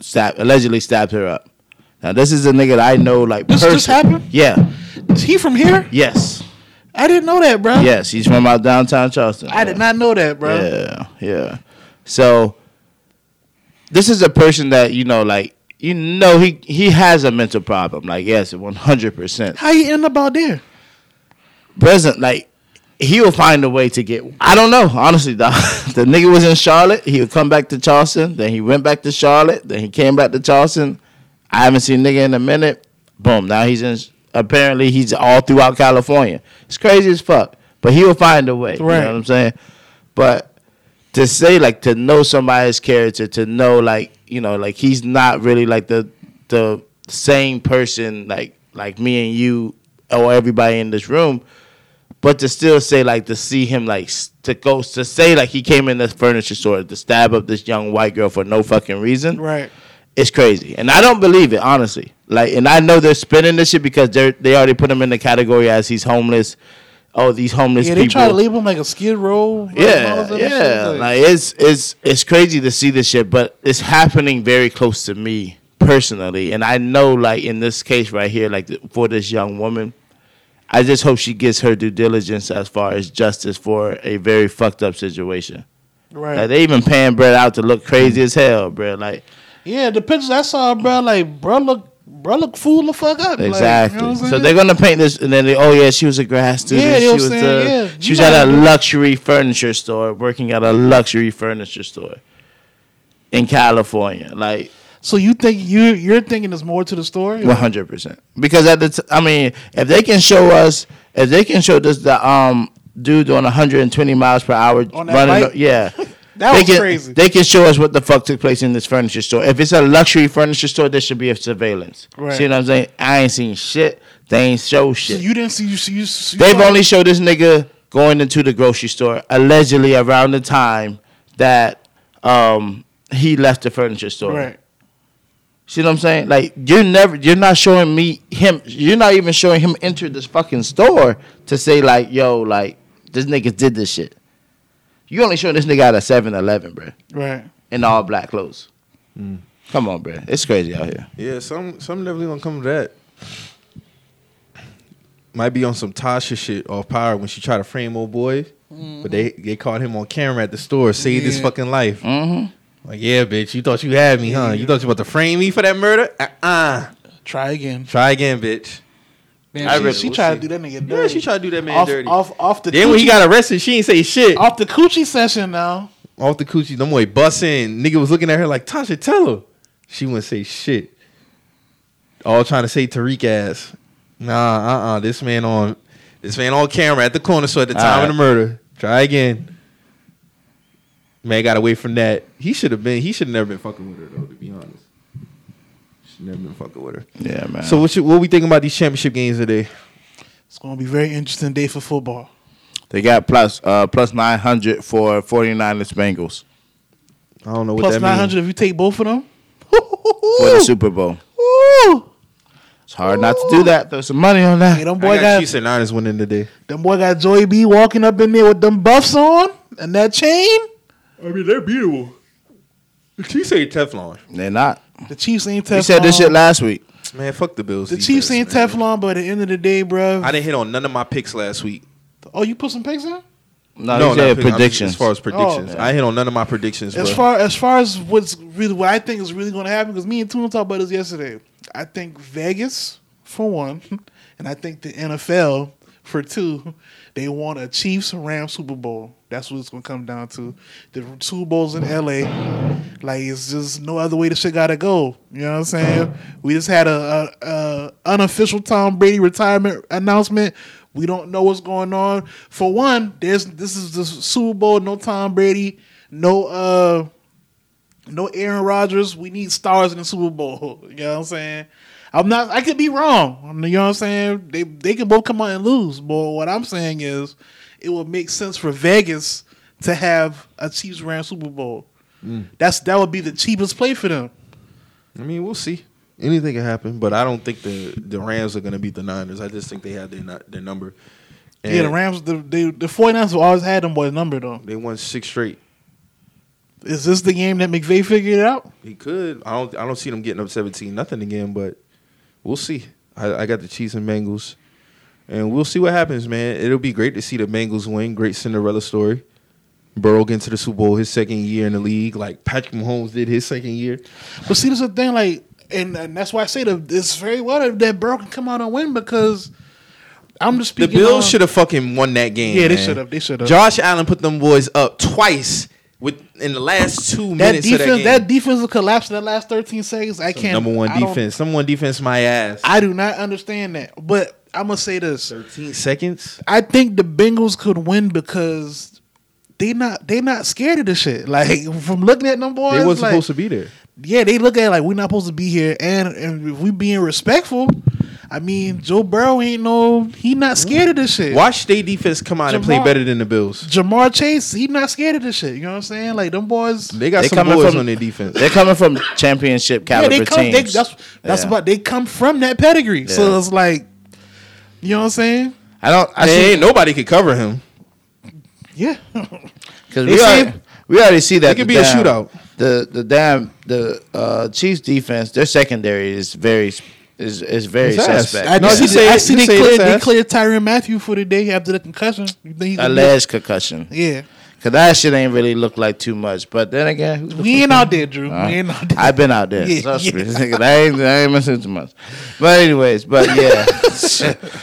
stab, allegedly stabbed her up. Now, this is a nigga that I know, like, This just happened? Yeah. Is he from here? Yes. I didn't know that, bro. Yes. He's from out downtown Charleston. I did not know that, bro. Yeah, yeah. So this is a person that you know, like you know, he he has a mental problem. Like yes, one hundred percent. How you end up out there? Present, like he will find a way to get. I don't know, honestly. The, the nigga was in Charlotte. He would come back to Charleston. Then he went back to Charlotte. Then he came back to Charleston. I haven't seen nigga in a minute. Boom. Now he's in. Apparently he's all throughout California. It's crazy as fuck. But he will find a way. You Right. know what I'm saying? But to say like to know somebody's character, to know like you know like he's not really like the the same person like like me and you or everybody in this room, but to still say like to see him like to go to say like he came in the furniture store to stab up this young white girl for no fucking reason, Right. it's crazy, and I don't believe it honestly. Like, and I know they're spinning this shit because they they already put him in the category as he's homeless. Oh, these homeless Yeah, they people. try to leave him like a skid row. like, Yeah, yeah. shit, Like it's it's it's crazy to see this shit, but it's happening very close to me personally, and I know like in this case right here, like for this young woman, I just hope she gets her due diligence as far as justice for a very fucked up situation. right. Like they even paying Brett out to look crazy as hell, bro. Like yeah, the pictures I saw, bro, like, bro, look, bro, look fool the fuck up. Like, exactly. you know so they're gonna paint this, and then they, oh yeah, she was a grad student. Yeah, they she was saying, yeah, she you was at a luxury furniture store, working at a luxury furniture store in California. Like So you think you you're thinking there's more to the story? one hundred percent. Because at the, t- I mean, if they can show us, if they can show this the um dude doing 120 miles per hour running, bike? yeah. That they was can, crazy. They can show us what the fuck took place in this furniture store. If it's a luxury furniture store, there should be a surveillance. Right. See what I'm saying? I ain't seen shit. They ain't show So shit. you didn't see you see you. you They've saw- only showed this nigga going into the grocery store allegedly around the time that um he left the furniture store. right. See what I'm saying? Like you're never you're not showing me him you're not even showing him enter this fucking store to say like, yo, like this nigga did this shit. You only showing this nigga at a 7-Eleven, bro, Right. in all black clothes. Come on, bro. It's crazy out here. Yeah, some some definitely gonna come to that. Might be on some Tasha shit off power when she tried to frame old boy. But they they caught him on camera at the store, saved his Yeah. fucking life. Mm-hmm. Like, yeah, bitch, you thought you had me, huh? You thought you about to frame me for that murder? Uh-uh. Try again. Try again, bitch. Man, I she, really- she we'll tried see. to do that nigga dirty. Yeah, she tried to do that man off, dirty. Off, off the then when he got arrested, she ain't say shit. off the coochie session now. Off the coochie, no boy bussing. Nigga was looking at her like, Tasha, tell her. She wouldn't say shit. All trying to say Tariq ass. Nah, uh uh This man on this man on camera at the corner, so at the time of the murder. Try again. Man got away from that. He should have been he should have never been fucking with her though, to be honest. Should never been fucking with her. Yeah, man. So what you, what we thinking about these championship games today? It's gonna be a very interesting day for football. they got plus uh plus nine hundred for 49ers Bengals I don't know what Plus that nine means. hundred if you take both of them. for the Super Bowl. Ooh. It's hard not to do that. Throw some money on that. Hey, them I boy got got, Chiefs and Niners winning today. them boy got Joey B walking up in there with them buffs on and that chain. I mean, they're beautiful. The Chiefs ain't Teflon. They're not. The Chiefs ain't Teflon. We said this shit last week. Man, fuck the Bills. The defense, Chiefs ain't man. Teflon, but at the end of the day, bro. I didn't hit on none of my picks last week. oh, you put some picks in. No, no, these not are pick- I'm just- predictions. As far as oh, predictions, Oh. I hit on none of my predictions. As bro. far as far as what's really what I think is really going to happen, because me and Tuna talked about this yesterday. I think Vegas for one, and I think the NFL for two. They want a Chiefs Rams Super Bowl. That's what it's to come down to. The Super Bowls in LA, like it's just no other way the shit got to go. You know what I'm saying? We just had a, a, a unofficial Tom Brady retirement announcement. We don't know what's going on. For one, there's this is the Super Bowl. No Tom Brady. No uh no Aaron Rodgers. We need stars in the Super Bowl. You know what I'm saying? I'm not. I could be wrong. You know what I'm saying? They they can both come out and lose. But what I'm saying is, it would make sense for Vegas to have a Chiefs Rams Super Bowl. Hmm. That's that would be the cheapest play for them. I mean, we'll see. Anything can happen, but I don't think the the Rams are going to beat the Niners. I just think they have their their number. yeah, the Rams, the the, the 49ers have always had them boys number though. They won six straight. Is this the game that McVay figured it out? He could. I don't. I don't see them getting up seventeen nothing again, but we'll see. I, I got the Chiefs and Bengals, and we'll see what happens, man. It'll be great to see the Bengals win. Great Cinderella story. Burrow get into the Super Bowl his second year in the league, like Patrick Mahomes did his second year. But see, this is the thing, like, and, and that's why I say that it's very well that Burrow can come out and win because I'm just The. Bills should have fucking won that game. Yeah, they man. should have. They should have. Josh Allen put them boys up twice with in the last two That minutes defense, of that that, game. defensive collapse in the last 13 seconds, I can't. number one I defense. Number one defense, my ass. I do not understand that. But I'm gonna say this: Thirteen seconds. I think the Bengals could win because they not they not scared of this shit. Like from looking at them boys, They wasn't like, supposed to be there. Yeah, they look at it like we're not supposed to be here, and and if we being respectful, I mean Joe Burrow ain't no he not scared of this shit. Watch state defense come out and play better than the Bills. Ja'Marr Chase, he not scared of this shit. You know what I'm saying? Like them boys. They got They some coming boys from- on their defense. They're coming from championship yeah, caliber they come. They, teams. that's that's Yeah. about they come from that pedigree. So it's like, you know what I'm saying? I don't. I Hey, see ain't nobody could cover him. Yeah. because we, say- already, we already see that It could the be a shootout. The the damn the uh, Chiefs defense, their secondary is very is is very It's ass. suspect. I, No, just you see, say I it- see they say cleared, it's they ass. cleared Tyrann Mathieu for the day after the concussion. You think he's gonna be- Alleged concussion. Yeah. Cause that shit ain't really look like too much. But then again, who the We ain't out there, Drew. Uh, we ain't out there. I've been out there. Yeah, Trust me. yeah. Nigga, I ain't, I ain't missing too much. But anyways, but yeah.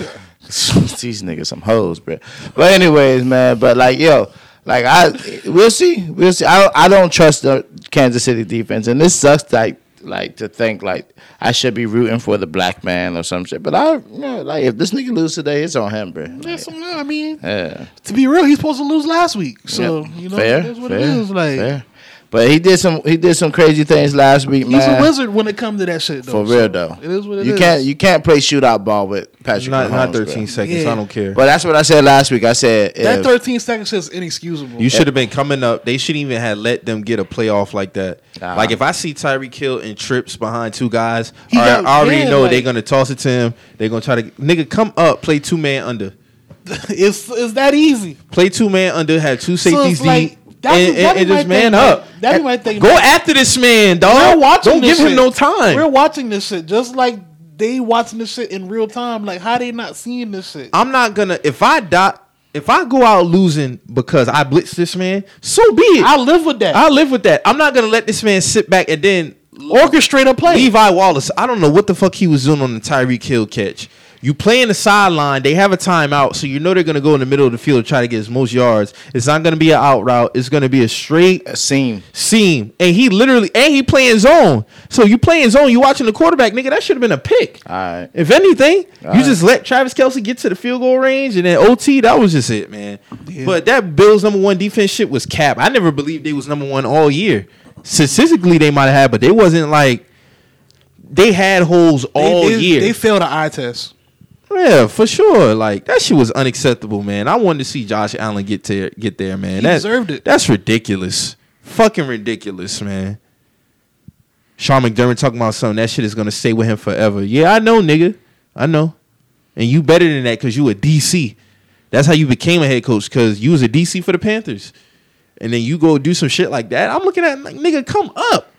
These niggas some hoes, bro. But anyways, man. But like, yo, like I, we'll see, we'll see. I, I don't trust the Kansas City defense, and this sucks. Like, like to think like I should be rooting for the black man or some shit. But I, you know, like if this nigga lose today, it's on him, bro. Yeah, so, I mean, Yeah. to be real, he's supposed to lose last week. So Yep. you know, fair, that's what fair, it is. Like fair. But he did some he did some crazy things last week, he's man. a wizard when it comes to that shit. Though, For so real though. it is what it is. you can't you can't play shootout ball with Patrick Not, not 13 bro. seconds. Yeah. I don't care. But that's what I said last week. I said that 13 seconds is inexcusable. you should have been coming up. They shouldn't even have let them get a playoff like that. Nah. Like if I see Tyreek Hill in trips behind two guys, He all right, got- I already yeah, know like- they're gonna toss it to him. They're gonna try to nigga come up, play two man under, it's it's that easy. play two man under, have two safeties it's like deep, that be- and, and, and thing, man like, up. that be my thing. Go after this man, dog. We're watching. Don't this give him no time. We're watching this shit just like they watching this shit in real time. Like how they not seeing this shit? I'm not gonna if I die if I go out losing because I blitz this man, so be it. I live with that. I live with that. I'm not gonna let this man sit back and then Orchestrate a play. Levi Wallace. I don't know what the fuck he was doing on the Tyreek Hill catch. You play in the sideline. They have a timeout, so you know they're gonna go in the middle of the field to try to get as most yards. It's not gonna be an out route. It's gonna be a straight A seam. seam, and he literally and he playing zone. So you playing zone. You watching the quarterback, nigga. That should have been a pick. All right. If anything, All you right. just let Travis Kelce get to the field goal range, and then OT. That was just it, man. Yeah. But that Bills number one defense shit was cap. I never believed they was number one all year. Statistically, they might have had, but they wasn't like they had holes all they, year. They failed the eye test. Yeah, for sure. Like that shit was unacceptable, man. I wanted to see Josh Allen get to get there, man. He that, deserved it. That's ridiculous. Fucking ridiculous, man. Sean McDermott talking about something. That shit is gonna stay with him forever. Yeah, I know, nigga. I know. And you better than that because you a DC. That's how you became a head coach because you was a DC for the Panthers. And then you go do some shit like that. I'm looking at like, nigga, come up.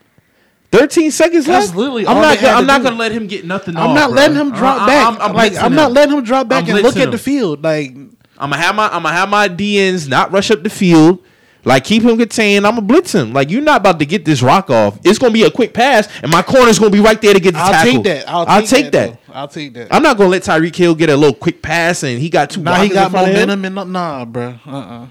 13 seconds left. Absolutely. I'm all not. Gonna, I'm not gonna let him get nothing. I'm off, not bro. letting him drop I- I- back. I'm, I'm like I'm him. not letting him drop back I'm and look at the field. Like I'm gonna have my I'm gonna have my DNs not rush up the field. Like keep him contained. I'm gonna blitz him. Like you're not about to get this rock off. It's gonna be a quick pass, and my corner's gonna be right there to get the I'll tackle. take that. I'll, take, that. that. though. I'll take that. I'm not gonna let Tyreek Hill get a little quick pass, and he got two. Now he got in front of him. momentum and nah, bro. Uh uh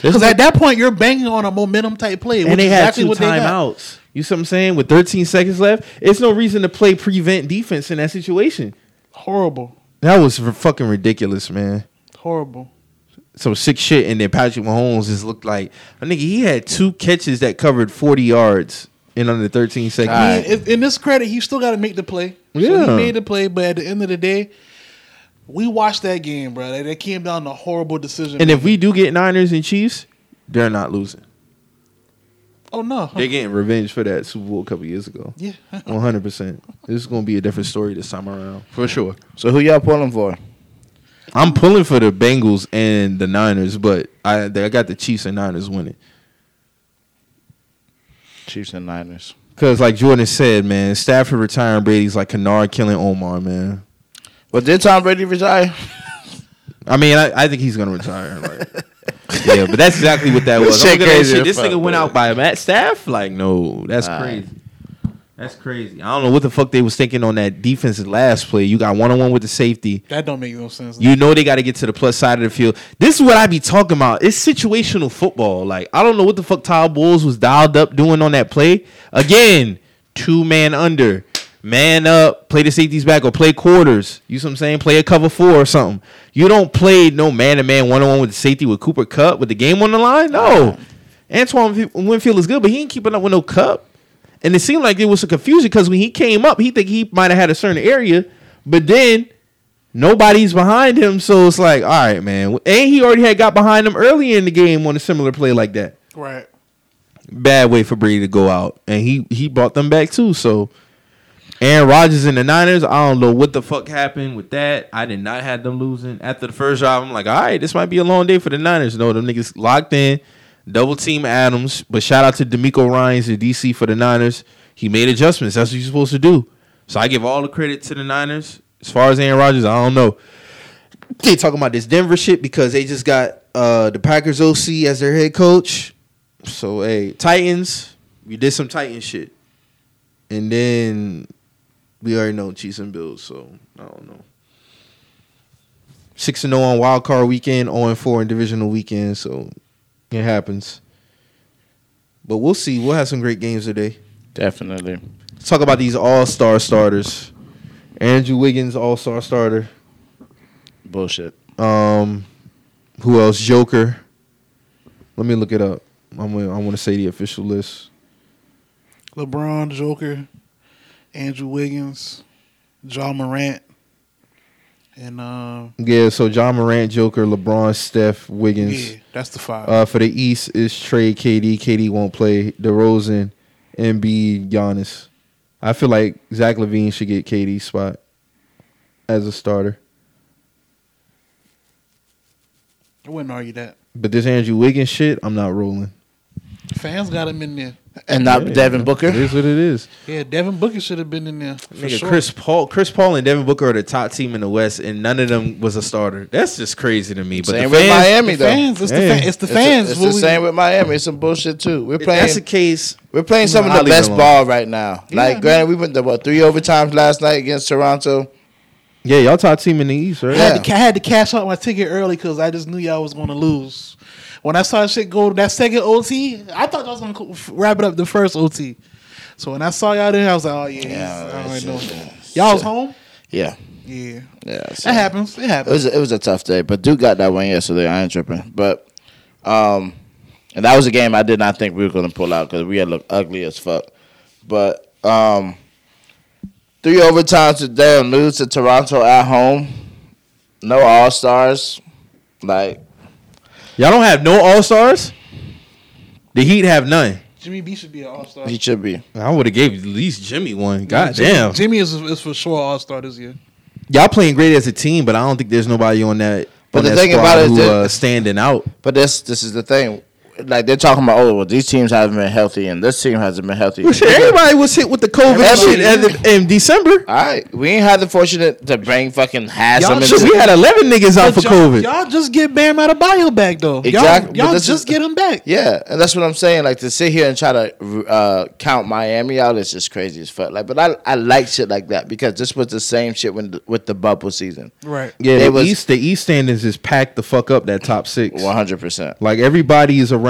There's Because at that point you're banging on a momentum type play, which and they is had exactly two timeouts. You see what I'm saying? With 13 seconds left, it's no reason to play prevent defense in that situation. Horrible, That was r- fucking ridiculous, man. horrible. some sick shit, and then Patrick Mahomes just looked like a nigga. He had two catches that covered forty yards in under thirteen seconds. I mean, if, in this credit, he still got to make the play. So Yeah. he made the play, but at the end of the day, we watched that game, bro. That came down to horrible decision. and if we do get Niners and Chiefs, they're not losing. Oh no, They're getting revenge for that Super Bowl a couple years ago. yeah, One hundred percent. This is gonna be a different story this time around for sure. So who y'all pulling for? I'm pulling for the Bengals and the Niners, but I I got the Chiefs and Niners winning. Chiefs and Niners. Cause like Jordan said, man, Stafford retiring Brady's like Kenard killing Omar, man. But did Tom Brady retire? I mean, I, I think he's gonna retire. Like, yeah, but that's exactly what that was. Shit looking at that crazy shit, This fuck, nigga went out by Matt Staff. Like, no, that's All right. crazy. That's crazy. I don't know what the fuck they was thinking on that defensive last play. You got one on one with the safety. that don't make no sense. You know they got to get to the plus side of the field. This is what I be talking about. It's situational football. Like I don't know what the fuck Todd Bowles was dialed up doing on that play. Again, two man under, man up, play the safeties back or play quarters. You see what I'm saying? Play a cover four or something. You don't play no man to man one on one with the safety with Cooper Kupp with the game on the line. No, Antoine Winfield is good, but he ain't keeping up with no Kupp. And it seemed like there was some confusion because when he came up, he think he might have had a certain area, but then nobody's behind him. So it's like, all right, man. And he already had got behind him early in the game on a similar play like that. right? Bad way for Brady to go out, and he he brought them back too. So Aaron Rodgers and the Niners, I don't know what the fuck happened with that. I did not have them losing after the first drive. I'm like, all right, this might be a long day for the Niners. No, them niggas locked in, double team Adams. But shout out to DeMeco Ryans the DC for the Niners. He made adjustments. That's what you're supposed to do. So I give all the credit to the Niners. As far as Aaron Rodgers, I don't know. They talking about this Denver shit because they just got uh, the Packers OC as their head coach. So hey, Titans, we did some Titan shit, and then we already know Chiefs and Bills. So I don't know. Six and zero on wild card weekend, zero and four in divisional weekend. So it happens. But we'll see. We'll have some great games today. Definitely. Let's talk about these all star starters. Andrew Wiggins, all star starter. Bullshit. Um, who else? Joker. Let me look it up. I'm gonna, I want to say the official list. LeBron, Joker, Andrew Wiggins, Ja Morant, and uh, Yeah, so Ja Morant, Joker, LeBron, Steph, Wiggins. yeah, that's the five. Uh, for the East is Trey, KD. KD won't play. DeRozan, Embiid, Giannis. I feel like Zach LaVine should get KD's spot as a starter. I wouldn't argue that. But this Andrew Wiggins shit, I'm not rolling. Fans got him in there. And not Devin Booker. It is what it is. Yeah, Devin Booker should have been in there. For Nigga, sure. Chris Paul, Chris Paul and Devin Booker are the top team in the West, and none of them was a starter. That's just crazy to me. But Same the with Miami The though. fans, it's the, Yeah. fa- it's the It's, fans. it's what the we- same with Miami. It's some bullshit too. We're playing. that's the case. we're playing some of I'll the best alone. ball right now. Yeah, like, man. granted, we went to what three overtimes last night against Toronto. Yeah, y'all top team in the East, right? I had, to, I had to cash out my ticket early because I just knew y'all was going to lose. When I saw shit go to that second OT, I thought I was going to wrap it up the first OT. So when I saw y'all there, I was like, oh, yeah. Yeah, I already know. Y'all was home? Yeah, Yeah. yeah. so- That happens. It It happens. was a, it was a tough day, but Duke got that one yesterday. I ain't tripping, but um, and that was a game I did not think we were gonna pull out because we had looked ugly as fuck. But um, three overtimes today and lose to Toronto at home. No All Stars, like Y'all don't have no All Stars. The Heat have none. Jimmy B should be an all star. he should be. I would have gave at least Jimmy one. God damn. Jimmy is, is for sure all star this year. Y'all playing great as a team, but I don't think there's nobody on that. But on the that thing squad about it is who, that- uh, standing out. But this this is the thing. Like they're talking about, oh, well, these teams haven't been healthy, and this team hasn't been healthy. Well, shit, everybody was hit with the COVID Everybody- shit at in December. All right, we ain't had the fortunate to bring fucking Haslem. Y'all into- we had 11 niggas out for y'all, COVID. Y'all just get Bam Adebayo back though. Exactly, but Y'all, y'all this just is- get him back. Yeah, and that's what I'm saying. Like to sit here and try to uh, count Miami out is just crazy as fuck. Like, but I I like shit like that because this was the same shit when the, with the bubble season. Right. yeah, They the was- East, the East standings is packed the fuck up. That top six, One hundred percent, like everybody is around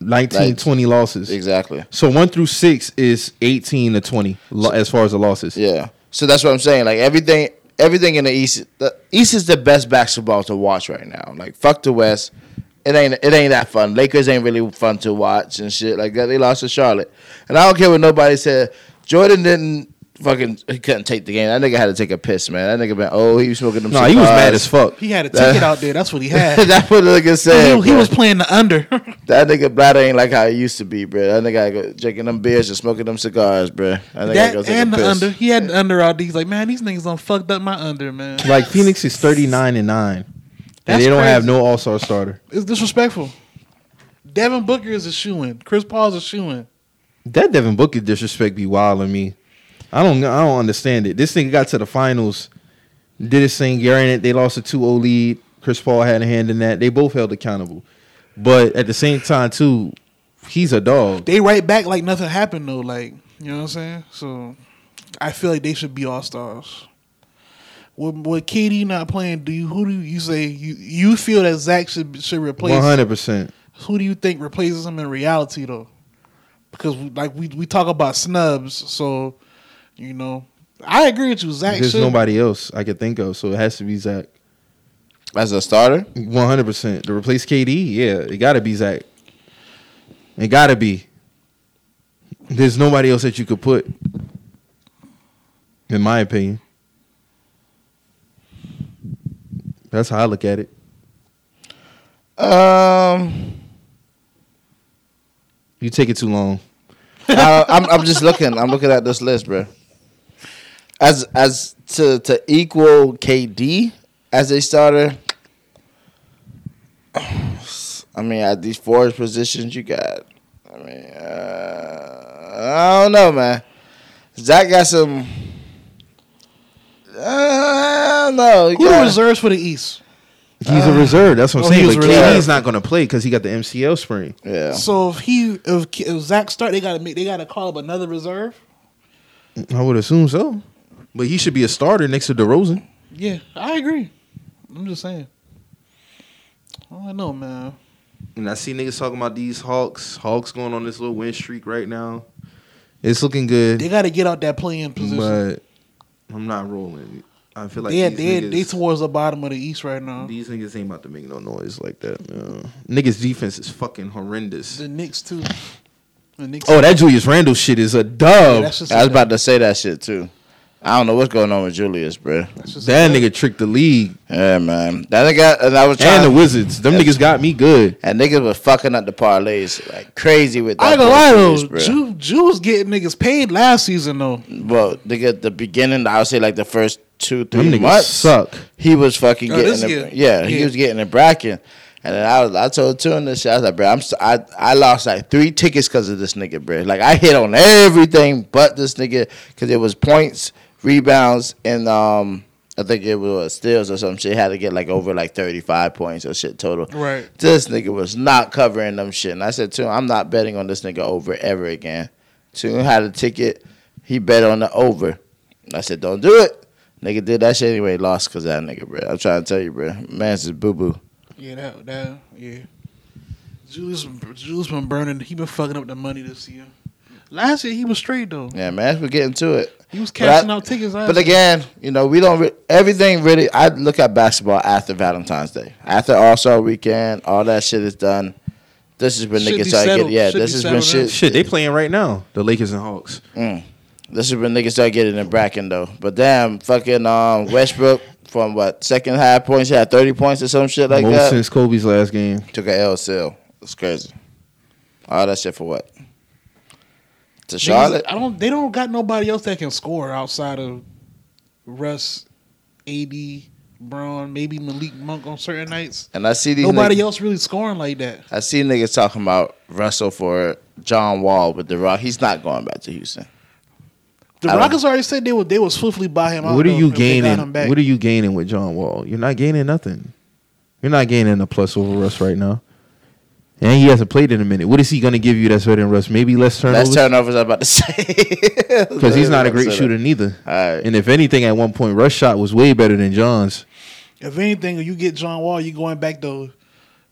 19, Like- 20 losses. exactly. So one through six is 18 to 20 lo- as far as the losses. Yeah, so that's what I'm saying. Like everything, everything in the East, the East is the best basketball to watch right now. Like fuck the West. It ain't it ain't that fun. Lakers ain't really fun to watch and shit like that. They lost to Charlotte, and I don't care what nobody said. Jordan didn't fucking he couldn't take the game. That nigga had to take a piss, man. That nigga been oh he was smoking them. No, he was mad as fuck. He had a That- ticket out there. That's what he had. That's what the nigga said. he, he was playing the under. that nigga bladder ain't like how it used to be, bro. That nigga go drinking them beers and smoking them cigars, bro. That nigga gotta that go take and a the piss. under. He had the under out there. He's like, man, these niggas done fucked up my under, man. Like Phoenix is 39 and 9. And they don't have no all star starter. It's disrespectful. Devin Booker is a shoe in. Chris Paul's a shoe in. That Devin Booker disrespect be wild on me. I don't I don't understand it. This thing got to the finals, did his thing, granted they lost a 2-0 lead. Chris Paul had a hand in that. They both held accountable. But at the same time too, he's a dog. They right back like nothing happened though. Like you know what I'm saying. So I feel like they should be all stars. With, with KD not playing, do you who do you say you you feel that Zach should should replace? 100%. Who do you think replaces him in reality though? Because we, like we we talk about snubs, so you know I agree with you. Zach There's should. nobody else I could think of, so it has to be Zach. As a starter, 100%. To replace KD, yeah, it got to be Zach. It got to be. There's nobody else that you could put, in my opinion. That's how I look at it. um, You take it too long. I, I'm I'm just looking. I'm looking at this list, bro. As as to to equal KD as a starter. I mean, at these forward positions, you got. I mean, uh, I don't know, man. Zach got some. Uh, I don't know. Who the got- reserves for the East? He's a reserve. That's what I'm oh, saying. But a. KD's not going to play because he got the MCL sprain. Yeah. So if he if, if Zach start, they gotta make they gotta call up another reserve. I would assume so. But he should be a starter next to DeRozan. Yeah, I agree. I'm just saying. I know, man. And I see niggas talking about these Hawks. Hawks going on this little win streak right now. It's looking good. They got to get out that playing position. But I'm not rolling. I feel like they these, they niggas, they towards the bottom of the East right now. these niggas ain't about to make no noise like that. man. Niggas defense is fucking horrendous. The Knicks too. The Knicks. Oh, that Julius Randle shit is a dub. that's just I was about to say that shit too. I don't know what's going on with Julius, bro. that nigga tricked the league Yeah, man. That nigga, and I was trying. and the Wizards. Them niggas got me good. And niggas was fucking up the parlays like crazy with that. I ain't gonna lie though, bruh. Jew, Jew was getting niggas paid last season though. Well, nigga, the beginning, I would say like the first two, Them three niggas months, suck. he was fucking Oh, getting the, year? yeah, he was getting a bracket. And then I was, I told Tune this shit. I was like, bro, I'm I I lost like three tickets because of this nigga, bro. Like I hit on everything but this nigga because it was points, rebounds, and um I think it was steals or some shit. Had to get like over like 35 points or shit total. Right. This nigga was not covering them shit. And I said to him, I'm not betting on this nigga over ever again. Tune had a ticket. He bet on the over. I said, don't do it. Nigga did that shit anyway. Lost because that nigga, bro. I'm trying to tell you, bro. Man's just boo boo. Yeah, that that yeah. Julius Julius been burning. He been fucking up the money this year. Last year he was straight though. Yeah, man, we're getting to it. He was But I- out tickets. Last But year. again, you know, we don't. Re- everything really. I look at basketball after Valentine's Day, after All Star Weekend. All that shit is done. This is when Should niggas start getting. Yeah, Should this be is when shit. Shit, they playing right now. The Lakers and Hawks. Mm. This is when niggas start getting in bracken though. But damn, fucking um, Westbrook from what second half points, he had thirty points or some shit like that. Most that. since Kobe's last game. Took a L still. It's crazy. All that shit for what? To Niggas- Charlotte. I don't. They don't got nobody else that can score outside of Russ, AD, Bron, maybe Malik Monk on certain nights. And I see these. Nobody niggas, else really scoring like that. I see niggas talking about Russell for John Wall with the Rock. He's not going back to Houston. The I Rockets already said they would. They would swiftly buy him out. What are you if they got him gaining? What are you gaining with John Wall? You're not gaining nothing. You're not gaining a plus over Russ right now. And he hasn't played in a minute. What is he going to give you that's better than Russ? Maybe less turnovers. That's turnovers. I'm about to say Because he's not a great shooter neither. All right. And if anything, at one point, Russ shot was way better than John's. If anything, you get John Wall, you going back to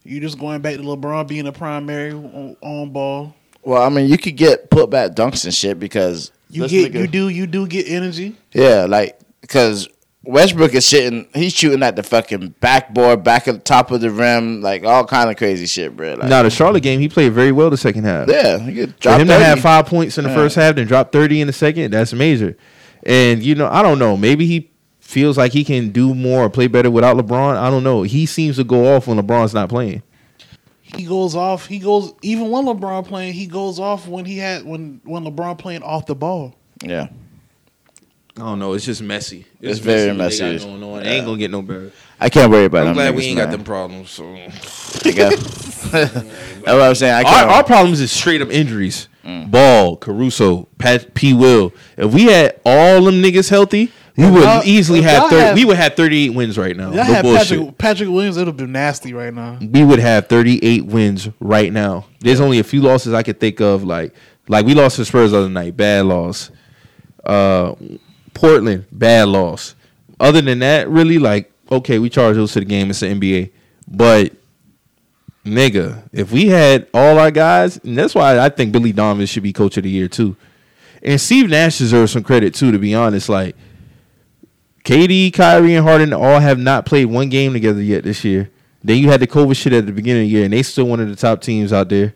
You just going back to LeBron being a primary on, on ball. Well, I mean, you could get put back dunks and shit because You get nigga- you do you do get energy. Yeah, like because Westbrook is shitting. He's shooting at the fucking backboard, back at the top of the rim, like all kind of crazy shit, bro. Like, now, the Charlotte game, he played very well the second half. yeah, he could For drop him to 30. have five points in the Yeah. first half, then drop 30 in the second, that's major. And, you know, I don't know. Maybe he feels like he can do more or play better without LeBron. I don't know. He seems to go off when LeBron's not playing. He goes off. He goes even when LeBron playing. He goes off when he had when when LeBron playing off the ball. Yeah, I don't know. It's just messy. It's very what they messy. got going on. It Yeah. ain't going to get no better. I can't worry about I'm them. glad we ain't man. got them problems. So. Nigga. That's what I'm saying. I Our, can't. our problems is straight up injuries. Ball, Caruso, Pat, P. Will. If we had all them niggas healthy, we If would y'all- easily have 30, have- we would have 38 wins right now. Y'all No had bullshit. Patrick Patrick Williams. it'll be nasty right now. we would have 38 wins right now. There's only a few losses I could think of, like like we lost to Spurs the other night, bad loss. Uh, Portland, bad loss. Other than that, really, like okay, we charge those to the game. It's the NBA, but nigga, if we had all our guys, and that's why I think Billy Donovan should be coach of the year too. And Steve Nash deserves some credit too. To be honest, like KD, Kyrie, and Harden all have not played one game together yet this year. Then you had the COVID shit at the beginning of the year, and they still one of the top teams out there.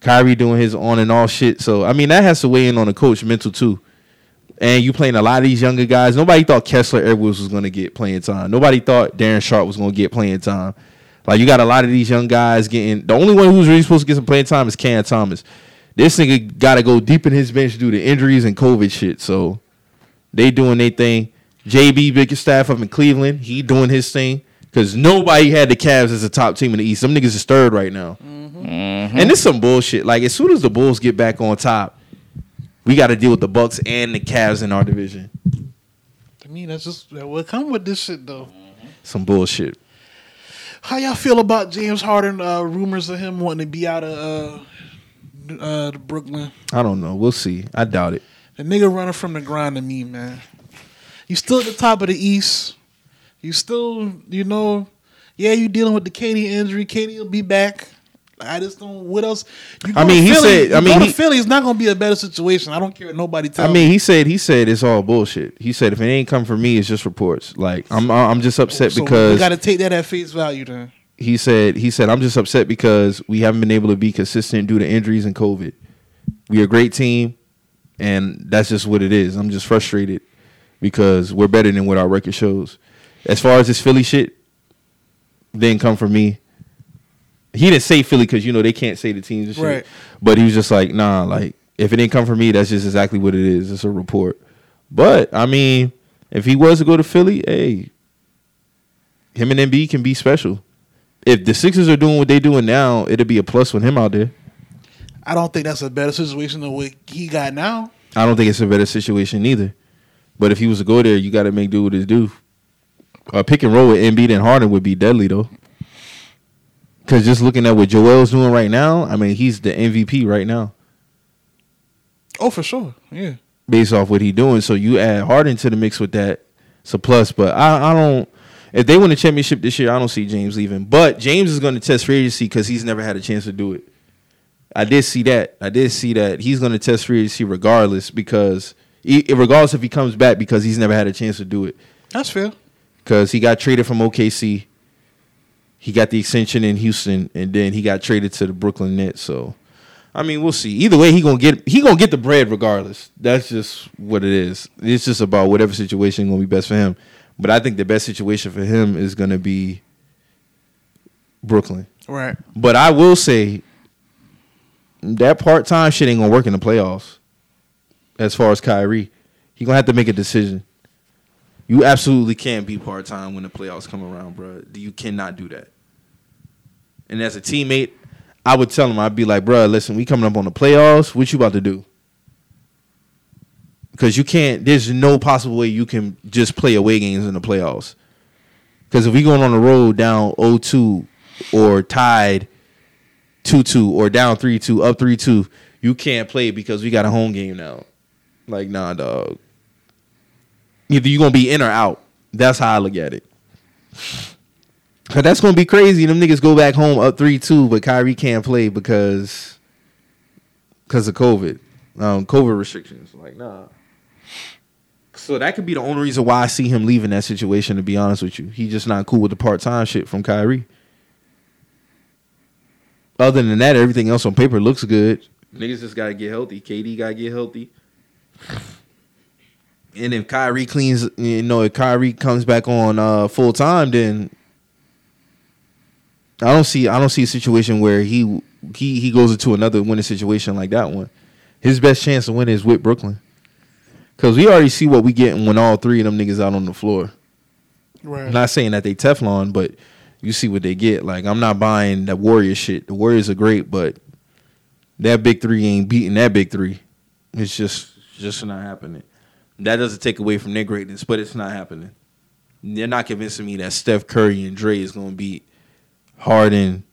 Kyrie doing his on and off shit. So I mean that has to weigh in on the coach mental too. And you playing a lot of these younger guys. Nobody thought Kessler Edwards was going to get playing time. Nobody thought Day'Ron Sharpe was going to get playing time. Like you got a lot of these young guys getting. The only one who's really supposed to get some playing time is Cam Thomas. This nigga got to go deep in his bench due to injuries and COVID shit. So they doing their thing. JB Bickerstaff up in Cleveland, he doing his thing because nobody had the Cavs as a top team in the East. Some niggas is third right now, mm-hmm. Mm-hmm. and this some bullshit. Like as soon as the Bulls get back on top, we got to deal with the Bucks and the Cavs in our division. I mean, that's just what come with this shit though. Some bullshit. How y'all feel about James Harden? Uh, rumors of him wanting to be out of uh, uh, Brooklyn. I don't know. We'll see. I doubt it. The nigga running from the grind to me, man. You still at the top of the East. You still, you know, yeah, you dealing with the KD injury. KD will be back. I just don't. What else? You I mean, he Philly, said- I mean, he- Philly. is not gonna be a better situation. I don't care what nobody tells I mean, he said he said it's all bullshit. He said if it ain't come from me, it's just reports. Like I'm I'm just upset so because we got to take that at face value. Then he said he said I'm just upset because we haven't been able to be consistent due to injuries and COVID. We are a great team, and that's just what it is. I'm just frustrated because we're better than what our record shows. As far as this Philly shit, didn't come from me. He didn't say Philly because you know they can't say the teams and shit. Right. But he was just like, nah, like if it didn't come from me, that's just exactly what it is. It's a report. But I mean, if he was to go to Philly, hey, him and Embiid can be special. if the Sixers are doing what they're doing now, it'll be a plus with him out there. I don't think that's a better situation than what he got now. I don't think it's a better situation either. But if he was to go there, you got to make do with his do. A pick and roll with Embiid and Harden would be deadly though. Because just looking at what Joel's doing right now, I mean, he's the MVP right now Oh, for sure. Yeah. based off what he's doing. So you add Harden to the mix with that, it's a plus. But I, I don't. If they win the championship this year, I don't see James leaving. But James is going to test free agency because he's never had a chance to do it. I did see that. I did see that he's going to test free agency regardless because, he, regardless if he comes back because he's never had a chance to do it. That's fair. Because he got traded from OKC, he got the extension in Houston, and then he got traded to the Brooklyn Nets. So, I mean, we'll see. Either way, he gonna get he gonna get the bread regardless. That's just what it is. It's just about whatever situation gonna be best for him. But I think the best situation for him is gonna be Brooklyn. Right. But I will say that part time shit ain't gonna work in the playoffs. As far as Kyrie, he gonna have to make a decision. You absolutely can't be part time when the playoffs come around, bro. You cannot do that. And as a teammate, I would tell him, I'd be like, bro, listen, we coming up on the playoffs. What you about to do? Because you can't. There's no possible way you can just play away games in the playoffs. Because if we going on the road down 0-2 or tied 2-2 or down 3-2, up 3-2, you can't play because we got a home game now. Like, nah, dog. Either you gonna be in or out. That's how I look at it. Cause that's gonna be crazy. Them niggas go back home up 3-2, but Kyrie can't play because because of COVID. Um, COVID restrictions. Like, nah. So that could be the only reason why I see him leaving that situation. To be honest with you, he just not cool with the part time shit from Kyrie. Other than that, everything else on paper looks good. Niggas just gotta get healthy. KD gotta get healthy. And if Kyrie cleans, you know, if Kyrie comes back on uh, full time, then I don't see I don't see a situation where he he he goes into another winning situation like that one. His best chance to win is with Brooklyn. Cause we already see what we getting when all three of them niggas out on the floor. Right. I'm not saying that they Teflon, but you see what they get. Like I'm not buying that Warrior shit. The Warriors are great, but that big three ain't beating that big three. It's just just not happening. That doesn't take away from their greatness, but it's not happening. They're not convincing me that Steph Curry and Dre is gonna beat Harden,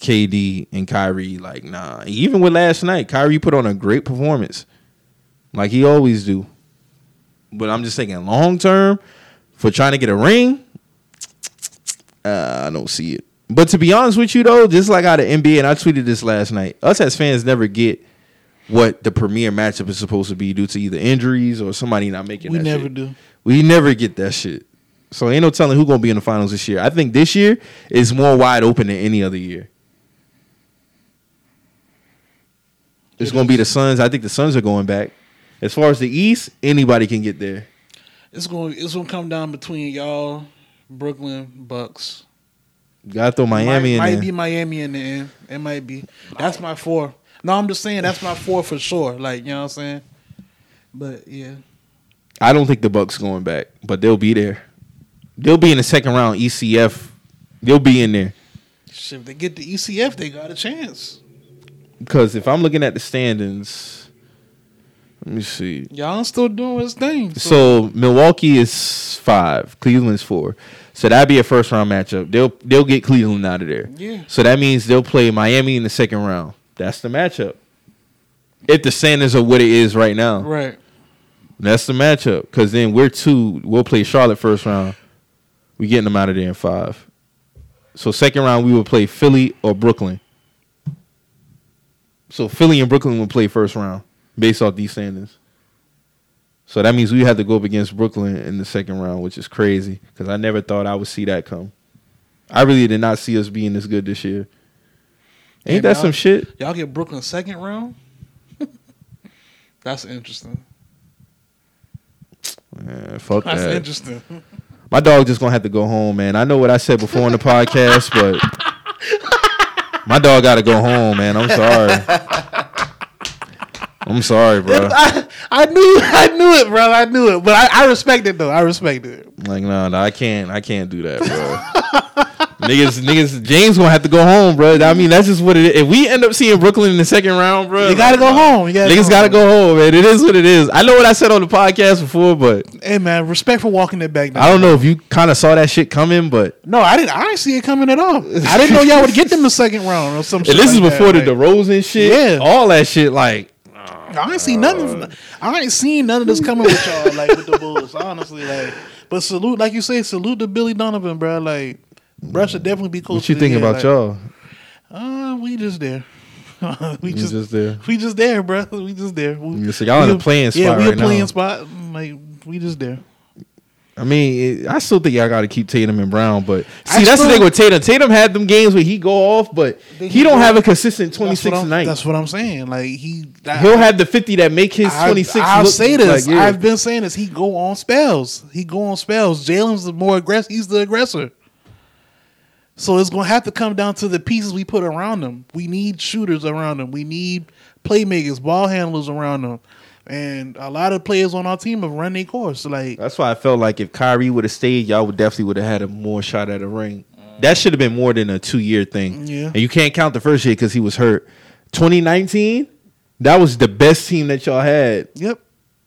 KD, and Kyrie. Like, nah. Even with last night, Kyrie put on a great performance. Like he always do. But I'm just thinking long term for trying to get a ring. Uh, I don't see it. But to be honest with you though, just like out of NBA, and I tweeted this last night, us as fans never get what the premier matchup is supposed to be due to either injuries or somebody not making. We never shit. do. We never get that shit. So ain't no telling who gonna be in the finals this year. I think this year is more wide open than any other year. It's It gonna be the Suns. I think the Suns are going back. As far as the East, anybody can get there. It's going. It's to come down between y'all, Brooklyn Bucks. Gotta throw Miami might, in might there. be Miami in the end. It might be. That's my four. No, I'm just saying that's my four for sure. Like you know what I'm saying. But yeah, I don't think the Bucks going back, but they'll be there. They'll be in the second round ECF. They'll be in there shit, if they get the ECF, they got a chance. because if I'm looking at the standings, let me see. Y'all still doing his thing. So Milwaukee is five, Cleveland's four. So that'd be a first round matchup. They'll they'll get Cleveland out of there. Yeah. So that means they'll play Miami in the second round. That's the matchup. If the standings are what it is right now, right. that's the matchup. Because then we're two. We'll play Charlotte first round. We getting them out of there in five. So second round we will play Philly or Brooklyn. So Philly and Brooklyn will play first round based off these standings. So that means we have to go up against Brooklyn in the second round, which is crazy because I never thought I would see that come. I really did not see us being this good this year. Ain't that some shit? Y'all get Brooklyn second round. that's interesting. Man, fuck That's that. interesting. My dog just gonna have to go home, man. I know what I said before on the podcast, but my dog got to go home, man. I'm sorry. I'm sorry, bro. I, I knew I knew it, bro. I knew it, but I, I respect it though. I respect it. Like, no, no, I can't. I can't do that, bro. niggas, niggas, James gonna have to go home, bro. I mean, that's just what it is. If we end up seeing Brooklyn in the second round, bro, You gotta go home. You gotta Niggas gotta go home, man. It is what it is. I know what I said on the podcast before, but Hey man, respect for walking it back. Down. I don't know if you kind of saw that shit coming. But No, I didn't. I didn't see it coming at all. I didn't know y'all would get them the second round or some. and shit this is before that. the Like, DeRozan shit, Yeah. all that shit. Like, I ain't seen nothing. I ain't seen none of this coming with y'all like with the Bulls. Honestly, like, but salute, like you say, salute to Billy Donovan, bro. Like, bro should definitely be close. what you think the about like, y'all? Uh, we just there. we just, just there. we just there, bro. We just there. We, so y'all in a playing spot. Yeah, we right a now. playing spot. Like, we just there. I mean, it, I still think y'all got to keep Tatum and Brown, but I see, that's the still- thing with Tatum. Tatum had them games where he go off, but he he don't go- have a consistent twenty six That's what, six I'm, night. that's what I'm saying. Like he, I- He'll have the fifty that make his I- twenty six. I'll say this. Like, yeah. I've been saying this. He go on spells. He go on spells. Jalen's the more aggressive. He's the aggressor. So it's gonna have to come down to the pieces we put around them. We need shooters around them. We need playmakers, ball handlers around them. And a lot of players on our team have run their course. Like That's why I felt like if Kyrie would have stayed, y'all would definitely would have had a more shot at a ring. That should have been more than a two year thing. Yeah. And you can't count the first year because he was hurt. 2019, that was the best team that y'all had. Yep.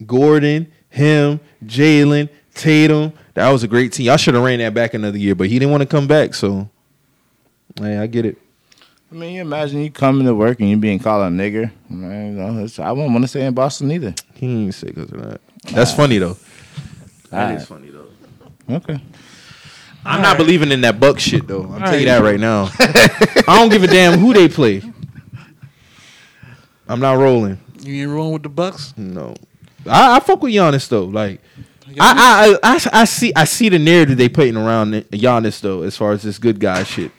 Gordon, him, Jalen, Tatum. That was a great team. Y'all should have ran that back another year, but he didn't want to come back. So, hey, I get it. I mean, you imagine you coming to work and you being called a nigger. Man, you know, it's- I wouldn't want to stay in Boston either. He didn't even say because of that. That's funny though. That Alright. is funny though. Okay. I'm not believing in that Buck shit though. I'll tell you that right now. I don't give a damn who they play. I'm not rolling. You ain't rolling with the Bucks. No, I, I fuck with Giannis though. Like I, I, I, I, I see, I see the narrative they putting around Giannis though, as far as this good guy shit.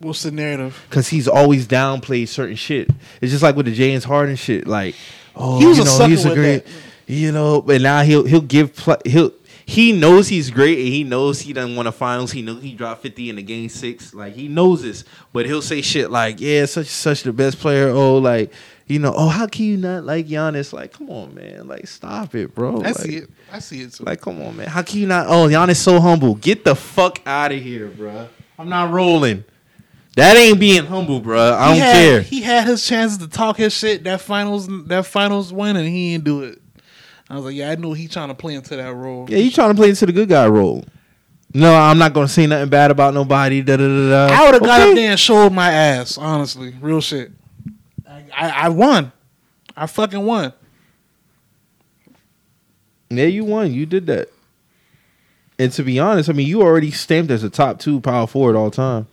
What's the narrative? Cause he's always downplayed certain shit. It's just like with the James Harden shit. Like, oh, He was you a know, sucker he's a great, that. you know. But now he'll he'll give he'll he knows he's great and he knows he doesn't want to finals. He knows he dropped fifty in the game six. Like he knows this, but he'll say shit like, yeah, such such the best player. Oh, like you know, oh, how can you not like Giannis? Like, come on, man, like stop it, bro. I Like- see it. I see it too. like, come on, man. How can you not? Oh, Giannis so humble. Get the fuck out of here, bruh. I'm not rolling. That ain't being humble, bruh. I He don't had- care. He had his chances to talk his shit that finals that finals win and he didn't do it. I was like, yeah, I knew he trying to play into that role. Yeah, you trying to play into the good guy role. No, I'm not gonna say nothing bad about nobody. Da da da da. I would have got up there and showed my ass, honestly. Real shit. I, I, I won. I fucking won. Yeah, you won. You did that. And to be honest, I mean, you already stamped as a top two power forward all time,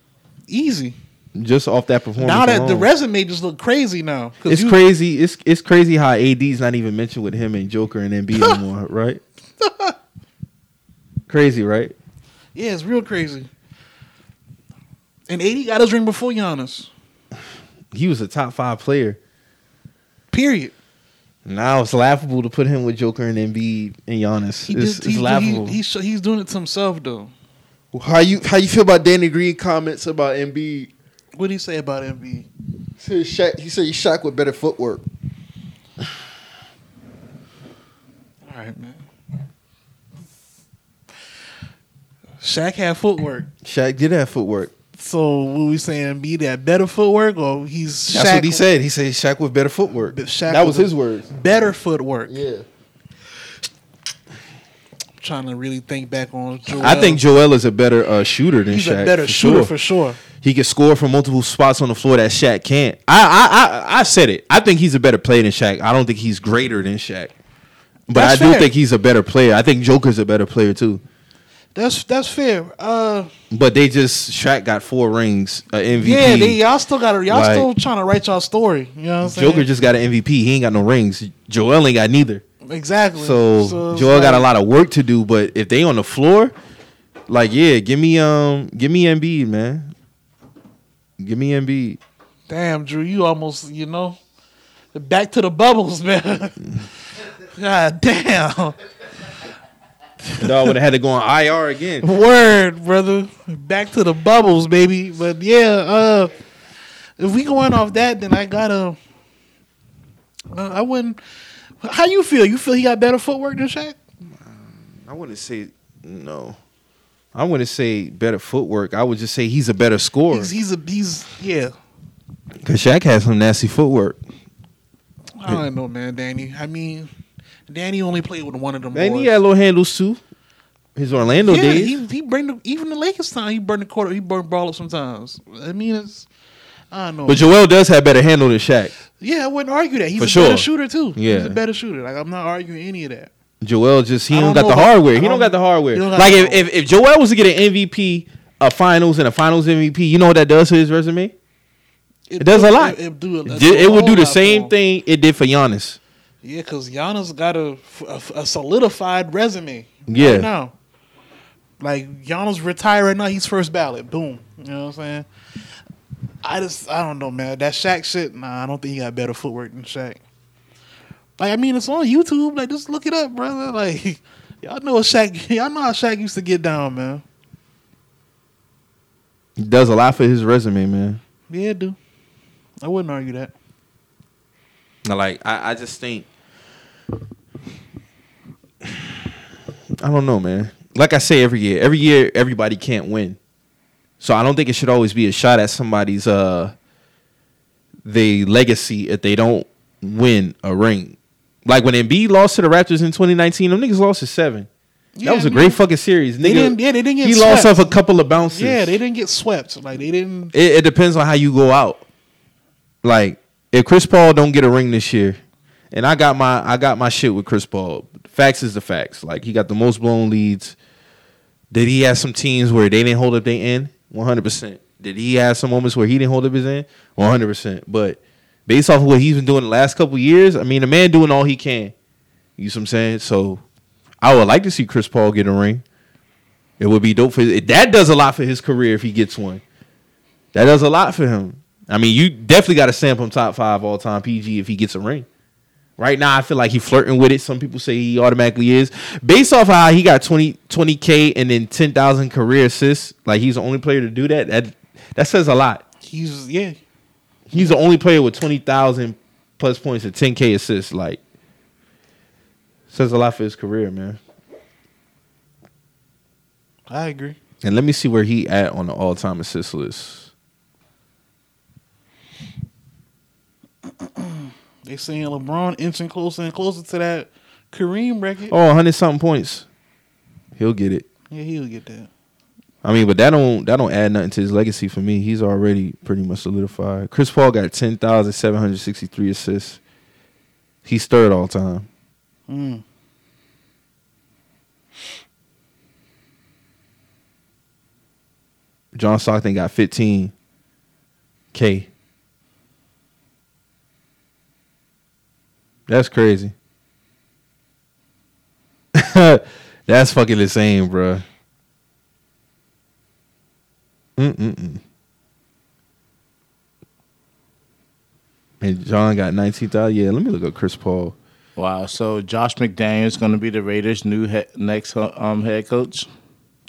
Easy. just off that performance. Now that the alone. resume just look crazy now. it's you- crazy. It's it's crazy how AD's not even mentioned with him and Joker and Embiid anymore, right? crazy, right? Yeah, it's real crazy. And AD got his ring before Giannis. He was a top five player. Period. Now it's laughable to put him with Joker and Embiid and Giannis. He it's just, it's he, laughable. He, he's, he's doing it to himself, though. How you how you feel about Danny Green comments about Embiid? What did he say about Embiid? He said Shaq, he said he's Shaq with better footwork. All right, man. Shaq had footwork. Shaq did have footwork. So what we saying? Be that better footwork, or he's That's Shaq what he said. He said Shaq with better footwork. Shaq that was- his words. Better footwork. Yeah. Trying to really think back on. Joel. I think Joel is a better uh, shooter than he's Shaq. a better for shooter sure. for sure. He can score from multiple spots on the floor that Shaq can't. I I I, I said it. I think he's a better player than Shaq. I don't think he's greater than Shaq. But That's I do fair. think he's a better player. I think Joker's a better player too. That's that's fair. Uh, But they just Shaq got four rings, uh, MVP. yeah, they, y'all still got y'all Like- still trying to write y'all story. You know what I'm saying? Joker just got an MVP. He ain't got no rings. Joel ain't got neither. Exactly. So, it's Joel got a lot of work to do. But if they on the floor, like yeah, give me um, give me Embiid, man. Give me Embiid. Damn, Drew, you almost you know back to the bubbles, man. God damn. Dog would have had to go on IR again. Word, brother. Back to the bubbles, baby. But yeah, uh if we going off that, then I gotta. Uh, I wouldn't. How you feel? You feel he got better footwork than Shaq? I wouldn't say no. I wouldn't say better footwork. I would just say he's a better scorer. He's he's a he's yeah. Cause Shaq has some nasty footwork. I don't know, man. Danny. I mean, Danny only played with one of them. And boys. he had little handles too. His Orlando yeah, days. he he bring the, even the Lakers time. He burned the quarter. He burned ball up sometimes. I mean, it's I don't know. but Joel does have better handle than Shaq. yeah, I wouldn't argue that. He's For a sure. better shooter too. Yeah. he's a better shooter. Like I'm not arguing any of that. Joel just he don't, don't got the hardware. He don't don't- got the hardware. got Like the if, if if Joel was to get an MVP, a Finals and a Finals MVP, you know what that does to his resume? It does a lot. It, it do It, it do it would do the same thing it did for Giannis. Yeah, because Giannis got a, a, a solidified resume. Yeah. Right now. Like Giannis retired right now, he's first ballot. Boom. You know what I'm saying? I just I don't know, man. That Shaq shit, nah, I don't think he got better footwork than Shaq. Like I mean, it's on YouTube. Like just look it up, brother. Like y'all know what Shaq y'all know how Shaq used to get down, man. He does a lot for his resume, man. Yeah, it do. I wouldn't argue that. Like I, I just think I don't know, man. Like I say every year, every year everybody can't win. So I don't think it should always be a shot at somebody's uh the legacy if they don't win a ring. Like when Embiid lost to the Raptors in 2019, them niggas lost to seven. Yeah, that was a great fucking series. They Nigga, didn't. Yeah, they didn't get. he swept. lost off a couple of bounces. Yeah, they didn't get swept. Like they didn't. it, it depends on how you go out. Like if Chris Paul don't get a ring this year, and I got my I got my shit with Chris Paul. Facts is the facts. Like he got the most blown leads. Did he have some teams where they didn't hold up their end? One hundred percent. Did he have some moments where he didn't hold up his end? One hundred percent. But based off of what he's been doing the last couple years, I mean, the man doing all he can. You see what I'm saying? So I would like to see Chris Paul get a ring. It would be dope for that. Does a lot for his career if he gets one. That does a lot for him. I mean, you definitely got to stamp him top five all time PG if he gets a ring. Right now, I feel like he flirting with it. Some people say he automatically is. Based off how he got 20 k and then ten thousand career assists, like he's the only player to do that. That that says a lot. He's yeah. He's the only player with twenty thousand plus points and ten k assists. Like says a lot for his career, man. I agree. And let me see where he at on the all time assist list. They saying LeBron inching closer and closer to that Kareem record. Oh, 100 something points. He'll get it. Yeah, he'll get that. I mean, but that don't that don't add nothing to his legacy for me. He's already pretty much solidified. Chris Paul got 10,763 assists. He's third all time. Mm. John Stockton got 15K. That's crazy. That's fucking insane, bruh. Mm-mm-mm. And John got 19,000. Yeah, let me look up Chris Paul. Wow. So Josh McDaniels going to be the Raiders' new he- next uh, um head coach.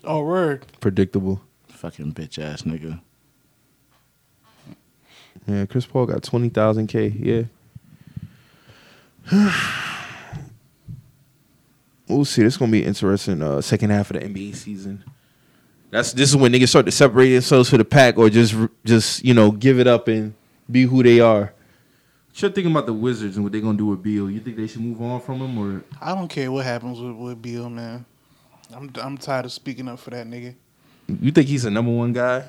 Oh, word. Predictable. Fucking bitch ass nigga. Yeah, Chris Paul got 20,000 K. Yeah. we'll see. This is going to be interesting uh, second half of the NBA season. That's this is when niggas start to separate themselves for the pack or just just, you know, give it up and be who they are. What you thinking about the Wizards and what they're going to do with Beal? You think they should move on from him or I don't care what happens with, with Bill, man. I'm I'm tired of speaking up for that nigga. you think he's a number 1 guy?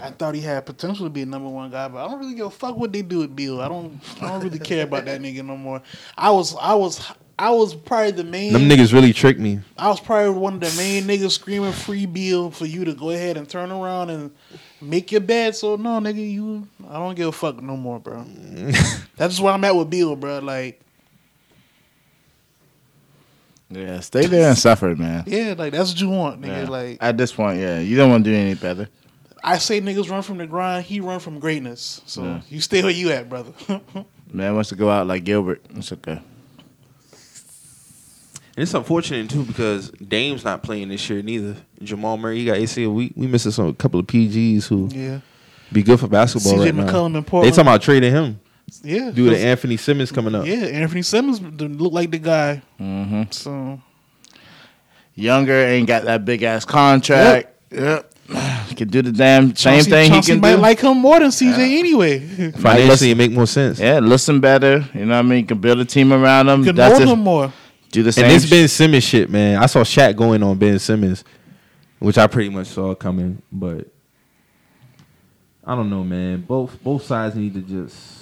I thought he had potential to be a number one guy, but I don't really give a fuck what they do with Bill. I don't I don't really care about that nigga no more. I was I was I was probably the main Them niggas really tricked me. I was probably one of the main niggas screaming free Bill for you to go ahead and turn around and make your bed. So no, nigga, you I don't give a fuck no more, bro. That's where I'm at with Bill, bro. Like, Yeah, stay there and suffer, man. yeah, like that's what you want, nigga. Yeah. Like At this point, yeah, you don't want to do any better. I say niggas run from the grind, he run from greatness. So Yeah. you stay where you at, brother. Man wants to go out like Gilbert. It's okay. And it's unfortunate too because Dame's not playing this year neither. Jamal Murray, he got ACL. We we missing some a couple of PGs who yeah. be good for basketball CJ right now. McCollum in They talking about trading him Yeah. due to 'cause- Anfernee Simons coming up. Yeah, Anfernee Simons look like the guy. Mm-hmm. So younger, ain't got that big ass contract. Yep. Can do the damn same Chauncey, thing Chauncey he can might do. like him more than CJ anyway. Financially, it make more sense. yeah, listen better. You know what I mean? Can build a team around him. Can That's mold him more. Do the same. And this sh- Ben Simmons shit, man. I saw Shaq going on Ben Simmons, which I pretty much saw coming, but I don't know, man. Both both sides need to just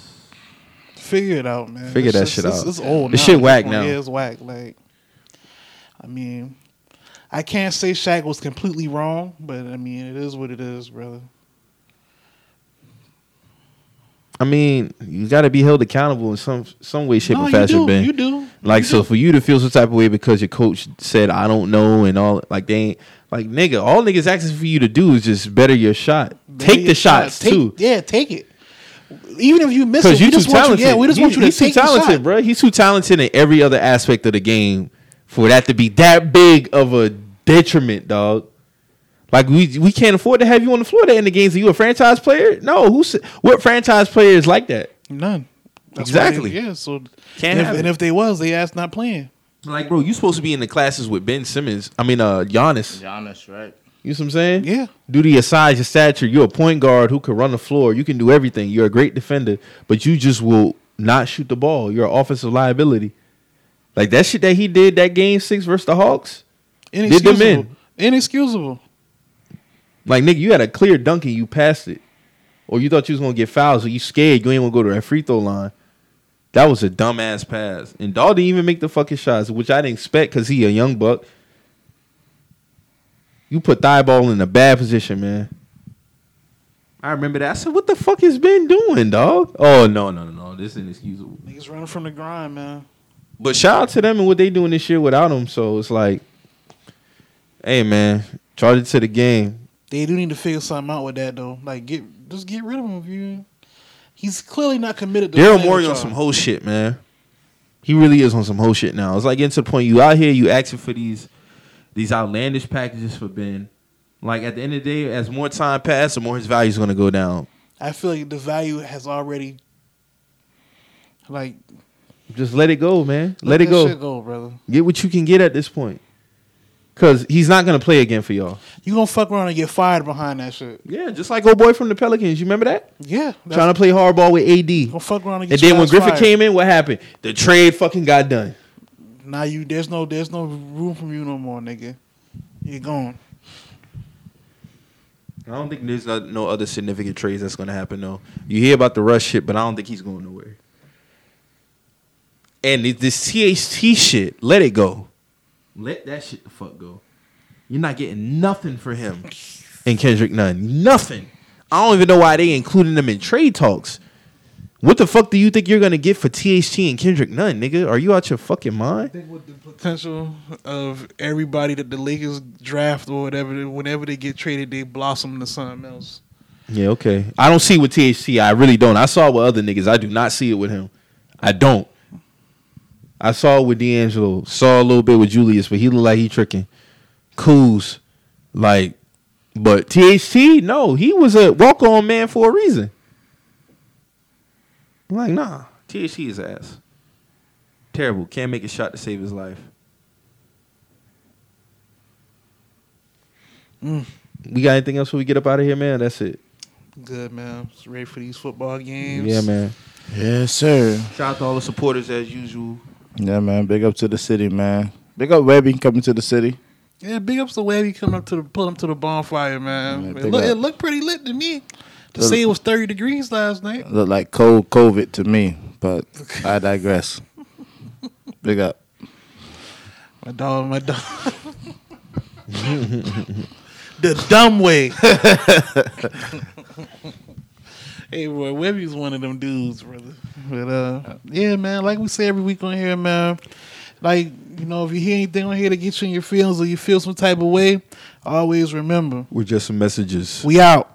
Figure it out, man. Figure It's that just- shit it's, out. It's old. This now shit at whack now. Yeah, it's whack. Like, I mean, I can't say Shaq was completely wrong, but I mean, it is what it is, brother. I mean, you got to be held accountable in some some way, shape, no, or you fashion, do. Ben. You do. Like You so, do. for you to feel some type of way because your coach said I don't know and all, like they ain't like nigga. All niggas asking for you to do is just better your shot. Better Take your the shot. shots Take- too, Yeah, take it. Even if you miss it, we you too just want talented. you. Yeah, we just He- want you to he's take too the talented, shot. bro. He's too talented in every other aspect of the game for that to be that big of a detriment, dog. Like we we can't afford to have you on the floor to end the games. Are you a franchise player? No. Who's what franchise player is like that? None. why Exactly. they- yeah. So, Can't and if, have and if they was, they asked not playing. Like, bro, you supposed to be in the classes with Ben Simmons. I mean, uh, Giannis. Giannis, right? You see what I'm saying? Yeah. Due to your size, your stature, you're a point guard who can run the floor. You can do everything. You're a great defender, but you just will not shoot the ball. You're an offensive liability. Like that shit that he did that game six versus the Hawks. Did them Inexcusable. in. Inexcusable. Like nigga, you had a clear dunk and you passed it, or you thought you was gonna get fouled, so you scared. You ain't gonna go to that free throw line. That was a dumbass pass, and Dog didn't even make the fucking shots, which I didn't expect because he a young buck. You put thigh ball in a bad position, man. I remember that. I said, "What the fuck has Ben doing, dog?" Oh no, no, no, no. This is inexcusable. Niggas running from the grind, man. But shout out to them and what they doing this year without him. So it's like, hey man, charge it to the game. They do need to figure something out with that though. Like get just get rid of him if you. He's clearly not committed to Daryl Morey on some whole shit, man. He really is on some whole shit now. It's like getting to the point you out here, you asking for these these outlandish packages for Ben. Like at the end of the day, as more time passes, the more his value is gonna go down. I feel like the value has already. Like Just let it go, man. Let, let it go. go, brother. Get what you can get at this point. Cause he's not gonna play again for y'all. You gonna fuck around and get fired behind that shit? Yeah, just like old boy from the Pelicans. You remember that? Yeah, Trying to play hardball with AD. gonna fuck around and And then when Griffin fired. came in, what happened? The trade fucking got done. now you there's no there's no room for you no more, nigga. You're gone. I don't think there's no, no other significant trades that's going to happen though. You hear about the Russ shit, but I don't think he's going nowhere. And it- this THT shit, let it go. Let that shit the fuck go. You're not getting nothing for him and Kendrick Nunn. Nothing. I don't even know why they including them in trade talks. What the fuck do you think you're gonna get for THT and Kendrick Nunn, nigga? Are you out your fucking mind? I think with the potential of everybody that the Lakers draft or whatever, whenever they get traded, they blossom into something else. Yeah, okay. I don't see with THT. I really don't. I saw it with other niggas. I do not see it with him. I don't. I saw it with D'Angelo. Saw a little bit with Julius, but he looked like he tricking. Kuz, like, but THT, no, he was a walk on man for a reason. I'm like, nah, THT is ass. Terrible. Can't make a shot to save his life. Mm. We got anything else when we get up out of here, man? That's it. Good man, Just ready for these football games. Yeah, man. Yes, sir. Shout out to all the supporters as usual. Yeah, man. Big up to the city, man. Big up Webby coming to the city. Yeah, big ups to Webby coming up to the pull up to the bonfire, man. Yeah, it, look, it looked pretty lit to me. To Look- say it was thirty degrees last night. Look like cold COVID to me, but I digress. Big up. My dog, my dog. the dumb way. hey, boy, Webby's one of them dudes, brother. But uh, yeah, man. Like we say every week on here, man. Like you know, if you hear anything on here that gets you in your feelings or you feel some type of way, always remember We're just some messages. we out.